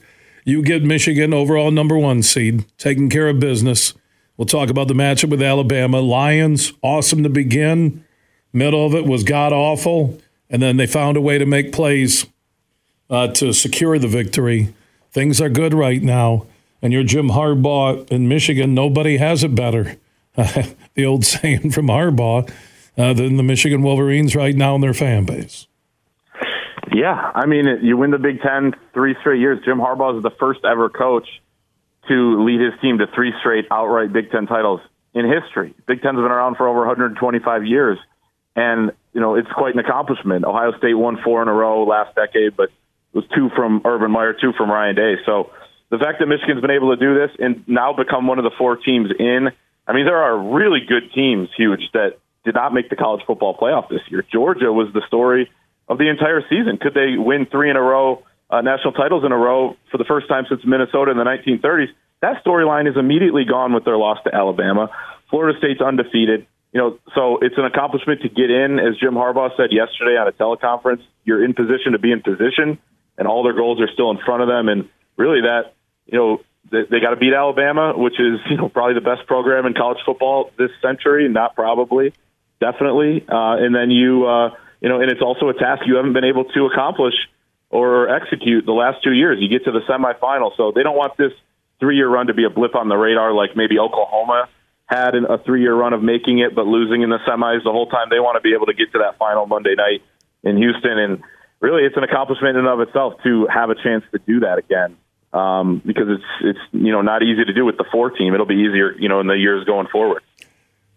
you get Michigan overall number one seed, taking care of business. We'll talk about the matchup with Alabama. Lions, awesome to begin. Middle of it was god awful, and then they found a way to make plays uh, to secure the victory. Things are good right now. And you're Jim Harbaugh in Michigan. Nobody has it better. *laughs* the old *laughs* saying from Harbaugh uh, than the Michigan Wolverines right now in their fan base. Yeah, I mean, you win the Big Ten three straight years. Jim Harbaugh is the first ever coach to lead his team to three straight outright Big Ten titles in history. Big Ten's been around for over 125 years, and you know it's quite an accomplishment. Ohio State won four in a row last decade, but it was two from Urban Meyer, two from Ryan Day. So the fact that Michigan's been able to do this and now become one of the four teams in, I mean, there are really good teams, huge that did not make the college football playoff this year. Georgia was the story of the entire season. Could they win three in a row, uh, national titles in a row for the first time since Minnesota in the 1930s? That storyline is immediately gone with their loss to Alabama. Florida State's undefeated. You know, so it's an accomplishment to get in, as Jim Harbaugh said yesterday on a teleconference. You're in position to be in position, and all their goals are still in front of them. And really, that you know, they, they got to beat Alabama, which is you know probably the best program in college football this century. Not probably, definitely. Uh, and then you. Uh, you know, and it's also a task you haven't been able to accomplish or execute the last two years. You get to the semifinal, so they don't want this three-year run to be a blip on the radar, like maybe Oklahoma had a three-year run of making it but losing in the semis the whole time. They want to be able to get to that final Monday night in Houston, and really, it's an accomplishment in and of itself to have a chance to do that again. Um, because it's it's you know not easy to do with the four team. It'll be easier you know in the years going forward.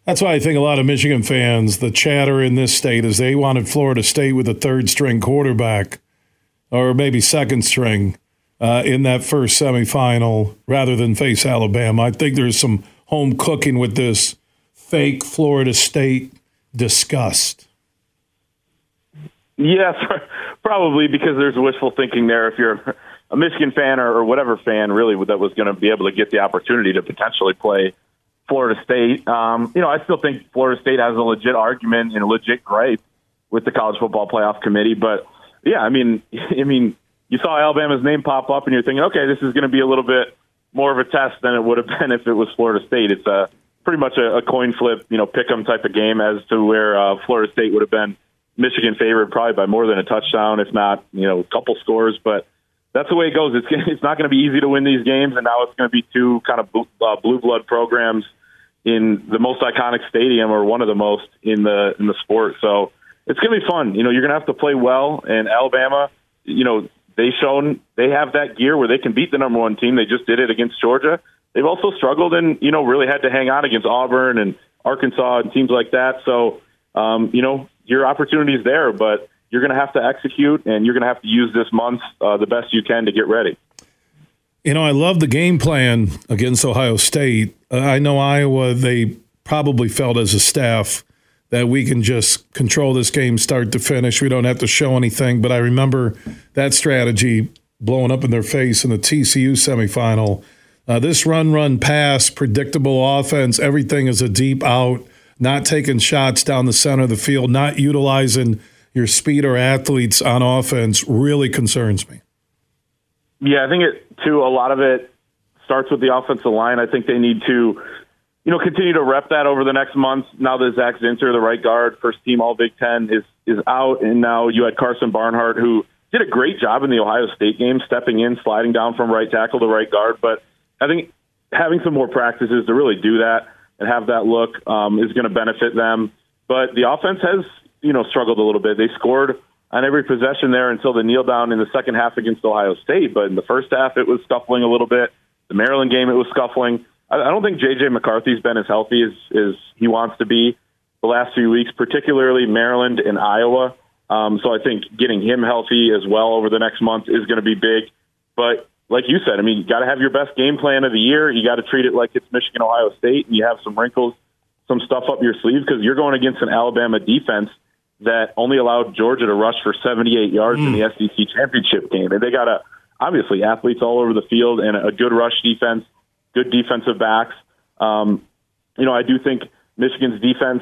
That's why I think a lot of Michigan fans, the chatter in this state is they wanted Florida State with a third string quarterback or maybe second string uh, in that first semifinal rather than face Alabama. I think there's some home cooking with this fake Florida State disgust. Yes, *laughs* probably because there's wishful thinking there. If you're a Michigan fan or, or whatever fan, really, that was going to be able to get the opportunity to potentially play Florida State. Um, you know, I still think Florida State has a legit argument and a legit gripe with the College Football Playoff Committee. But yeah, I mean, *laughs* I mean, you saw Alabama's name pop up, and you're thinking, okay, this is going to be a little bit more of a test than it would have *laughs* been if it was Florida State. It's a pretty much a, a coin flip, you know, pick 'em type of game as to where uh, Florida State would have been Michigan favored probably by more than a touchdown, if not, you know, a couple scores. But that's the way it goes. It's it's not going to be easy to win these games, and now it's going to be two kind of blue, uh, blue blood programs in the most iconic stadium or one of the most in the in the sport. So it's going to be fun. You know, you're going to have to play well. And Alabama, you know, they shown they have that gear where they can beat the number one team. They just did it against Georgia. They've also struggled and you know really had to hang on against Auburn and Arkansas and teams like that. So um, you know your opportunity is there, but you're going to have to execute and you're going to have to use this month uh, the best you can to get ready. You know, I love the game plan against Ohio State. Uh, I know Iowa, they probably felt as a staff that we can just control this game start to finish. We don't have to show anything. But I remember that strategy blowing up in their face in the TCU semifinal. Uh, this run, run, pass, predictable offense, everything is a deep out, not taking shots down the center of the field, not utilizing your speed or athletes on offense really concerns me. Yeah, I think it too. A lot of it starts with the offensive line. I think they need to, you know, continue to rep that over the next month. Now that Zak Zinter, the right guard, first team All Big Ten, is is out, and now you had Karsen Barnhart, who did a great job in the Ohio State game, stepping in, sliding down from right tackle to right guard. But I think having some more practices to really do that and have that look um, is going to benefit them. But the offense has, you know, struggled a little bit. They scored on every possession there until the kneel down in the second half against Ohio State. But in the first half, it was scuffling a little bit. The Maryland game, it was scuffling. I, I don't think J.J. McCarthy's been as healthy as, as he wants to be the last few weeks, particularly Maryland and Iowa. Um, so I think getting him healthy as well over the next month is going to be big. But like you said, I mean, you got to have your best game plan of the year. You got to treat it like it's Michigan, Ohio State, and you have some wrinkles, some stuff up your sleeve because you're going against an Alabama defense – that only allowed Georgia to rush for 78 yards mm. in the hmm. SEC championship game. And they got a obviously athletes all over the field and a good rush defense, good defensive backs. Um, you know, I do think Michigan's defense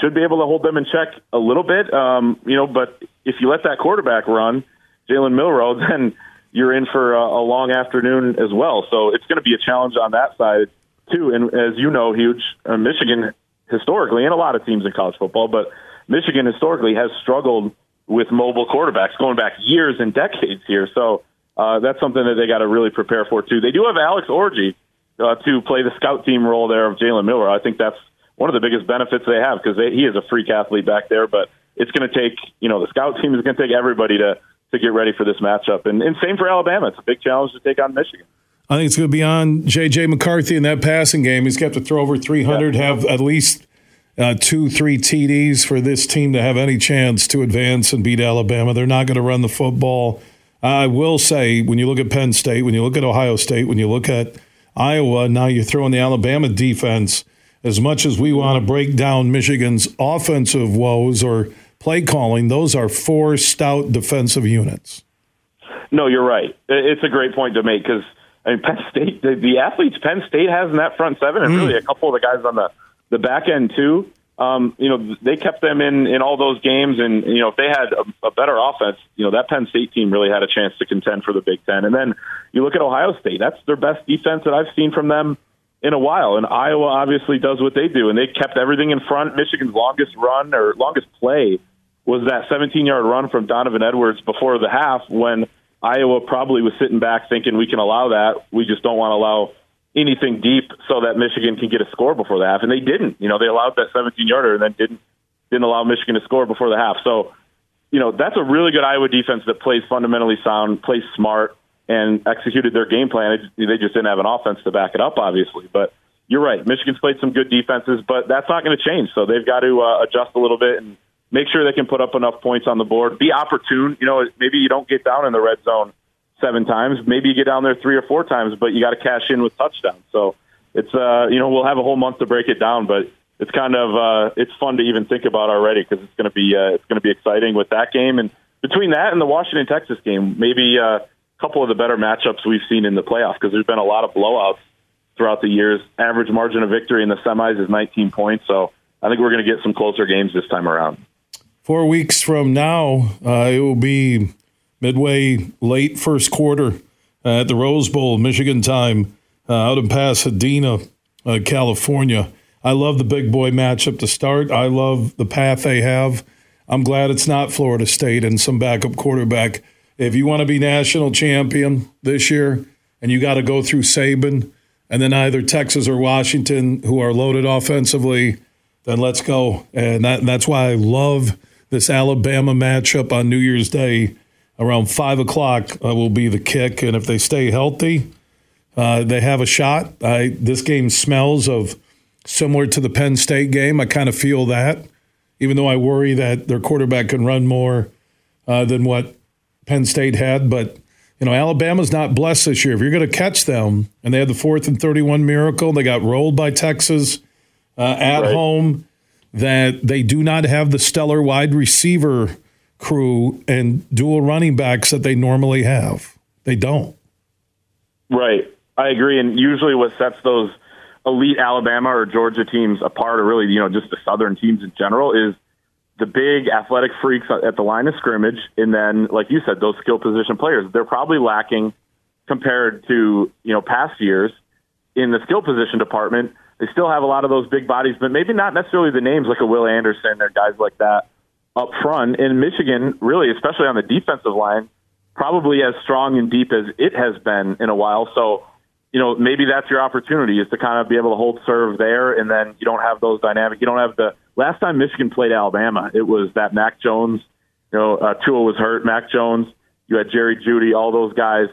should be able to hold them in check a little bit. Um, you know, but if you let that quarterback run, Jalen Milroe, *laughs* then you're in for a, a long afternoon as well. So it's going to be a challenge on that side too. And as you know, huge uh, Michigan historically, and a lot of teams in college football, but Michigan historically has struggled with mobile quarterbacks going back years and decades here. So uh, that's something that they got to really prepare for too. They do have Alex Orji uh, to play the scout team role there of Jalen Milroe. I think that's one of the biggest benefits they have because he is a freak athlete back there. But it's going to take you know the scout team is going to take everybody to to get ready for this matchup. And, and same for Alabama. It's a big challenge to take on Michigan. I think it's going to be on J.J. McCarthy in that passing game. He's got to throw over 300, yeah. have at least uh, two, three TDs for this team to have any chance to advance and beat Alabama. They're not going to run the football. I will say, when you look at Penn State, when you look at Ohio State, when you look at Iowa, now you're throwing the Alabama defense. As much as we want to break down Michigan's offensive woes or play calling, those are four stout defensive units. No, you're right. It's a great point to make because I mean, *laughs* Penn State, the, the athletes Penn State has in that front seven, and mm. really a couple of the guys on the the back end too. Um, you know, they kept them in in all those games, and you know, if they had a, a better offense, you know, that Penn State team really had a chance to contend for the Big Ten. And then you look at Ohio State; that's their best defense that I've seen from them in a while. And Iowa obviously does what they do, and they kept everything in front. Michigan's longest run or longest play was that 17 yard run from Donovan Edwards before the half when Iowa probably was sitting back thinking we can allow that. We just don't want to allow anything deep so that Michigan can get a score before the half, and they didn't. You know, they allowed that 17 yarder and then didn't didn't allow Michigan to score before the half. So, you know, that's a really good Iowa defense that plays fundamentally sound, plays smart, and executed their game plan. They just didn't have an offense to back it up, obviously. But you're right, Michigan's played some good defenses, but that's not going to change. So they've got to uh, adjust a little bit and make sure they can put up enough points on the board. Be opportune. You know, maybe you don't get down in the red zone seven times. Maybe you get down there three or four times, but you got to cash in with touchdowns. So it's uh, you know we'll have a whole month to break it down, but it's kind of uh, it's fun to even think about already because it's going to be uh, it's going to be exciting with that game and between that and the Washington Texas game, maybe uh, a couple of the better matchups we've seen in the playoffs because there's been a lot of blowouts throughout the years. Average margin of victory in the semis is 19 points, so I think we're going to get some closer games this time around. Four weeks from now, uh, it will be midway late first quarter at the Rose Bowl, Michigan time, uh, out in Pasadena, uh, California. I love the big boy matchup to start. I love the path they have. I'm glad it's not Florida State and some backup quarterback. If you want to be national champion this year and you got to go through Saban and then either Texas or Washington, who are loaded offensively, then let's go. And that, that's why I love this Alabama matchup on New Year's Day around five o'clock uh, will be the kick, and if they stay healthy, uh, they have a shot. I, this game smells of similar to the Penn State game. I kind of feel that, even though I worry that their quarterback can run more uh, than what Penn State had. But you know, Alabama's not blessed this year. If you're going to catch them, and they had the fourth and thirty-one miracle, they got rolled by Texas uh, at right. home that they do not have the stellar wide receiver crew and dual running backs that they normally have. They don't. Right. I agree. And usually what sets those elite Alabama or Georgia teams apart, or really, you know, just the Southern teams in general, is the big athletic freaks at the line of scrimmage. And then, like you said, those skill position players. They're probably lacking compared to, you know, past years in the skill position department they still have a lot of those big bodies, but maybe not necessarily the names like a Will Anderson or guys like that up front. In Michigan, really, especially on the defensive line, probably as strong and deep as it has been in a while. So, you know, maybe that's your opportunity is to kind of be able to hold serve there, and then you don't have those dynamic. You don't have the last time Michigan played Alabama, it was that Mac Jones. You know, uh, Tua was hurt. Mac Jones. You had Jerry Jeudy. all those guys.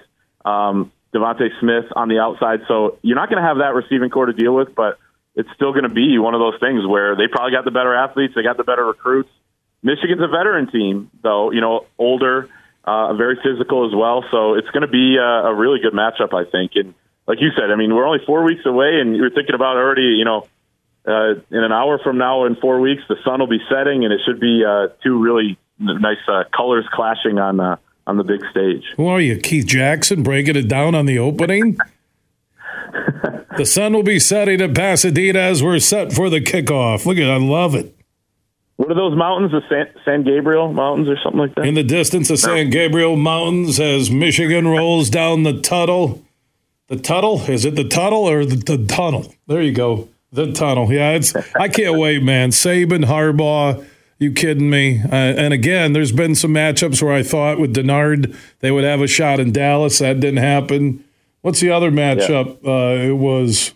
Um, DeVonta Smith on the outside. So you're not going to have that receiving corps to deal with, but it's still going to be one of those things where they probably got the better athletes, they got the better recruits. Michigan's a veteran team, though, you know, older, uh, very physical as well. So it's going to be a, a really good matchup, I think. And like you said, I mean, we're only four weeks away, and you're thinking about already, you know, uh, in an hour from now, in four weeks, the sun will be setting, and it should be uh, two really nice uh, colors clashing on uh, on the big stage. Who are you, Keith Jackson, breaking it down on the opening? *laughs* the sun will be setting at Pasadena as we're set for the kickoff. Look at, I love it. What are those mountains? The San, San Gabriel Mountains or something like that? In the distance, the San Gabriel Mountains as Michigan rolls down the Tuttle. The Tuttle? Is it the Tuttle or the, the tunnel? There you go. The tunnel. Yeah, it's. I can't wait, man. Saban, Harbaugh you kidding me? Uh, and again, there's been some matchups where I thought with Denard they would have a shot in Dallas. That didn't happen. What's the other matchup? Yeah. Uh, it was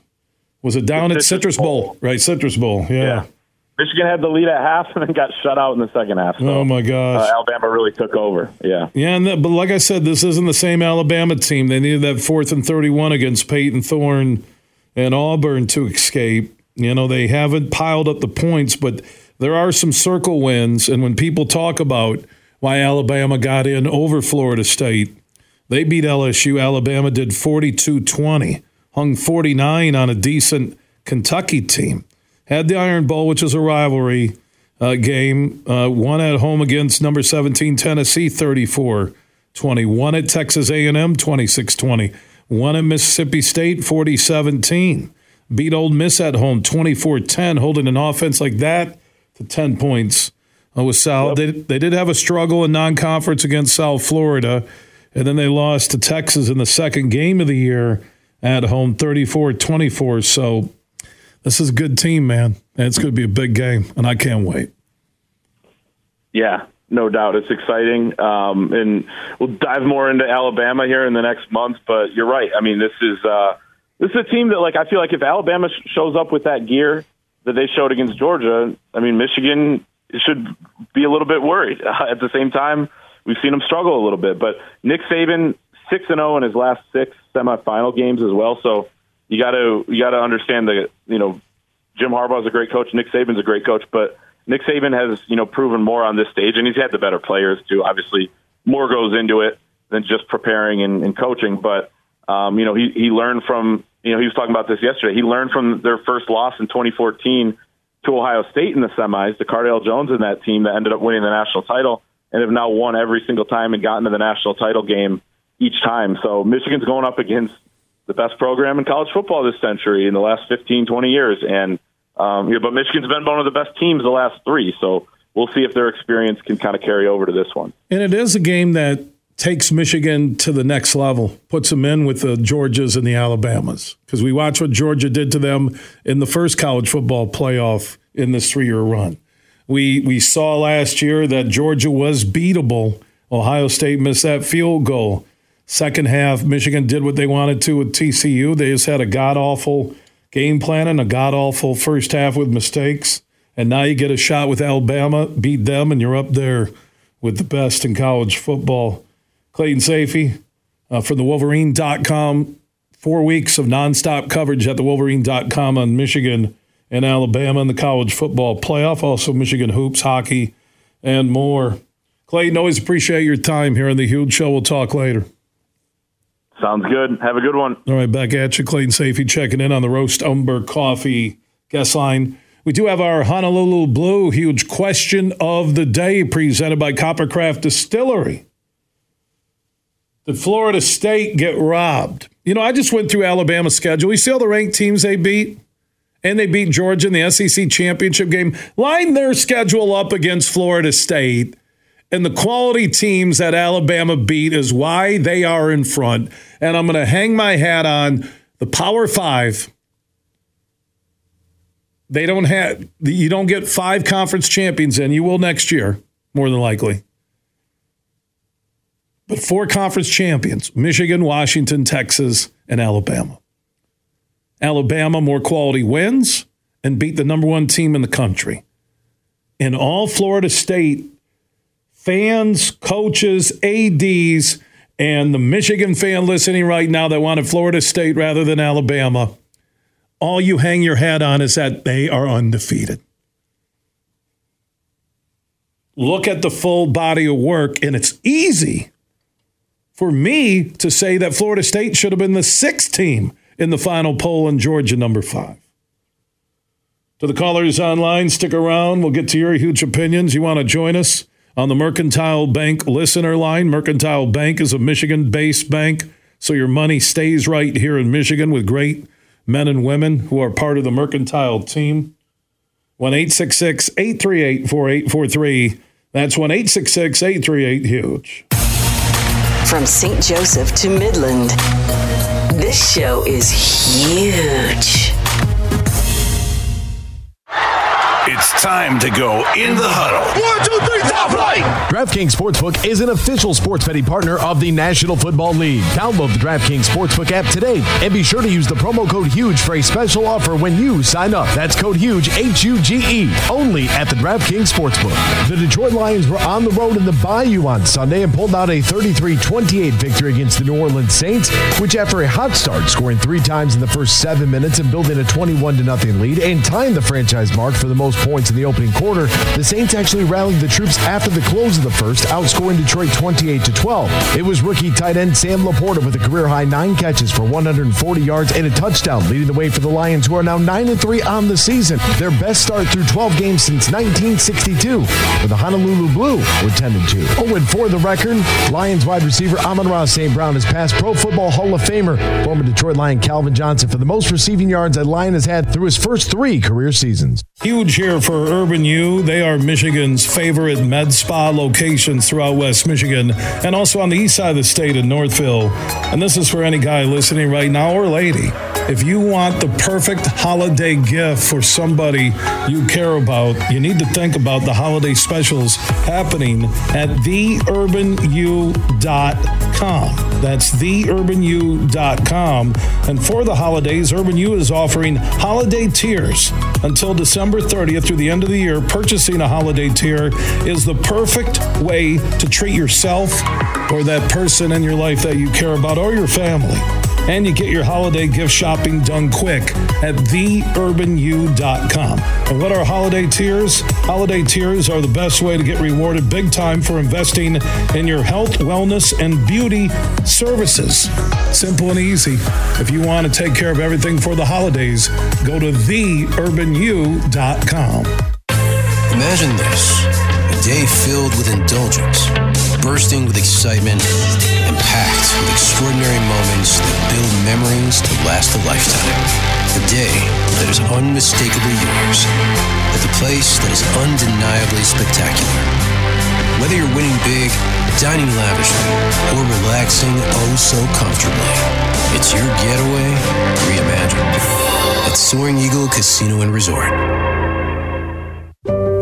was it down the at Citrus Bowl. Bowl. right? Citrus Bowl. Yeah. yeah. Michigan had the lead at half and then got shut out in the second half. So, oh my gosh! Uh, Alabama really took over. Yeah, yeah. And that, but like I said, this isn't the same Alabama team. They needed that fourth and thirty-one against Payton Thorne and Auburn to escape. You know, they haven't piled up the points, but there are some circle wins. And when people talk about why Alabama got in over Florida State, they beat LSU. Alabama did 42 20, hung 49 on a decent Kentucky team. Had the Iron Bowl, which is a rivalry uh, game, uh, won at home against number 17 Tennessee 34 20, won at Texas A&M 26 20, won at Mississippi State 40 17 beat Ole Miss at home 24 10, holding an offense like that to 10 points uh, with South. They, they did have a struggle in non conference against South Florida, and then they lost to Texas in the second game of the year at home 34 24. So this is a good team, man. And it's going to be a big game, and I can't wait. Yeah, no doubt. It's exciting. Um, and we'll dive more into Alabama here in the next month, but you're right. I mean, this is. Uh, this is a team that, like, I feel like if Alabama sh- shows up with that gear that they showed against Georgia, I mean, Michigan should be a little bit worried. Uh, *laughs* at the same time, we've seen them struggle a little bit. But Nick Saban, six and zero oh in his last six semifinal games as well. So you got to you got to understand that you know Jim Harbaugh is a great coach, Nick Saban's a great coach, but Nick Saban has you know proven more on this stage, and he's had the better players too. Obviously, more goes into it than just preparing and, and coaching, but um, you know, he, he learned from, you know, he was talking about this yesterday. He learned from their first loss in 2014 to Ohio State in the semis, to Cardale Jones in that team that ended up winning the national title and have now won every single time and gotten to the national title game each time. So Michigan's going up against the best program in college football this century in the last 15, 20 years. And, um, yeah, but Michigan's been one of the best teams the last three. So we'll see if their experience can kind of carry over to this one. And it is a game that takes Michigan to the next level, puts them in with the Georgias and the Alabamas. Because we watched what Georgia did to them in the first college football playoff in this three year run. We, we saw last year that Georgia was beatable. Ohio State missed that field goal. Second half, Michigan did what they wanted to with TCU. They just had a god awful game plan and a god awful first half with mistakes. And now you get a shot with Alabama, beat them, and you're up there with the best in college football. Clayton Sayfie uh, from the Wolverine.com. Four weeks of nonstop coverage at the Wolverine.com on Michigan and Alabama in the college football playoff. Also, Michigan hoops, hockey, and more. Clayton, always appreciate your time here on the Huge Show. We'll talk later. Sounds good. Have a good one. All right, back at you. Clayton Sayfie checking in on the Roast Umber Coffee guest line. We do have our Honolulu Blue huge question of the day presented by Coppercraft Distillery. Did Florida State get robbed? You know, I just went through Alabama's schedule. You see all the ranked teams they beat? And they beat Georgia in the SEC championship game. Line their schedule up against Florida State. And the quality teams that Alabama beat is why they are in front. And I'm going to hang my hat on the Power Five. They don't have, you don't get five conference champions in. You will next year, more than likely. But four conference champions Michigan, Washington, Texas, and Alabama. Alabama, more quality wins and beat the number one team in the country. In all Florida State, fans, coaches, ADs, and the Michigan fan listening right now that wanted Florida State rather than Alabama, all you hang your hat on is that they are undefeated. Look at the full body of work, and it's easy for me to say that Florida State should have been the sixth team in the final poll and Georgia number five. To the callers online, stick around. We'll get to your huge opinions. You want to join us on the Mercantile Bank listener line? Mercantile Bank is a Michigan based bank, so your money stays right here in Michigan with great men and women who are part of the Mercantile team. 1 838 4843. That's 1 838 Huge. From St. Joseph to Midland, this show is huge. It's time to go in the huddle. One, two, three, top flight. DraftKings Sportsbook is an official sports betting partner of the National Football League. Download the DraftKings Sportsbook app today and be sure to use the promo code HUGE for a special offer when you sign up. That's code HUGE, H U G E, only at the DraftKings Sportsbook. The Detroit Lions were on the road in the Bayou on Sunday and pulled out a 33 28 victory against the New Orleans Saints, which, after a hot start, scoring three times in the first seven minutes and building a 21 0 lead and tying the franchise mark for the most points in the opening quarter, the Saints actually rallied the troops after the close of the first, outscoring Detroit 28 to 12. It was rookie tight end Sam LaPorta with a career high nine catches for 140 yards and a touchdown, leading the way for the Lions, who are now 9 and 3 on the season. Their best start through 12 games since 1962, with the Honolulu Blue were 10 and 2. 0 4 the record. Lions wide receiver Amon-Ra St. Brown has passed Pro Football Hall of Famer, former Detroit Lion Calvin Johnson, for the most receiving yards a Lion has had through his first three career seasons. Huge here for Urban U. They are Michigan's favorite med spa locations throughout West Michigan and also on the east side of the state in Northville. And this is for any guy listening right now or lady. If you want the perfect holiday gift for somebody you care about, you need to think about the holiday specials happening at theurbanu.com. That's theurbanu.com. And for the holidays, Urban U is offering holiday tiers until December 30th through the end of the year. Purchasing a holiday tier is the perfect way to treat yourself or that person in your life that you care about or your family. And you get your holiday gift shopping done quick at theurbanu.com. And what are holiday tiers? Holiday tiers are the best way to get rewarded big time for investing in your health, wellness, and beauty services. Simple and easy. If you want to take care of everything for the holidays, go to theurbanu.com. Imagine this a day filled with indulgence, bursting with excitement, and packed with extraordinary moments that build memories to last a lifetime. A day that is unmistakably yours, at the place that is undeniably spectacular. Whether you're winning big, dining lavishly, or relaxing oh so comfortably, it's your getaway reimagined at Soaring Eagle Casino and Resort.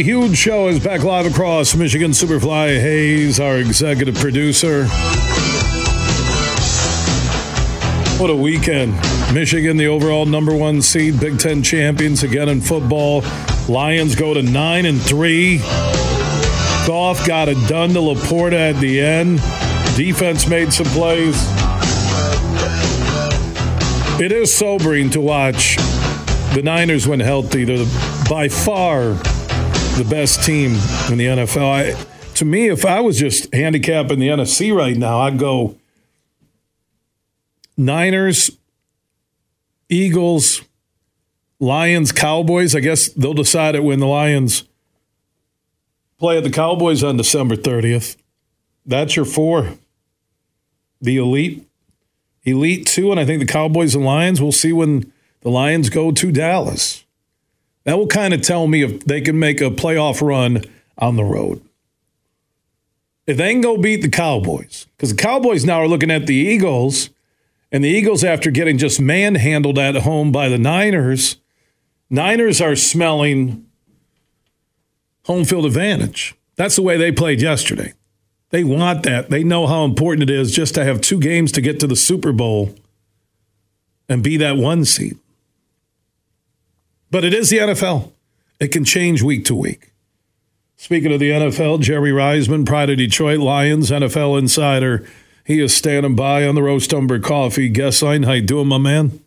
Huge show is back live across Michigan. Superfly Hayes, our executive producer. What a weekend. Michigan, the overall number one seed, Big Ten champions again in football. Lions go to nine and three. Goff got it done to LaPorta at the end. Defense made some plays. It is sobering to watch the Niners when healthy. They're by far the best team in the NFL. I, to me, if I was just handicapping the NFC right now, I'd go Niners, Eagles, Lions, Cowboys. I guess they'll decide it when the Lions play at the Cowboys on December 30th. That's your four. The elite, elite two, and I think the Cowboys and Lions. We'll see when the Lions go to Dallas. That will kind of tell me if they can make a playoff run on the road. If they can go beat the Cowboys, because the Cowboys now are looking at the Eagles, and the Eagles, after getting just manhandled at home by the Niners, Niners are smelling home field advantage. That's the way they played yesterday. They want that. They know how important it is just to have two games to get to the Super Bowl and be that one seed. But it is the NFL. It can change week to week. Speaking of the NFL, Jeremy Reisman, Pride of Detroit Lions NFL insider. He is standing by on the Roast Umber Coffee guest line. How you doing, my man?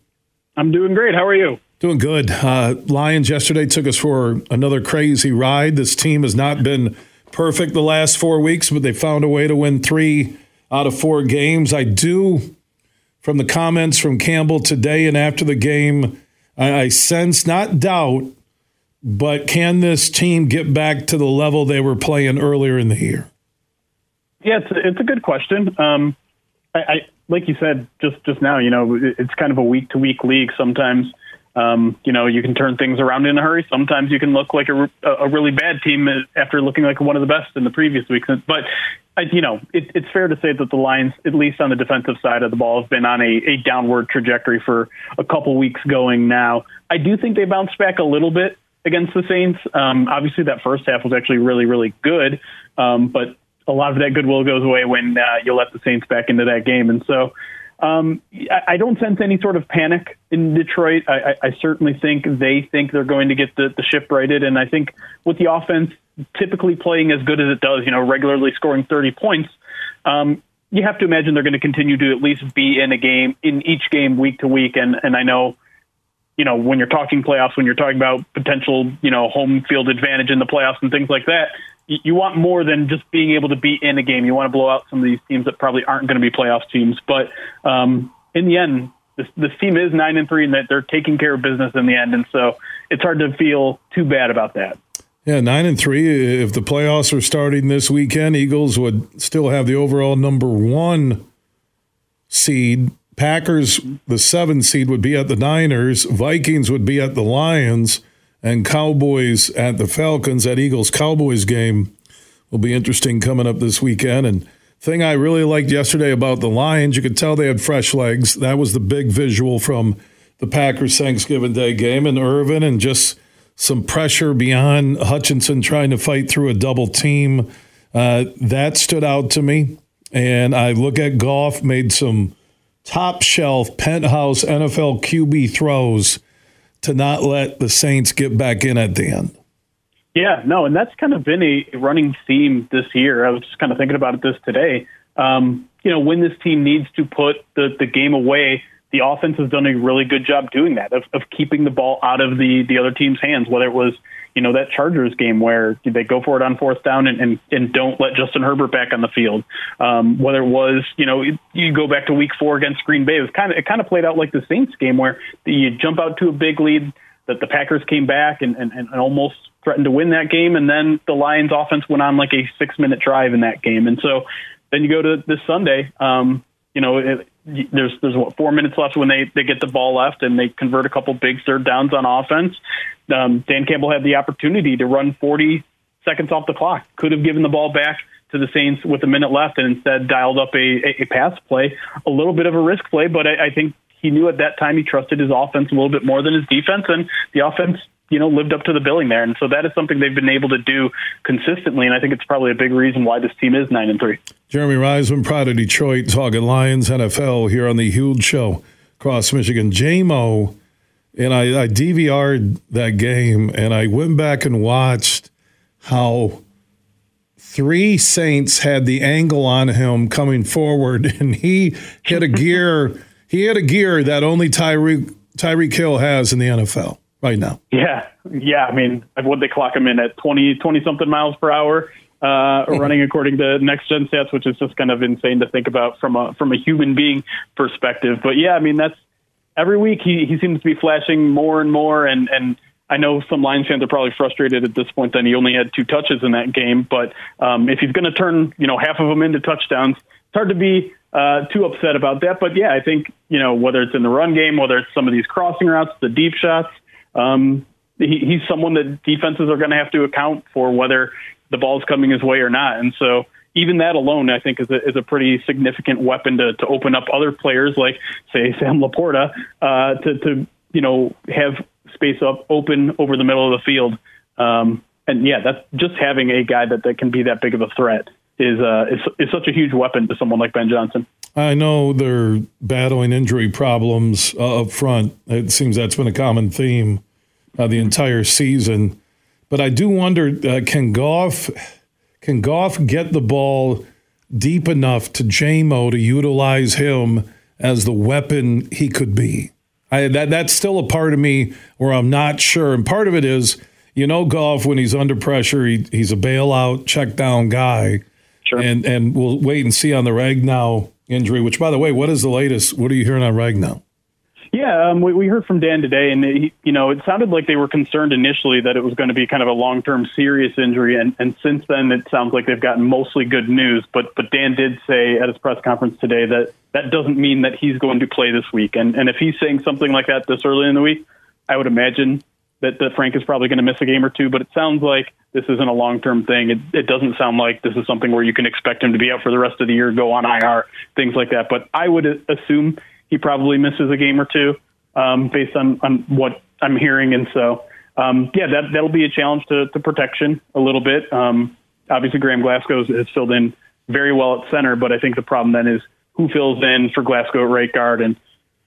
I'm doing great. How are you? Doing good. Uh, Lions yesterday took us for another crazy ride. This team has not been perfect the last four weeks, but they found a way to win three out of four games. I do, from the comments from Campbell today and after the game, I, sense not doubt, but can this team get back to the level they were playing earlier in the year? Yeah, it's a, it's a good question. Um, I, I like you said just just now. You know, it's kind of a week to week league. Sometimes um, you know, you can turn things around in a hurry. Sometimes you can look like a, a really bad team after looking like one of the best in the previous weeks. But, you know, it, it's fair to say that the Lions, at least on the defensive side of the ball, have been on a, a downward trajectory for a couple weeks going now. I do think they bounced back a little bit against the Saints. Um, obviously, that first half was actually really, really good. Um, but a lot of that goodwill goes away when uh, you let the Saints back into that game. And so, um, I, I, don't sense any sort of panic in Detroit. I, I, I, certainly think they think they're going to get the, the ship righted, and I think with the offense typically playing as good as it does, you know, regularly scoring 30 points, um, you have to imagine they're going to continue to at least be in a game in each game week to week. And and I know, you know, when you're talking playoffs, when you're talking about potential, you know, home field advantage in the playoffs and things like that, you want more than just being able to be in a game. You want to blow out some of these teams that probably aren't going to be playoff teams. But um, in the end, this, this team is nine and three, and that they're taking care of business in the end. And so it's hard to feel too bad about that. Yeah, nine and three. If the playoffs are starting this weekend, Eagles would still have the overall number one seed. Packers, the seven seed, would be at the Niners. Vikings would be at the Lions and Cowboys at the Falcons. That Eagles Cowboys game will be interesting coming up this weekend. And thing I really liked yesterday about the Lions, you could tell they had fresh legs. That was the big visual from the Packers Thanksgiving Day game, and Irvin and just some pressure beyond Hutchinson trying to fight through a double team. Uh, that stood out to me. And I look at Goff, made some top shelf penthouse NFL QB throws to not let the Saints get back in at the end. Yeah, no, and that's kind of been a running theme this year. I was just kind of thinking about this today. Um, you know, when this team needs to put the, the game away, the offense has done a really good job doing that, of, of keeping the ball out of the, the other team's hands, whether it was you know, that Chargers game where they go for it on fourth down and, and, and don't let Justin Herbert back on the field. Um, whether it was, you know, you go back to week four against Green Bay, it was kind of, it kind of played out like the Saints game where you jump out to a big lead that the Packers came back and, and, and almost threatened to win that game. And then the Lions offense went on like a six minute drive in that game. And so then you go to this Sunday, um, you know, it, there's there's what four minutes left when they they get the ball left and they convert a couple big third downs on offense. Um, Dan Campbell had the opportunity to run 40 seconds off the clock. Could have given the ball back to the Saints with a minute left and instead dialed up a, a, a pass play, a little bit of a risk play, but I, I think he knew at that time he trusted his offense a little bit more than his defense, and the offense you know, lived up to the billing there. And so that is something they've been able to do consistently. And I think it's probably a big reason why this team is nine and three. Jeremy Reisman, Pride of Detroit, talking Lions NFL here on the huge show across Michigan. JMO, and I, I DVR'd that game and I went back and watched how three Saints had the angle on him coming forward *laughs* and he hit a gear. He had a gear that only Tyreek Tyreek Hill has in the NFL right now. Yeah, yeah. I mean, would they clock him in at 20, 20 something miles per hour, uh, running according to next gen stats, which is just kind of insane to think about from a from a human being perspective. But yeah, I mean, that's every week he he seems to be flashing more and more, and and I know some Lions fans are probably frustrated at this point that he only had two touches in that game. But um, if he's going to turn you know half of them into touchdowns, it's hard to be uh, too upset about that. But yeah, I think you know whether it's in the run game, whether it's some of these crossing routes, the deep shots um, he, he's someone that defenses are going to have to account for whether the ball's coming his way or not. And so even that alone, I think, is a, is a pretty significant weapon to, to open up other players like, say, *laughs* Sam LaPorta, uh, to, to, you know, have space up open over the middle of the field. Um, and yeah, that's just having a guy that, that can be that big of a threat is, uh, is, is such a huge weapon to someone like Ben Johnson. I know they're battling injury problems uh, up front. It seems that's been a common theme uh, the entire season. But I do wonder uh, can Goff can Goff get the ball deep enough to JMO to utilize him as the weapon he could be? I, that that's still a part of me where I'm not sure, and part of it is, you know, Goff when he's under pressure, he, he's a bailout, check down guy, sure. and and we'll wait and see on the Ragnow injury. Which, by the way, what is the latest? What are you hearing on Ragnow? Yeah, um, we, we heard from Dan today, and he, you know, it sounded like they were concerned initially that it was going to be kind of a long-term serious injury, and, and since then it sounds like they've gotten mostly good news. But but Dan did say at his press conference today that that doesn't mean that he's going to play this week, and and if he's saying something like that this early in the week, I would imagine that, that Frank is probably going to miss a game or two. But it sounds like this isn't a long-term thing. It, it doesn't sound like this is something where you can expect him to be out for the rest of the year, go on IR, things like that. But I would assume he probably misses a game or two um, based on, on what I'm hearing. And so, um, yeah, that, that'll be a challenge to, to protection a little bit. Um, obviously, Graham Glasgow has filled in very well at center, but I think the problem then is who fills in for Glasgow at right guard. And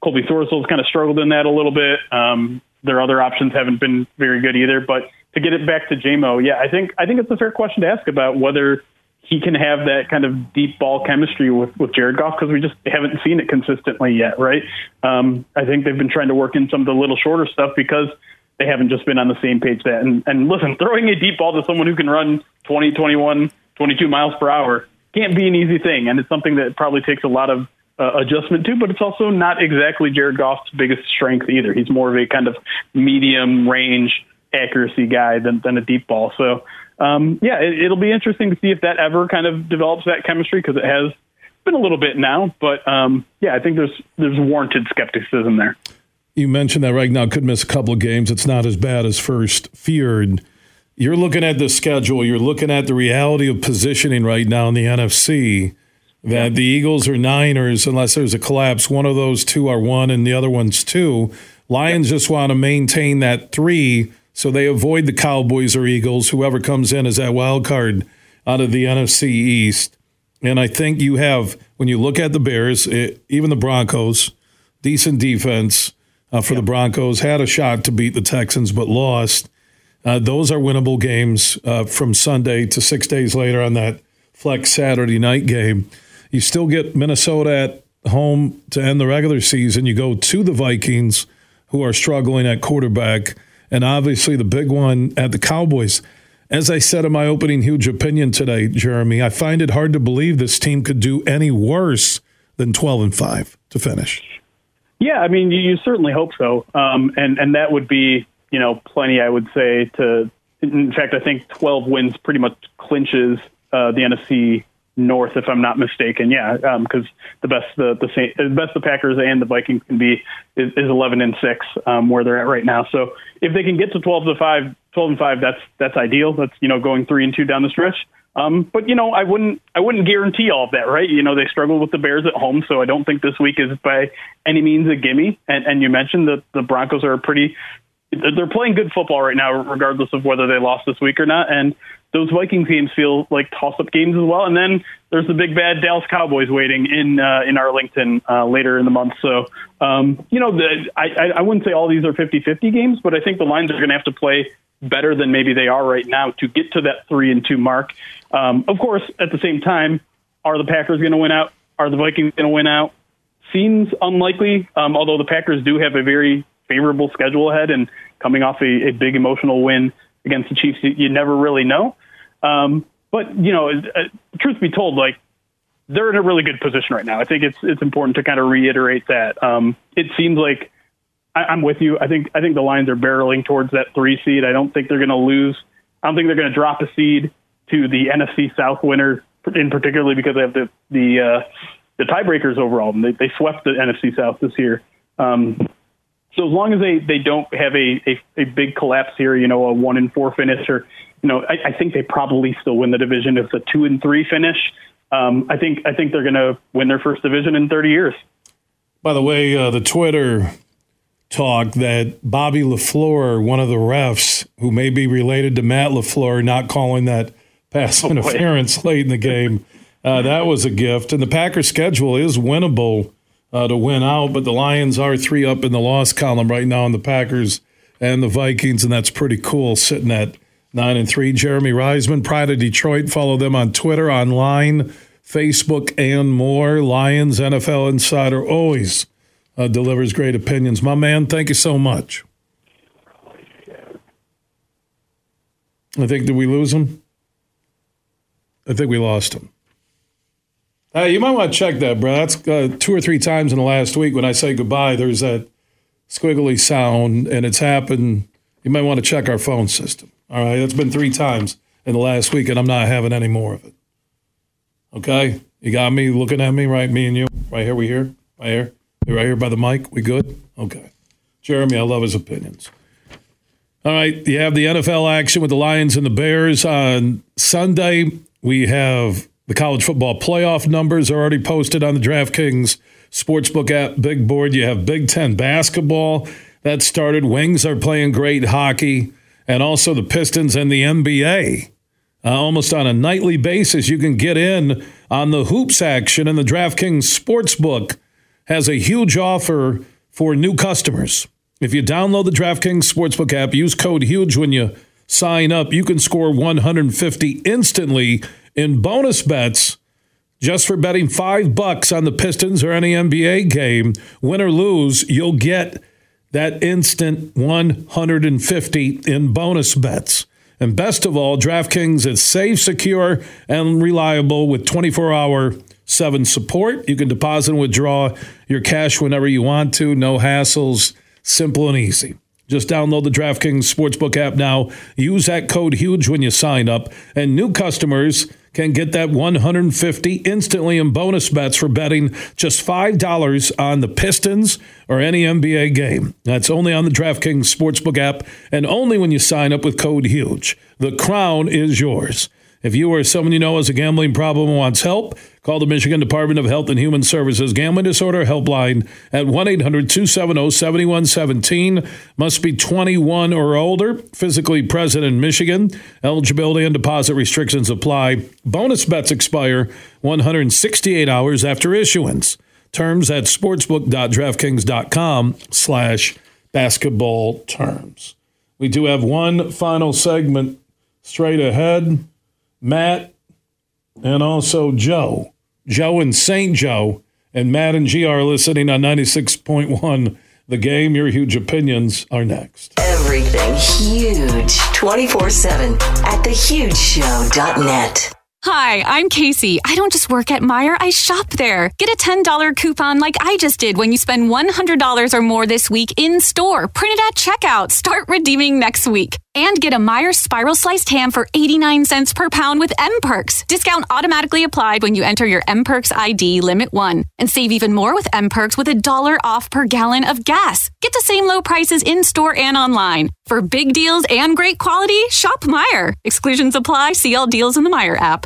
Colby Sorsdal's kind of struggled in that a little bit. Um, their other options haven't been very good either. But to get it back to JMO, yeah, I think I think it's a fair question to ask about whether he can have that kind of deep ball chemistry with, with Jared Goff because we just haven't seen it consistently yet, right? Um, I think they've been trying to work in some of the little shorter stuff because they haven't just been on the same page that. And, and listen, throwing a deep ball to someone who can run 20, 21, 22 miles per hour can't be an easy thing. And it's something that probably takes a lot of uh, adjustment to, but it's also not exactly Jared Goff's biggest strength either. He's more of a kind of medium range accuracy guy than, than a deep ball. So, um, yeah, it, will be interesting to see if that ever kind of develops that chemistry because it has been a little bit now. But um, yeah, I think there's there's warranted skepticism there. You mentioned that Ragnow could miss a couple of games. It's not as bad as first feared. You're looking at the schedule. You're looking at the reality of positioning right now in the NFC. That the Eagles or Niners, unless there's a collapse, one of those two are one and the other one's two. Lions just want to maintain that three so they avoid the Cowboys or Eagles, whoever comes in as that wild card out of the NFC East. And I think you have, when you look at the Bears, it, even the Broncos, decent defense uh, for yep. the Broncos, had a shot to beat the Texans but lost. Uh, those are winnable games uh, from Sunday to six days later on that flex Saturday night game. You still get Minnesota at home to end the regular season. You go to the Vikings, who are struggling at quarterback and obviously the big one at the Cowboys. As I said in my opening huge opinion today, Jeremy, I find it hard to believe this team could do any worse than 12 and 5 to finish. Yeah, I mean, you, you certainly hope so. Um, and, and that would be, you know, plenty, I would say, to, in fact, I think 12 wins pretty much clinches uh, the NFC North, if I'm not mistaken. Yeah, because um, the best the the, best the Packers and the Vikings can be is, is 11 and six um, where they're at right now. So if they can get to 12 to five, 12 and five, that's that's ideal. That's you know going three and two down the stretch. Um, but you know, I wouldn't I wouldn't guarantee all of that, right? You know, they struggle with the Bears at home, so I don't think this week is by any means a gimme. And, and you mentioned that the Broncos are a pretty they're playing good football right now, regardless of whether they lost this week or not. And those Viking games feel like toss-up games as well. And then there's the big bad Dallas Cowboys waiting in uh, in Arlington uh, later in the month. So um, you know, the, I I wouldn't say all these are 50-50 games, but I think the Lions are going to have to play better than maybe they are right now to get to that three and two mark. Um, of course, at the same time, are the Packers going to win out? Are the Vikings going to win out? Seems unlikely. Um, although the Packers do have a very favorable schedule ahead and coming off a, a big emotional win against the Chiefs, you never really know. Um, but you know, uh, truth be told, like they're in a really good position right now. I think it's it's important to kind of reiterate that. Um, it seems like I, am with you. I think I think the Lions are barreling towards that three seed. I don't think they're going to lose. I don't think they're going to drop a seed to the NFC South winner, in particularly because they have the the uh, the tiebreakers overall. They, they swept the NFC South this year. Um, so as long as they, they don't have a, a, a big collapse here, you know, a one and four finish, or you know, I, I think they probably still win the division if it's a two and three finish. Um, I think I think they're going to win their first division in 30 years. By the way, uh, the Twitter talk that Bobby LaFleur, one of the refs who may be related to Matt LaFleur, not calling that pass *laughs* oh, interference late in the game, uh, that was a gift. And the Packers' schedule is winnable uh, to win out. But the Lions are three up in the loss column right now, and the Packers and the Vikings, and that's pretty cool, sitting at nine and three. Jeremy Reisman, Pride of Detroit. Follow them on Twitter, online, Facebook, and more. Lions NFL Insider always uh, delivers great opinions. My man, thank you so much. I think, did we lose him? I think we lost him. Hey, you might want to check that, bro. That's uh, two or three times in the last week when I say goodbye, there's that squiggly sound, and it's happened. You might want to check our phone system. All right, that's been three times in the last week, and I'm not having any more of it. Okay, you got me looking at me, right? Me and you, right here. We here, right here, we right here by the mic. We good? Okay. Jeremy, I love his opinions. All right, you have the NFL action with the Lions and the Bears on Sunday. We have the college football playoff numbers are already posted on the DraftKings Sportsbook app, Big Board. You have Big Ten basketball that started. Wings are playing great hockey, and also the Pistons and the NBA. Uh, almost on a nightly basis, you can get in on the hoops action, and the DraftKings Sportsbook has a huge offer for new customers. If you download the DraftKings Sportsbook app, use code HUGE when you sign up, you can score 150 instantly in bonus bets just for betting five bucks on the Pistons or any NBA game. Win or lose, you'll get that instant 150 in bonus bets. And best of all, DraftKings is safe, secure, and reliable with 24 hour 7 support. You can deposit and withdraw your cash whenever you want to, no hassles Simple and easy. Just download the DraftKings Sportsbook app now. Use that code HUGE when you sign up. And new customers can get that 150 instantly in bonus bets for betting just $5 on the Pistons or any NBA game. That's only on the DraftKings Sportsbook app and only when you sign up with code HUGE. The crown is yours. If you or someone you know has a gambling problem and wants help, call the Michigan Department of Health and Human Services Gambling Disorder Helpline at 1 800 270 7117. Must be 21 or older, physically present in Michigan. Eligibility and deposit restrictions apply. Bonus bets expire 168 hours after issuance. Terms at sportsbook.draftkings.com slash basketball terms. We do have one final segment straight ahead. Matt, and also Joe. Joe and St. Joe, and Matt and G are listening on 96.1. The game, your huge opinions are next. Everything huge 24 7 at thehugeshow.net. Hi, I'm Casey. I don't just work at Meijer, I shop there. Get a $10 coupon like I just did when you spend $100 or more this week in store. Print it at checkout. Start redeeming next week. And get a Meijer spiral sliced ham for 89 cents per pound with M Perks. Discount automatically applied when you enter your M Perks ID limit 1. And save even more with M Perks with a dollar off per gallon of gas. Get the same low prices in store and online. For big deals and great quality, shop Meijer. Exclusions apply. See all deals in the Meijer app.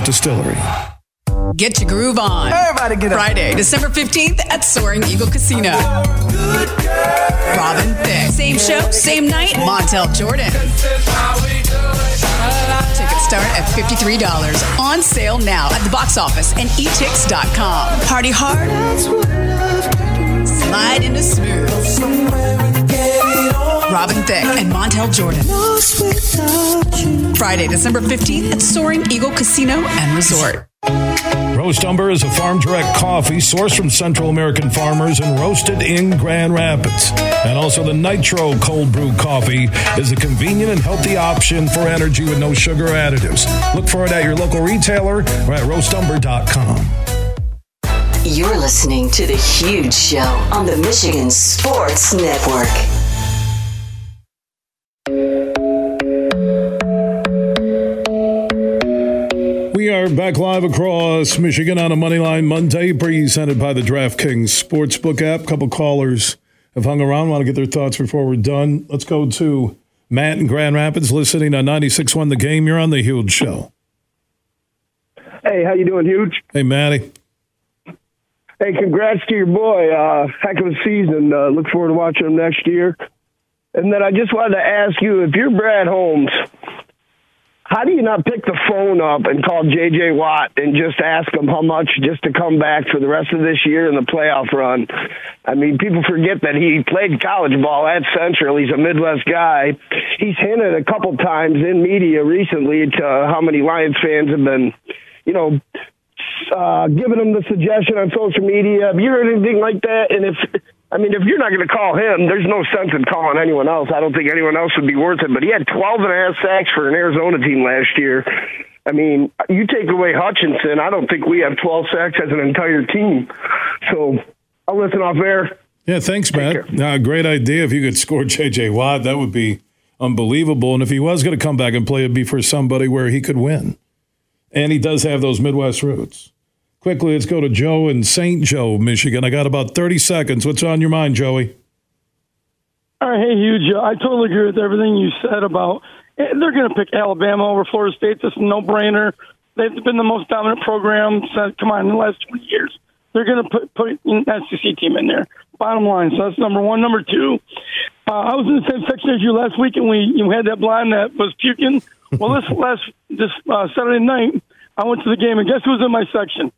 Distillery. Get your groove on. Everybody get up. Friday, December 15th at Soaring Eagle Casino. Robin Thicke. Same show, same night, Montel Jordan. Tickets start at $53. On sale now at the box office and etix.com. Party hard. Slide into smooth. Robin Thicke and Montel Jordan. Friday, December 15th at Soaring Eagle Casino and Resort. Roast Umber is a farm direct coffee sourced from Central American farmers and roasted in Grand Rapids. And also, the Nitro Cold Brew Coffee is a convenient and healthy option for energy with no sugar additives. Look for it at your local retailer or at roastumber.com. You're listening to The Huge Show on the Michigan Sports Network. We are back live across Michigan on a Moneyline Monday, presented by the DraftKings Sportsbook app. couple callers have hung around, want to get their thoughts before we're done. Let's go to Matt in Grand Rapids, listening on 96.1 The Game. You're on The Huge Show. Hey, how you doing, Huge? Hey, Matty. Hey, congrats to your boy. Uh, heck of a season. Uh, look forward to watching him next year. And then I just wanted to ask you if you're Brad Holmes, how do you not pick the phone up and call J.J. Watt and just ask him how much just to come back for the rest of this year in the playoff run? I mean, people forget that he played college ball at Central. He's a Midwest guy. He's hinted a couple times in media recently to how many Lions fans have been, you know, uh, giving him the suggestion on social media. Have you heard anything like that? And if I mean, if you're not going to call him, there's no sense in calling anyone else. I don't think anyone else would be worth it. But he had 12 and a half sacks for an Arizona team last year. I mean, you take away Hutchinson, I don't think we have 12 sacks as an entire team. So I'll listen off air. Yeah, thanks, Matt. Uh, great idea. If you could score *laughs* J.J. Watt, that would be unbelievable. And if he was going to come back and play, it'd be for somebody where he could win. And he does have those Midwest roots. Quickly, let's go to Joe in St. Joe, Michigan. I got about 30 seconds. What's on your mind, Joey? All right, hey, huge. I totally agree with everything you said about eh, they're going to pick Alabama over Florida State. That's a no-brainer. They've been the most dominant program. Since, come on, in the last 20 years. They're going to put put an SEC team in there. Bottom line. So that's number one. Number two, uh, I was in the same section as you last week, and we you had that blind that was puking. Well, this *laughs* last this uh, Saturday night, I went to the game, and guess who was in my section?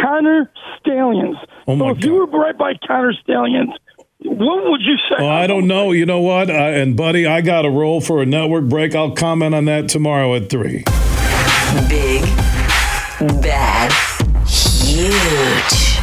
Connor Stalions. Oh my so if you were right by Connor Stalions, what would you say? Oh, I don't know. You know what? Uh, and, buddy, I got a roll for a network break. I'll comment on that tomorrow at 3. Big, bad, huge.